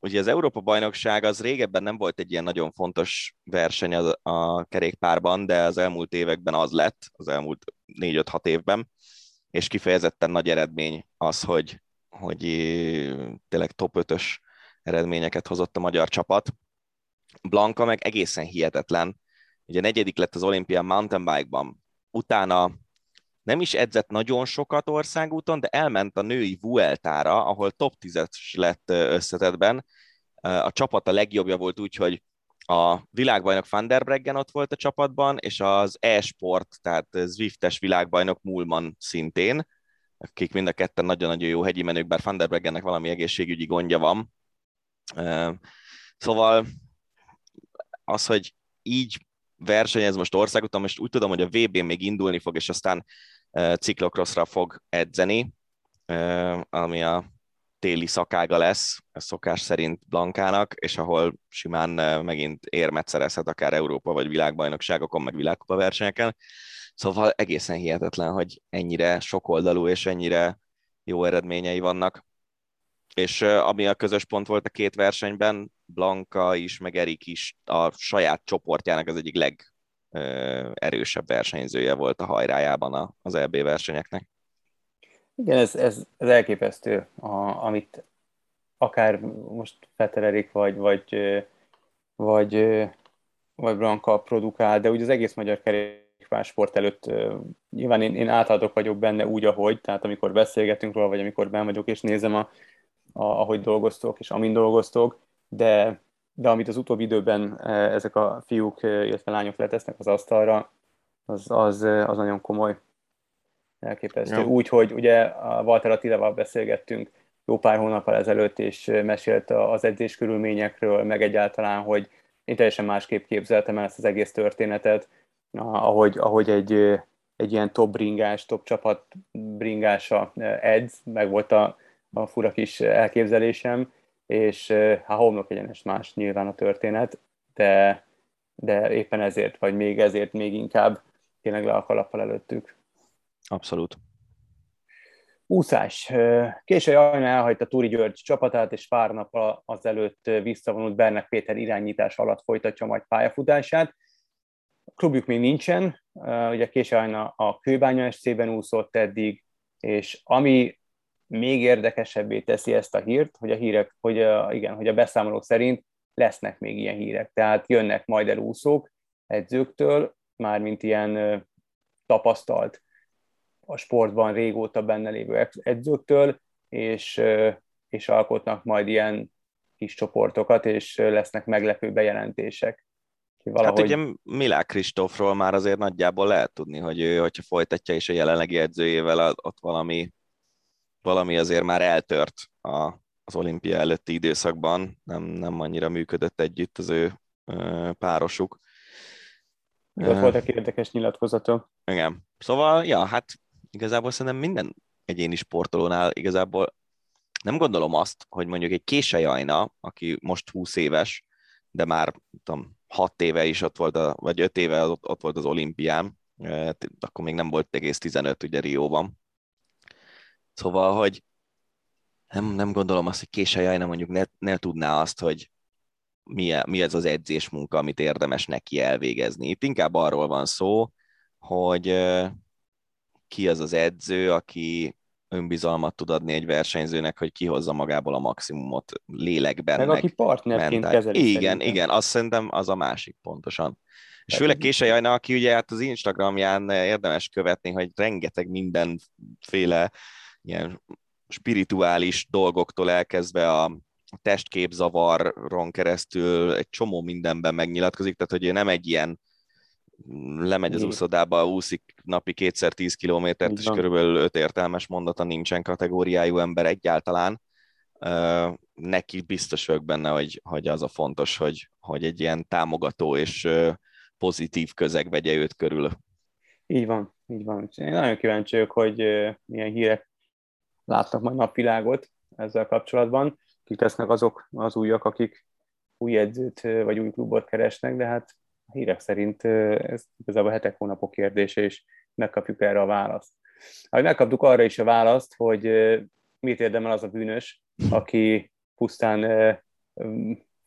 Ugye az Európa-bajnokság az régebben nem volt egy ilyen nagyon fontos verseny a, a kerékpárban, de az elmúlt években az lett, az elmúlt 4-5-6 évben, és kifejezetten nagy eredmény az, hogy, hogy tényleg top 5-ös eredményeket hozott a magyar csapat. Blanka meg egészen hihetetlen. Ugye negyedik lett az olimpián mountainbike-ban, utána nem is edzett nagyon sokat országúton, de elment a női Vueltára, ahol top 10-es lett összetetben. A csapat a legjobbja volt úgy, hogy a világbajnok Van der Breggen ott volt a csapatban, és az e-sport, tehát Zwiftes világbajnok Mulman szintén, akik mind a ketten nagyon-nagyon jó hegyi menők, bár Van der Breggennek valami egészségügyi gondja van. Szóval az, hogy így versenyez most országúton, most úgy tudom, hogy a VB még indulni fog, és aztán ciklokroszra fog edzeni, ami a téli szakága lesz, a szokás szerint Blankának, és ahol simán megint érmet szerezhet akár Európa vagy világbajnokságokon, meg világkupa versenyeken. Szóval egészen hihetetlen, hogy ennyire sokoldalú és ennyire jó eredményei vannak. És ami a közös pont volt a két versenyben, Blanka is, meg Erik is a saját csoportjának az egyik legerősebb versenyzője volt a hajrájában az EB versenyeknek. Igen, ez, ez, ez elképesztő, a, amit akár most Fetererik vagy, vagy, vagy, vagy Blanka produkál, de úgy az egész magyar kerékpársport előtt nyilván én, én átadok vagyok benne úgy, ahogy, tehát amikor beszélgetünk róla, vagy amikor ben vagyok és nézem, a, a, ahogy dolgoztok, és amin dolgoztok, de, de amit az utóbbi időben ezek a fiúk, illetve lányok letesznek az asztalra, az, az, az nagyon komoly. Elképesztő. Ja. Úgy, hogy ugye a Walter Attilával beszélgettünk jó pár hónappal ezelőtt, és mesélt az edzés körülményekről, meg egyáltalán, hogy én teljesen másképp képzeltem el ezt az egész történetet, ahogy, ahogy egy, egy ilyen top bringás, top csapat bringása edz, meg volt a, a fura kis elképzelésem, és hát homlok egyenes más nyilván a történet, de, de éppen ezért, vagy még ezért még inkább tényleg le a kalappal előttük. Abszolút. Úszás. Késői Ajna elhagyta Túri György csapatát, és pár nap azelőtt visszavonult Bernek Péter irányítás alatt folytatja majd pályafutását. A klubjuk még nincsen, ugye Késői Ajna a Kőbánya SC-ben úszott eddig, és ami még érdekesebbé teszi ezt a hírt, hogy a hírek, hogy a, igen, hogy a beszámolók szerint lesznek még ilyen hírek, tehát jönnek majd el úszók edzőktől, mármint ilyen tapasztalt a sportban régóta benne lévő edzőktől, és, és alkotnak majd ilyen kis csoportokat, és lesznek meglepő bejelentések. Valahogy... Hát ugye Milák Kristófról már azért nagyjából lehet tudni, hogy ő, hogyha folytatja és a jelenlegi edzőjével, ott valami, valami azért már eltört a, az olimpia előtti időszakban, nem, nem annyira működött együtt az ő párosuk. Ott voltak érdekes nyilatkozatok. Igen. Szóval, ja, hát igazából szerintem minden egyéni sportolónál igazából nem gondolom azt, hogy mondjuk egy Kése Ajna, aki most 20 éves, de már tudom, 6 éve is ott volt, a, vagy 5 éve ott, ott volt az olimpián, akkor még nem volt egész 15 ugye Rióban. Szóval, hogy nem, nem gondolom azt, hogy Kése Ajna mondjuk ne, ne tudná azt, hogy mi, mi ez az edzés munka, amit érdemes neki elvégezni. Itt inkább arról van szó, hogy ki az az edző, aki önbizalmat tud adni egy versenyzőnek, hogy kihozza magából a maximumot lélekben. Meg, meg aki partnerként kezeli. Igen, szerintem. igen, azt szerintem az a másik pontosan. És főleg Kései Ajna, aki ugye hát az Instagramján érdemes követni, hogy rengeteg mindenféle ilyen spirituális dolgoktól elkezdve a testképzavaron keresztül egy csomó mindenben megnyilatkozik, tehát hogy ő nem egy ilyen lemegy az úszodába, úszik napi kétszer tíz kilométert, és körülbelül öt értelmes mondata nincsen kategóriájú ember egyáltalán. Neki biztos vagyok benne, hogy, hogy az a fontos, hogy, hogy egy ilyen támogató és pozitív közeg vegye őt körül. Így van, így van. Én nagyon kíváncsi vagyok, hogy milyen hírek látnak majd napvilágot ezzel kapcsolatban. Kik lesznek azok az újak, akik új edzőt vagy új klubot keresnek, de hát hírek szerint ez igazából hetek, hónapok kérdése, és megkapjuk erre a választ. Ahogy megkaptuk arra is a választ, hogy mit érdemel az a bűnös, aki pusztán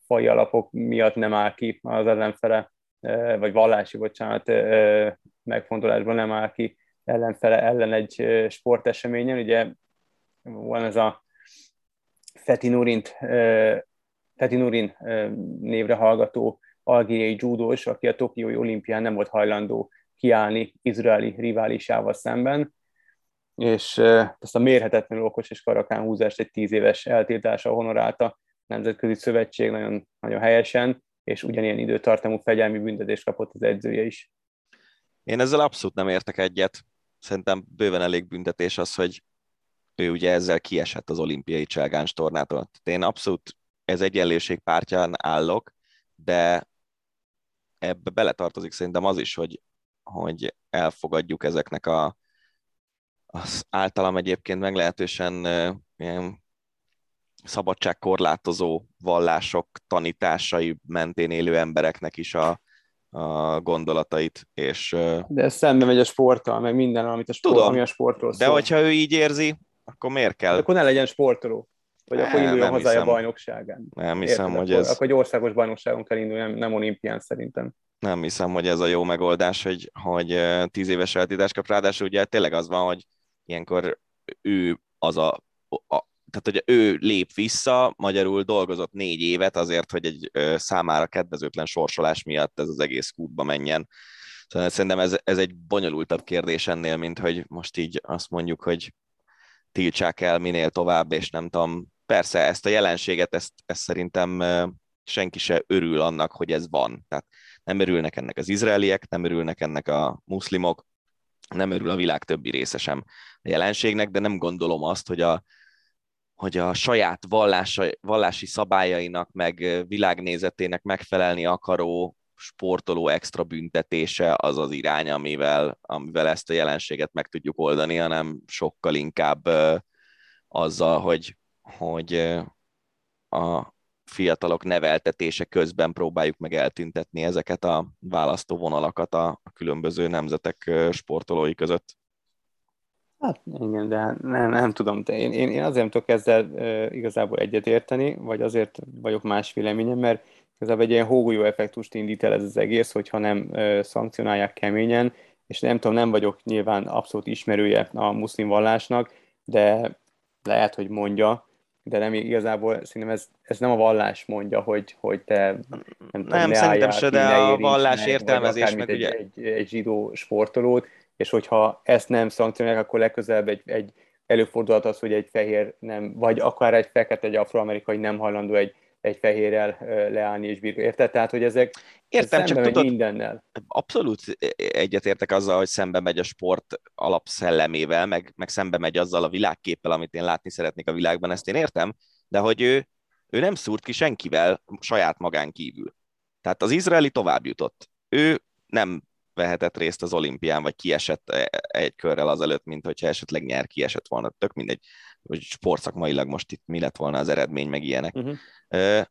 fai alapok miatt nem áll ki az ellenfele, vagy vallási, bocsánat, megfontolásban nem áll ki ellenfele ellen egy sporteseményen. Ugye van ez a Fetinurin, Fetinurin névre hallgató algériai judós, aki a Tokiói olimpián nem volt hajlandó kiállni izraeli riválisával szemben, és ezt a mérhetetlenül okos és karakán húzást egy tíz éves eltiltása honorálta a Nemzetközi Szövetség nagyon, nagyon helyesen, és ugyanilyen időtartamú fegyelmi büntetést kapott az edzője is. Én ezzel abszolút nem értek egyet. Szerintem bőven elég büntetés az, hogy ő ugye ezzel kiesett az olimpiai cselgáns tornától. én abszolút ez egyenlőség pártján állok, de ebbe beletartozik szerintem az is, hogy, hogy elfogadjuk ezeknek a, az általam egyébként meglehetősen ilyen szabadságkorlátozó vallások tanításai mentén élő embereknek is a, a gondolatait. És, de ez szembe megy a sporttal, meg minden, amit a sport, tudom, ami a sportról szól. De hogyha ő így érzi, akkor miért kell? De akkor ne legyen sportoló. Vagy akkor Nem, induljon hazája hiszem. bajnokságán. Nem hiszem, Érted? hogy akkor, ez, Akkor egy országos bajnokságon kell indulni, nem, olimpián szerintem. nem hiszem, hogy ez a jó megoldás, hogy, hogy ö, tíz éves eltiltást kap. Ráadásul ugye tényleg az van, hogy ilyenkor ő az a, a tehát hogy ő lép vissza, magyarul dolgozott négy évet azért, hogy egy ö, számára kedvezőtlen sorsolás miatt ez az egész kútba menjen. Szóval szerintem ez, ez egy bonyolultabb kérdés ennél, mint hogy most így azt mondjuk, hogy tiltsák el minél tovább, és nem tudom, persze ezt a jelenséget, ezt, ezt szerintem senki se örül annak, hogy ez van. Tehát nem örülnek ennek az izraeliek, nem örülnek ennek a muszlimok, nem örül a világ többi része sem a jelenségnek, de nem gondolom azt, hogy a, hogy a saját vallása, vallási szabályainak, meg világnézetének megfelelni akaró sportoló extra büntetése az az irány, amivel, amivel ezt a jelenséget meg tudjuk oldani, hanem sokkal inkább azzal, hogy, hogy a fiatalok neveltetése közben próbáljuk meg eltüntetni ezeket a választóvonalakat a, a különböző nemzetek sportolói között. Hát igen, de nem, nem tudom. De én, én, én azért nem tudok ezzel uh, igazából egyetérteni, vagy azért vagyok más véleményem, mert igazából egy ilyen hógolyó effektust indít el ez az egész, hogyha nem szankcionálják keményen, és nem tudom, nem vagyok nyilván abszolút ismerője a muszlim vallásnak, de lehet, hogy mondja, de nem igazából, szerintem ez, ez nem a vallás mondja, hogy, hogy te nem, tudom, Nem, ne szerintem álljál se, de ne a vallás meg, értelmezés meg mint ugye- egy, egy, egy zsidó sportolót, és hogyha ezt nem szankcionálják, akkor legközelebb egy, egy előfordulhat az, hogy egy fehér nem, vagy akár egy fekete, egy afroamerikai nem hajlandó egy, egy fehérrel leállni és bírni. Érted? Tehát, hogy ezek Értem, ez csak tudod, mindennel. abszolút egyetértek azzal, hogy szembe megy a sport alapszellemével, meg, meg szembe megy azzal a világképpel, amit én látni szeretnék a világban, ezt én értem, de hogy ő, ő nem szúrt ki senkivel saját magán kívül. Tehát az izraeli tovább jutott. Ő nem vehetett részt az olimpián, vagy kiesett e- egy körrel azelőtt, mint hogyha esetleg nyer, kiesett volna. Tök mindegy, hogy sportszakmailag most itt mi lett volna az eredmény, meg ilyenek. Uh-huh.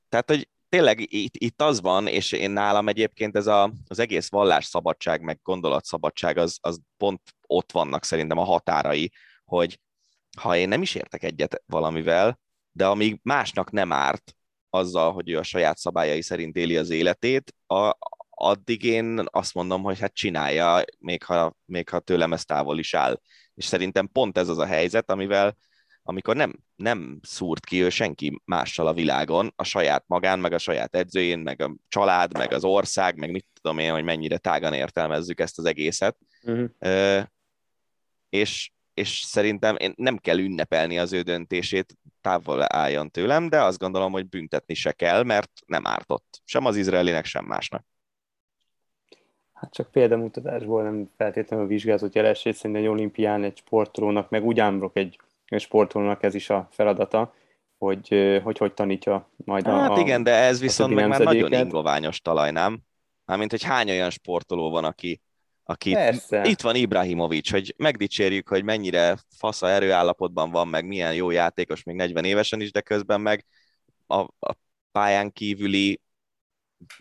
Tehát, hogy tényleg itt, itt az van, és én nálam egyébként ez a, az egész vallásszabadság, meg gondolatszabadság, az, az pont ott vannak szerintem a határai, hogy ha én nem is értek egyet valamivel, de amíg másnak nem árt azzal, hogy ő a saját szabályai szerint éli az életét, a, addig én azt mondom, hogy hát csinálja, még ha, még ha tőlem ez távol is áll. És szerintem pont ez az a helyzet, amivel amikor nem, nem szúrt ki ő senki mással a világon, a saját magán, meg a saját edzőjén, meg a család, meg az ország, meg mit tudom én, hogy mennyire tágan értelmezzük ezt az egészet. Uh-huh. Ö, és, és szerintem én nem kell ünnepelni az ő döntését, távol álljon tőlem, de azt gondolom, hogy büntetni se kell, mert nem ártott. Sem az izraelinek, sem másnak. Hát csak példamutatásból nem feltétlenül vizsgázott jelenség, szerintem egy olimpián egy sportolónak, meg egy, egy sportolónak ez is a feladata, hogy hogy, hogy tanítja majd a, Hát a, igen, de ez viszont meg már nagyon ingoványos talaj, nem? Mármint, hogy hány olyan sportoló van, aki, aki Persze. itt van Ibrahimovic, hogy megdicsérjük, hogy mennyire fasza erőállapotban van, meg milyen jó játékos még 40 évesen is, de közben meg a, a pályán kívüli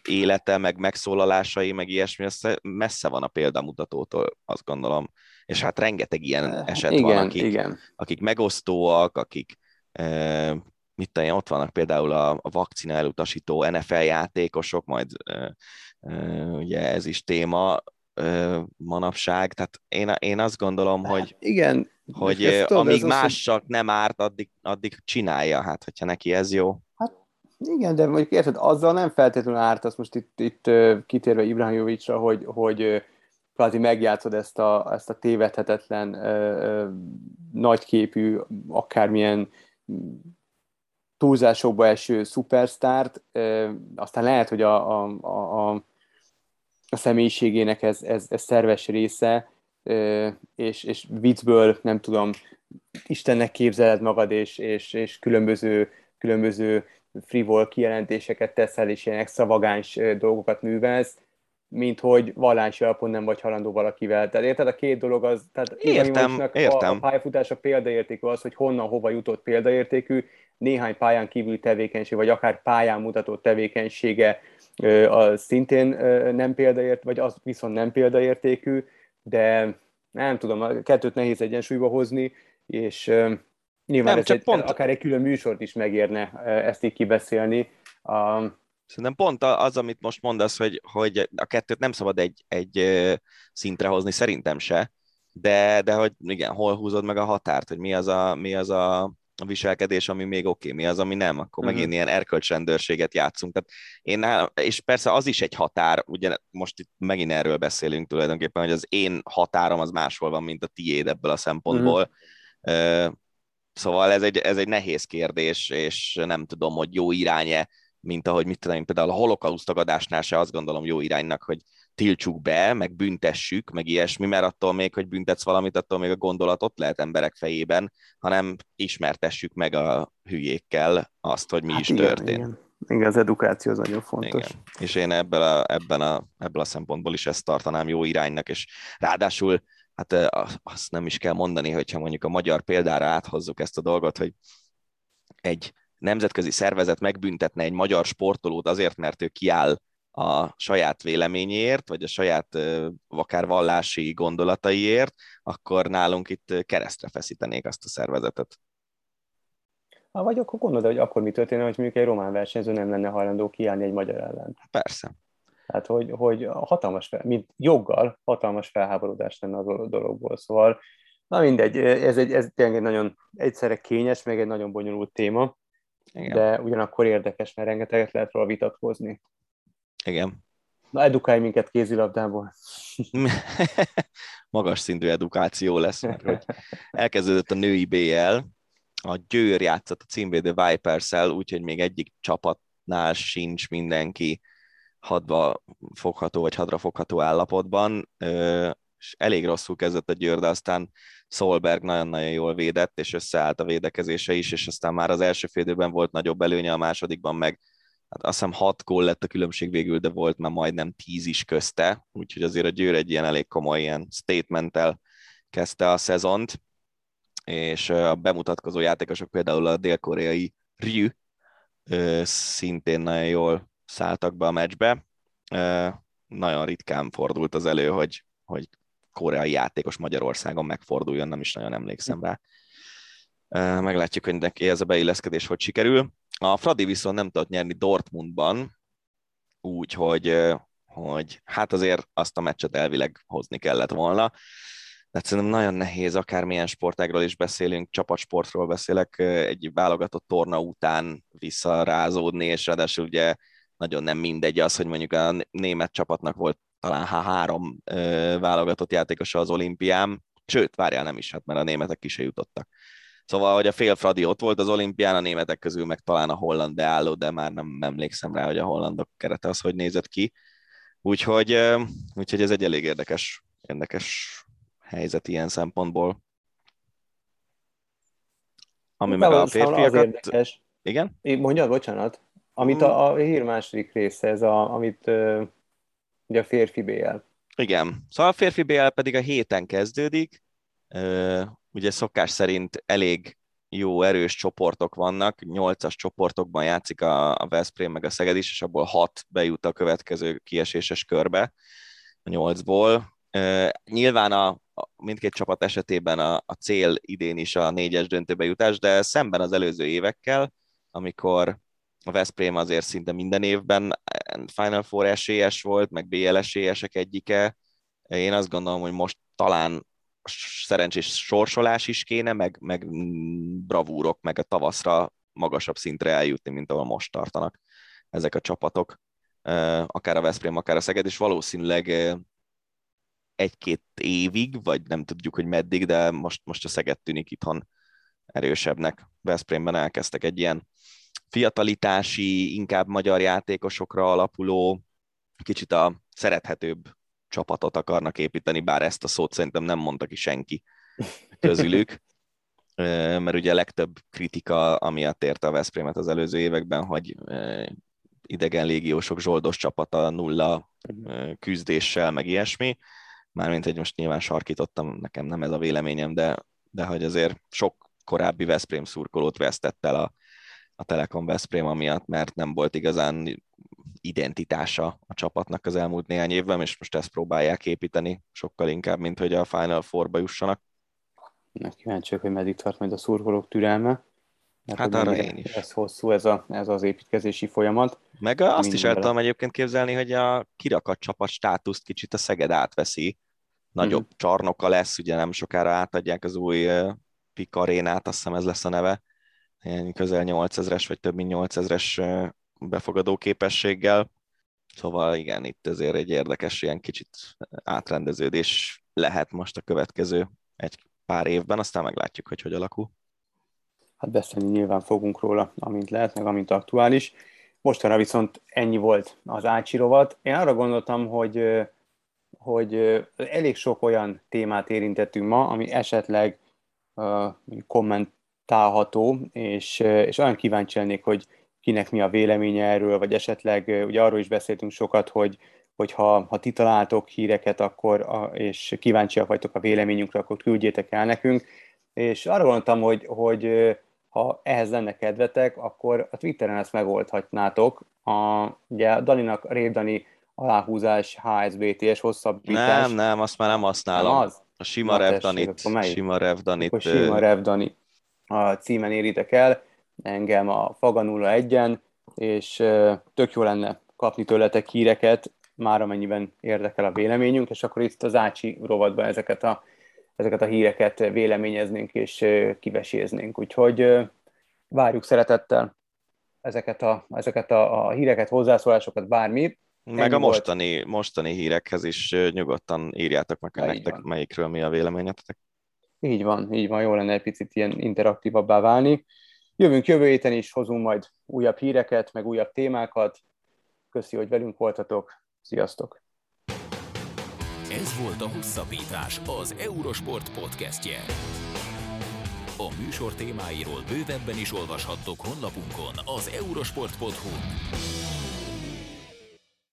élete, meg megszólalásai, meg ilyesmi, ez messze van a példamutatótól, azt gondolom. És hát rengeteg ilyen eset igen, van, akik, igen. akik megosztóak, akik e, mit tudom, én, ott vannak például a, a vakcina elutasító NFL játékosok, majd e, e, ugye ez is téma e, manapság, tehát én, én azt gondolom, hogy, Igen. hogy ezt tudod, amíg az, hogy- másnak nem árt, addig, addig csinálja, hát hogyha neki ez jó. Igen, de mondjuk érted, azzal nem feltétlenül ártasz most itt, itt kitérve Ibrahimovicsra, hogy, hogy kvázi megjátszod ezt a, ezt a tévedhetetlen, ö, ö, nagyképű, akármilyen túlzásokba eső szupersztárt, aztán lehet, hogy a, a, a, a, személyiségének ez, ez, ez szerves része, és, és viccből, nem tudom, Istennek képzeled magad, és, és, és különböző, különböző frivol kijelentéseket teszel, és ilyen extravagáns dolgokat művelsz, mint hogy vallási alapon nem vagy halandó valakivel. Tehát érted, a két dolog az, tehát Értem, értem. A, a pályafutása példaértékű az, hogy honnan, hova jutott példaértékű, néhány pályán kívüli tevékenység, vagy akár pályán mutatott tevékenysége az szintén nem példaért, vagy az viszont nem példaértékű, de nem tudom, a kettőt nehéz egyensúlyba hozni, és Nyilván nem, csak egy, pont... akár egy külön műsort is megérne ezt így kibeszélni. Um, Szerintem pont az, amit most mondasz, hogy, hogy a kettőt nem szabad egy, egy szintre hozni, szerintem se, de, de hogy igen, hol húzod meg a határt, hogy mi az a, mi az a a viselkedés, ami még oké, okay, mi az, ami nem, akkor uh-huh. megint ilyen erkölcsrendőrséget játszunk. Tehát én, és persze az is egy határ, ugye most itt megint erről beszélünk tulajdonképpen, hogy az én határom az máshol van, mint a tiéd ebből a szempontból. Uh-huh. Szóval ez egy, ez egy nehéz kérdés, és nem tudom, hogy jó irány-e, mint ahogy mit tudom, például a holokauszt tagadásnál se azt gondolom jó iránynak, hogy tiltsuk be, meg büntessük, meg ilyesmi, mert attól még, hogy büntetsz valamit, attól még a gondolat ott lehet emberek fejében, hanem ismertessük meg a hülyékkel azt, hogy mi hát is igen, történt. Igen. igen, az edukáció az nagyon fontos. Igen. És én ebből a, ebben a, ebből a szempontból is ezt tartanám jó iránynak, és ráadásul hát azt nem is kell mondani, hogyha mondjuk a magyar példára áthozzuk ezt a dolgot, hogy egy nemzetközi szervezet megbüntetne egy magyar sportolót azért, mert ő kiáll a saját véleményéért, vagy a saját akár vallási gondolataiért, akkor nálunk itt keresztre feszítenék azt a szervezetet. Ha vagy akkor gondolod, hogy akkor mi történne, hogy mondjuk egy román versenyző nem lenne hajlandó kiállni egy magyar ellen. Persze. Tehát, hogy, hogy hatalmas, fel, mint joggal hatalmas felháborodás lenne a dologból. Szóval, na mindegy, ez, egy, ez tényleg egy nagyon egyszerre kényes, meg egy nagyon bonyolult téma, Igen. de ugyanakkor érdekes, mert rengeteget lehet róla vitatkozni. Igen. Na, edukálj minket kézilabdából. Magas szintű edukáció lesz, mert hogy elkezdődött a női BL, a Győr játszott a címvédő Vipers-el, úgyhogy még egyik csapatnál sincs mindenki hadba fogható, vagy hadra fogható állapotban, és elég rosszul kezdett a Győr, de aztán Solberg nagyon-nagyon jól védett, és összeállt a védekezése is, és aztán már az első félidőben volt nagyobb előnye, a másodikban meg hát azt hiszem hat gól lett a különbség végül, de volt már majdnem tíz is közte, úgyhogy azért a Győr egy ilyen elég komoly ilyen statementtel kezdte a szezont, és a bemutatkozó játékosok például a dél-koreai Ryu szintén nagyon jól szálltak be a meccsbe. Nagyon ritkán fordult az elő, hogy, hogy koreai játékos Magyarországon megforduljon, nem is nagyon emlékszem rá. Meglátjuk, hogy neki ez a beilleszkedés hogy sikerül. A Fradi viszont nem tudott nyerni Dortmundban, úgyhogy hogy hát azért azt a meccset elvileg hozni kellett volna. De szerintem nagyon nehéz, akármilyen sportágról is beszélünk, csapatsportról beszélek, egy válogatott torna után visszarázódni, és ráadásul ugye nagyon nem mindegy az, hogy mondjuk a német csapatnak volt talán három válogatott játékosa az olimpián, sőt, várjál nem is, hát mert a németek ki se jutottak. Szóval, hogy a fél Fradi ott volt az olimpián, a németek közül meg talán a holland beálló, de már nem emlékszem rá, hogy a hollandok kerete az hogy nézett ki. Úgyhogy, úgyhogy ez egy elég érdekes, érdekes helyzet ilyen szempontból. Ami meg a férfiakat... Igen? Mondjad, bocsánat. Amit a, a hír második része, ez a, amit ugye a férfi BL. Igen. Szóval a férfi BL pedig a héten kezdődik. Ugye szokás szerint elég jó, erős csoportok vannak, nyolcas csoportokban játszik a, a Veszprém meg a Szeged is, és abból hat bejut a következő kieséses körbe a nyolcból. Nyilván a, a mindkét csapat esetében a, a cél idén is a négyes döntőbe jutás, de szemben az előző évekkel, amikor a Veszprém azért szinte minden évben Final Four esélyes volt, meg BL esélyesek egyike. Én azt gondolom, hogy most talán szerencsés sorsolás is kéne, meg, meg bravúrok, meg a tavaszra magasabb szintre eljutni, mint ahol most tartanak ezek a csapatok, akár a Veszprém, akár a Szeged, és valószínűleg egy-két évig, vagy nem tudjuk, hogy meddig, de most, most a Szeged tűnik itthon erősebbnek. Veszprémben elkezdtek egy ilyen fiatalitási, inkább magyar játékosokra alapuló, kicsit a szerethetőbb csapatot akarnak építeni, bár ezt a szót szerintem nem mondta ki senki közülük, mert ugye a legtöbb kritika, amiatt érte a Veszprémet az előző években, hogy idegen légiósok zsoldos csapata nulla küzdéssel, meg ilyesmi. Mármint, hogy most nyilván sarkítottam, nekem nem ez a véleményem, de, de hogy azért sok korábbi Veszprém szurkolót vesztett el a, a Telekom Veszprém amiatt, mert nem volt igazán identitása a csapatnak az elmúlt néhány évben, és most ezt próbálják építeni sokkal inkább, mint hogy a Final Four-ba jussanak. Na, kíváncsiak, hogy meddig tart majd a szurkolók türelme. Mert hát arra én is. Ez hosszú, ez, a, ez az építkezési folyamat. Meg azt Minden is el tudom egyébként képzelni, hogy a kirakat csapat státuszt kicsit a Szeged átveszi. Nagyobb mm. csarnoka lesz, ugye nem sokára átadják az új Pik arénát, azt hiszem ez lesz a neve. Ilyen közel 8000-es, vagy több mint 8000-es befogadó képességgel. Szóval igen, itt azért egy érdekes ilyen kicsit átrendeződés lehet most a következő egy pár évben, aztán meglátjuk, hogy hogy alakul. Hát beszélni nyilván fogunk róla, amint lehet, meg amint aktuális. Mostanra viszont ennyi volt az Ácsi rovat. Én arra gondoltam, hogy, hogy elég sok olyan témát érintettünk ma, ami esetleg uh, kommentálható, és, és olyan kíváncsi lennék, hogy kinek mi a véleménye erről, vagy esetleg ugye arról is beszéltünk sokat, hogy hogyha ha ti találtok híreket, akkor, a, és kíváncsiak vagytok a véleményünkre, akkor küldjétek el nekünk. És arra gondoltam, hogy, hogy ha ehhez lenne kedvetek, akkor a Twitteren ezt megoldhatnátok. A, ugye Daninak Révdani aláhúzás HSBT-es hosszabbítás. Nem, nem, azt már nem használom. Nem az? A sima Revdanit. Sima Revdanit. Sima Revdani a címen éritek el, engem a Faganula egyen, és tök jó lenne kapni tőletek híreket, már amennyiben érdekel a véleményünk, és akkor itt az Ácsi rovatban ezeket a, ezeket a híreket véleményeznénk és kiveséznénk. Úgyhogy várjuk szeretettel ezeket a, ezeket a, a híreket, hozzászólásokat, bármit. Meg a mostani, volt. mostani hírekhez is nyugodtan írjátok meg, nektek melyikről mi a véleményetek. Így van, így van, jó lenne egy picit ilyen interaktívabbá válni. Jövünk jövő héten is, hozunk majd újabb híreket, meg újabb témákat. Köszi, hogy velünk voltatok. Sziasztok! Ez volt a Hosszabbítás, az Eurosport podcastje. A műsor témáiról bővebben is olvashattok honlapunkon az eurosport.hu.